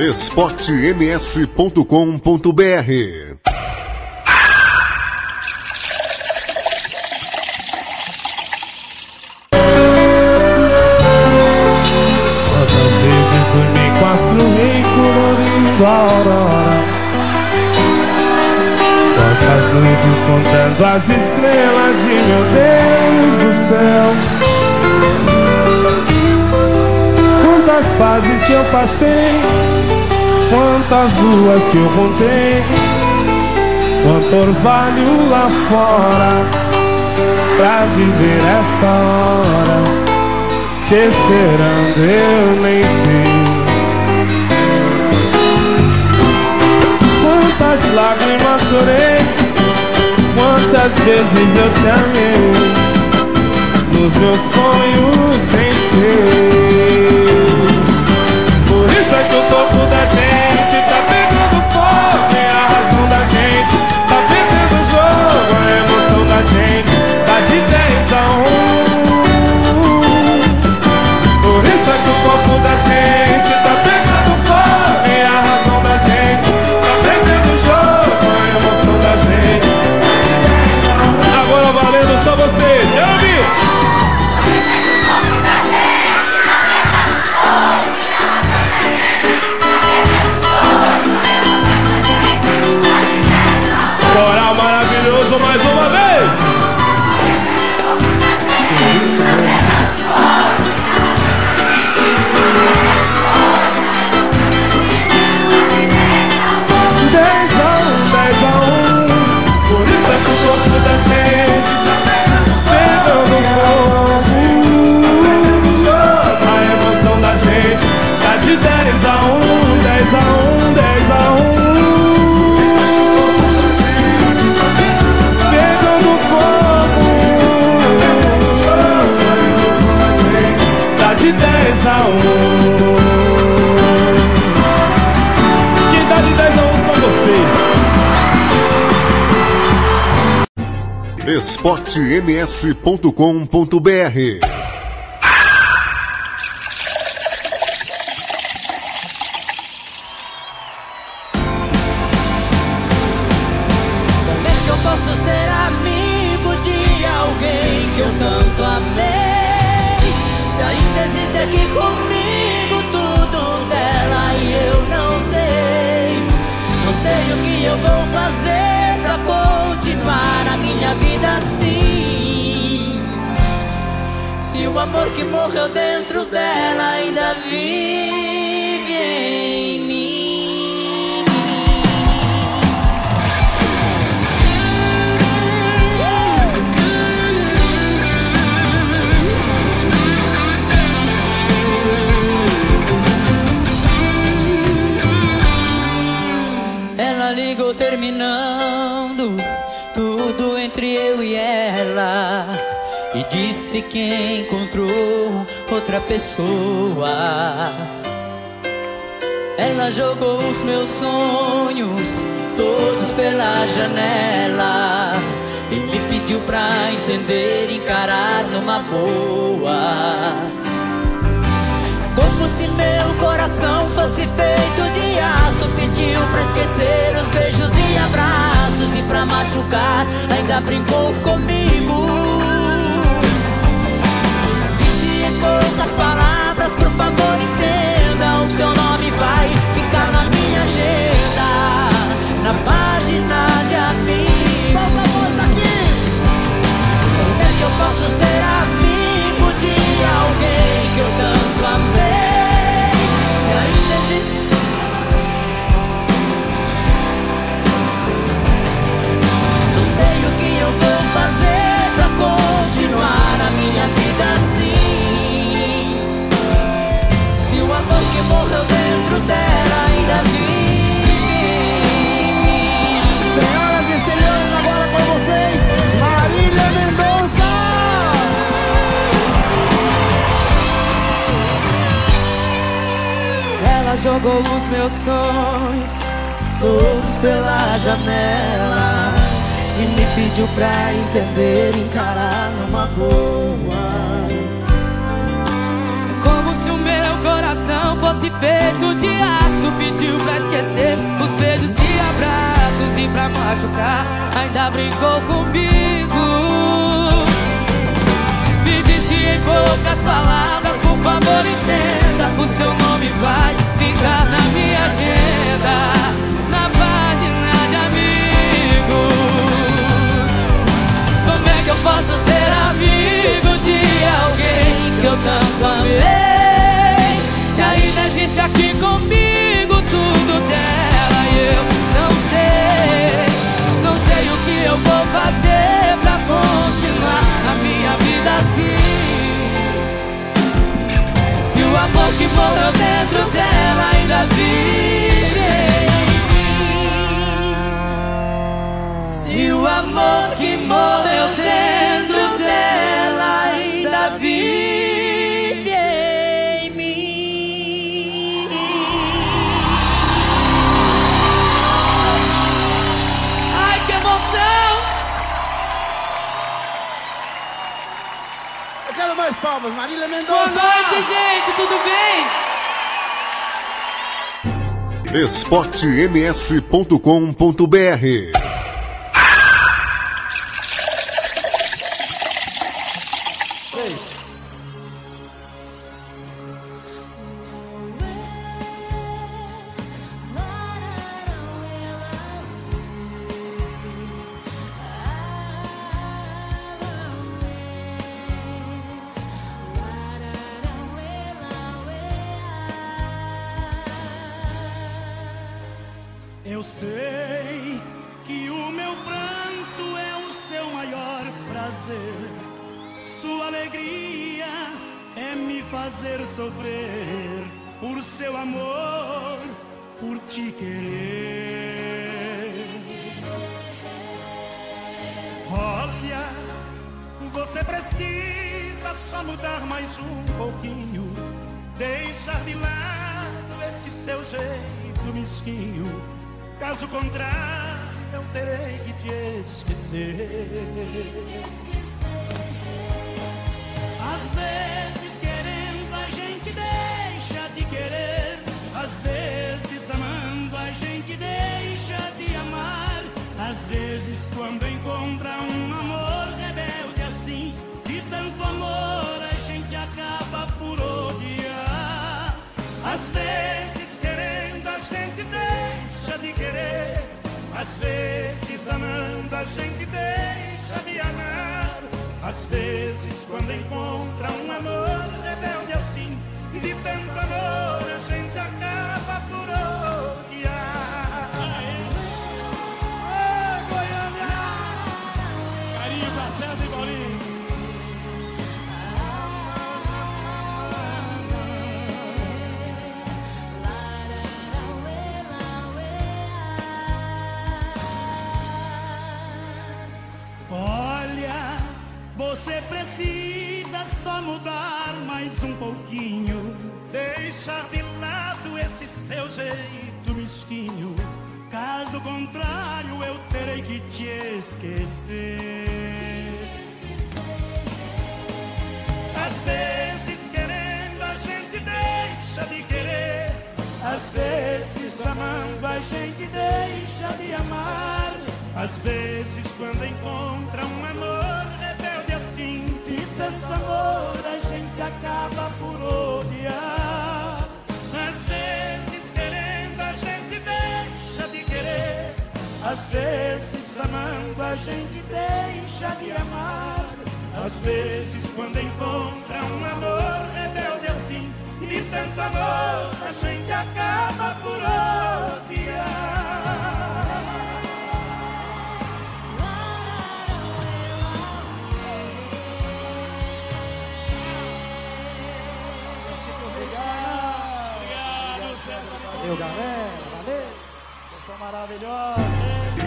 esportems.com.br Quantas vezes dormi com a colorindo a aurora? Quantas noites contando as estrelas de meu Deus do céu? Quantas fases que eu passei Quantas luas que eu contei Quanto orvalho lá fora Pra viver essa hora. Te esperando eu nem sei. Quantas lágrimas chorei Quantas vezes eu te amei. Nos meus sonhos nem sei um. Que dá de 10 a 11 com vocês. esportems.com.br pessoa. Ela jogou os meus sonhos todos pela janela e me pediu pra entender encarar numa boa. Como se meu coração fosse feito de aço Pediu pra esquecer os beijos e abraços E pra machucar ainda brincou comigo poucas palavras, por favor entenda O seu nome vai ficar na minha agenda Na página de amigos Solta a voz aqui! Como é que eu posso ser amigo de alguém que eu tanto amei? Se ainda existe. Não sei o que eu vou fazer pra continuar jogou os meus sonhos todos pela janela e me pediu pra entender, encarar numa boa. Fosse feito de aço Pediu pra esquecer os beijos e abraços E pra machucar ainda brincou comigo. Me disse em poucas assim. Se o amor que morreu dentro dela ainda vive. Se o amor que morreu palmas, Marília Boa Mendonça! noite, gente, tudo bem? esportems.com.br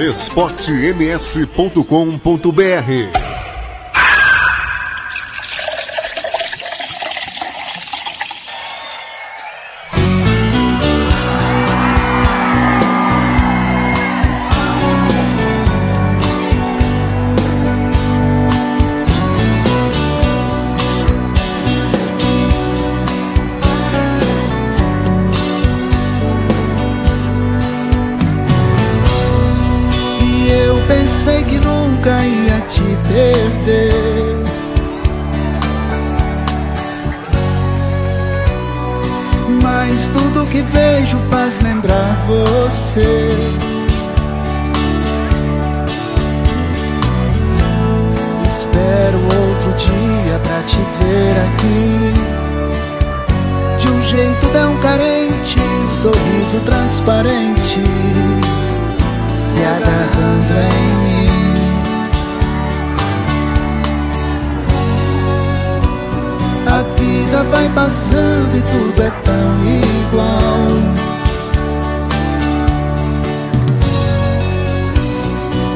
esportems.com.br carente, sorriso transparente, se agarrando em mim. A vida vai passando e tudo é tão igual.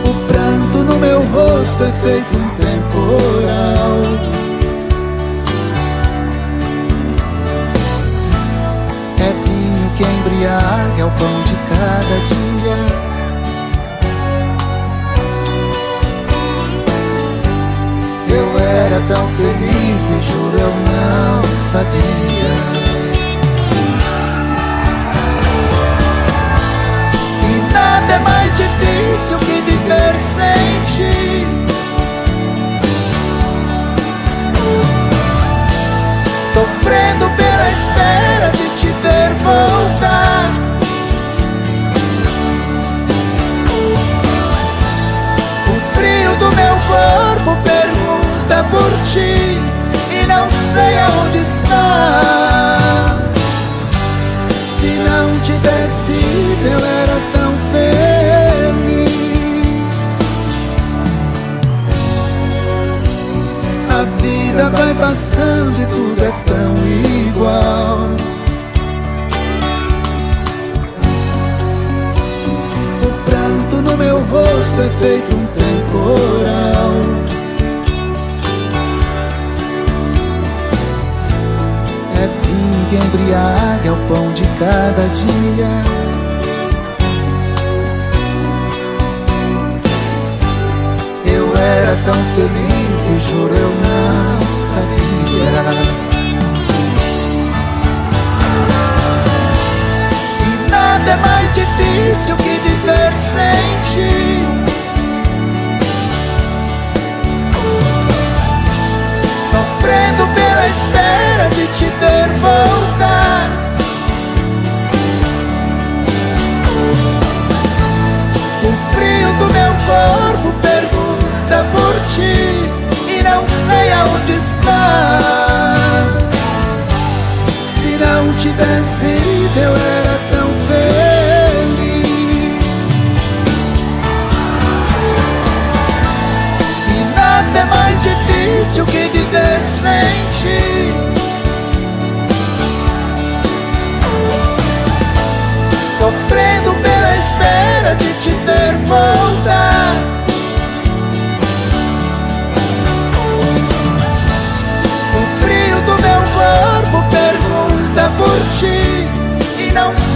O pranto no meu rosto é feito um temporal. dia é o pão de cada dia. Eu era tão feliz e juro eu não sabia. E nada é mais difícil que viver sem ti. Sofrendo pela espera de te ver voltar. e não sei aonde está. Se não tivesse ido, eu era tão feliz. A vida vai passando e tudo é tão igual. O pranto no meu rosto é feito um temporal. que embriague ao pão de cada dia. Eu era tão feliz e juro eu não sabia. E nada é mais difícil que viver sem ti. Sofrendo pela esperança de te ver voltar. O frio do meu corpo pergunta por ti e não sei aonde está. Se não tivesse ido, eu era tão feliz. E nada é mais difícil que viver sem ti.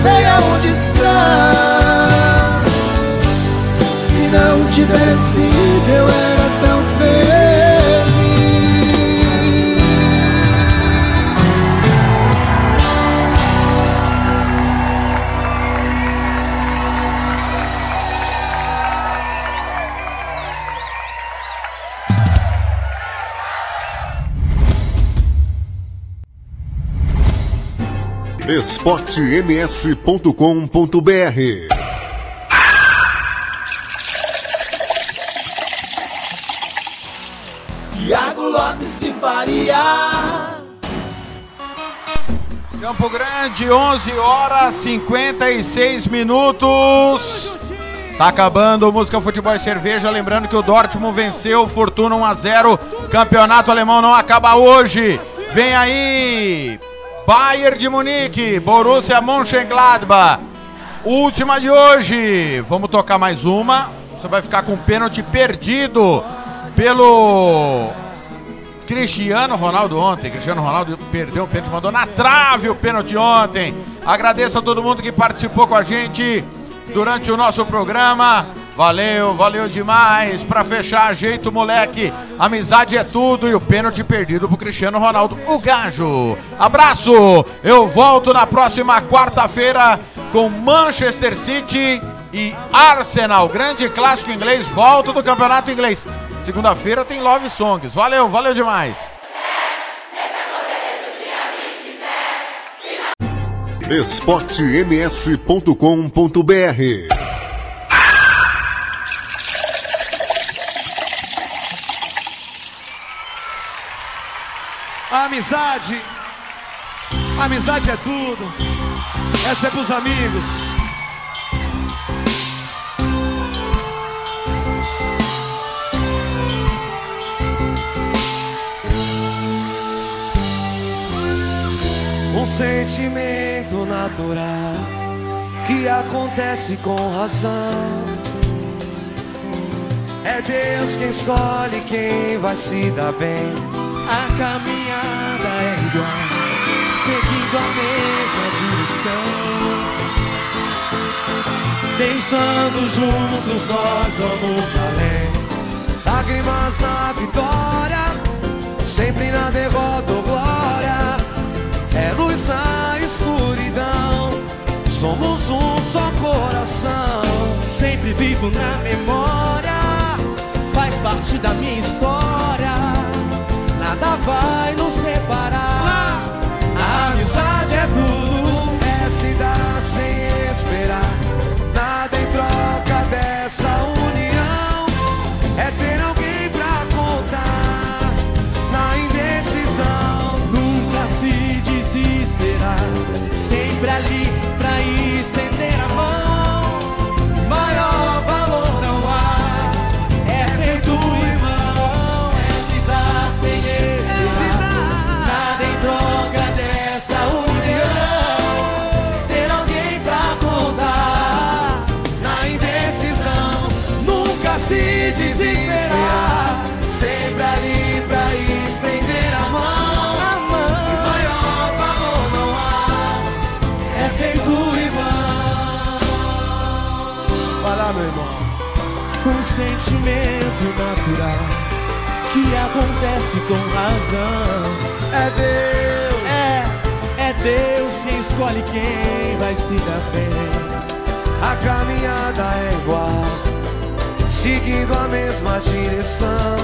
Sei aonde está. Se não tivesse ido, eu era esportems.com.br Tiago Lopes de Faria. Campo Grande, 11 horas 56 minutos. Tá acabando o Música Futebol e Cerveja. Lembrando que o Dortmund venceu o Fortuna 1 a 0. Campeonato alemão não acaba hoje. Vem aí Bayern de Munique, Borussia Mönchengladbach. Última de hoje. Vamos tocar mais uma. Você vai ficar com o pênalti perdido pelo Cristiano Ronaldo ontem. Cristiano Ronaldo perdeu o pênalti, mandou na trave o pênalti ontem. Agradeço a todo mundo que participou com a gente durante o nosso programa. Valeu, valeu demais. Pra fechar, jeito moleque. Amizade é tudo e o pênalti perdido pro Cristiano Ronaldo, o gajo. Abraço. Eu volto na próxima quarta-feira com Manchester City e Arsenal. Grande clássico inglês. Volto do campeonato inglês. Segunda-feira tem Love Songs. Valeu, valeu demais. esportems.com.br Amizade, amizade é tudo. Essa é pros amigos. Um sentimento natural que acontece com razão. É Deus quem escolhe quem vai se dar bem. A igual, seguindo a mesma direção. Pensando juntos, nós vamos além. Lágrimas na vitória, sempre na derrota ou glória. É luz na escuridão, somos um só coração. Sempre vivo na memória, faz parte da minha história nada vai nos separar. Amizade é tudo, é se dar sem esperar. Nada em troca dessa que acontece com razão. É Deus, é, é Deus quem escolhe quem vai se dar bem. A caminhada é igual, seguindo a mesma direção.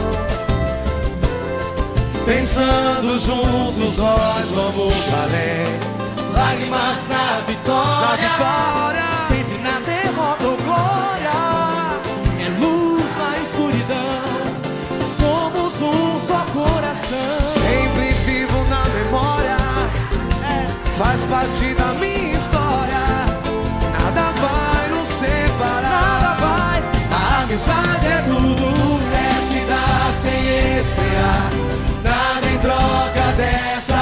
Pensando juntos, nós vamos além. Lágrimas na vitória, na vitória, parte da minha história. Nada vai nos separar, nada vai. A amizade é tudo, é se dar sem esperar. Nada em troca dessa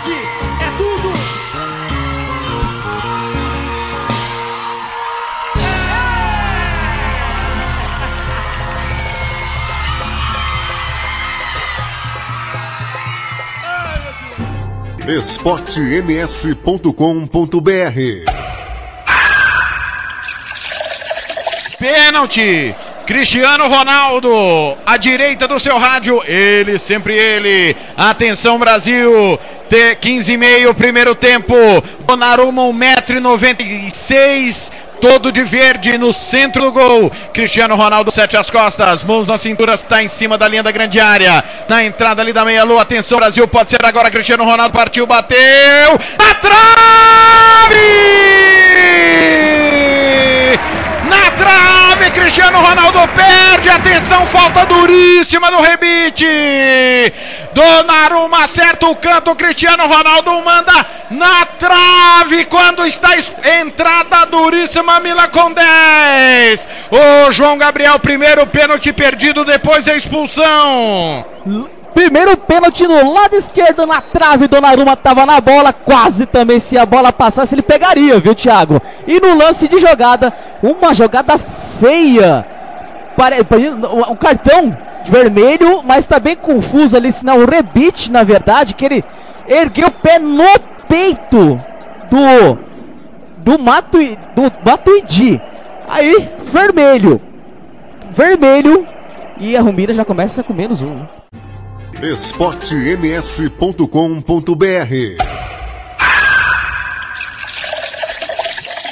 amizade é tudo. esportems.com.br Pênalti! Cristiano Ronaldo, à direita do seu rádio, ele, sempre ele. Atenção, Brasil, 15 e meio, primeiro tempo. Donnarumma, 1,96m, todo de verde no centro do gol. Cristiano Ronaldo, sete as costas, mãos na cintura, está em cima da linha da grande área. Na entrada ali da meia-lua, atenção, Brasil, pode ser agora. Cristiano Ronaldo partiu, bateu, na trave! Na trave, Cristiano Ronaldo perde. Atenção, falta duríssima no rebite. Donnarumma acerta o canto. Cristiano Ronaldo manda na trave quando está es- entrada duríssima. Mila com 10. O João Gabriel, primeiro pênalti perdido, depois a expulsão. Primeiro pênalti no lado esquerdo na trave, Donnarumma tava na bola, quase também se a bola passasse ele pegaria, viu, Thiago? E no lance de jogada, uma jogada feia. Pare... Um cartão vermelho, mas tá bem confuso ali, sinal rebite, na verdade, que ele ergueu o pé no peito do do Matui, do Matuidi. Aí, vermelho. Vermelho e a Rumira já começa com menos um. esportems.com.br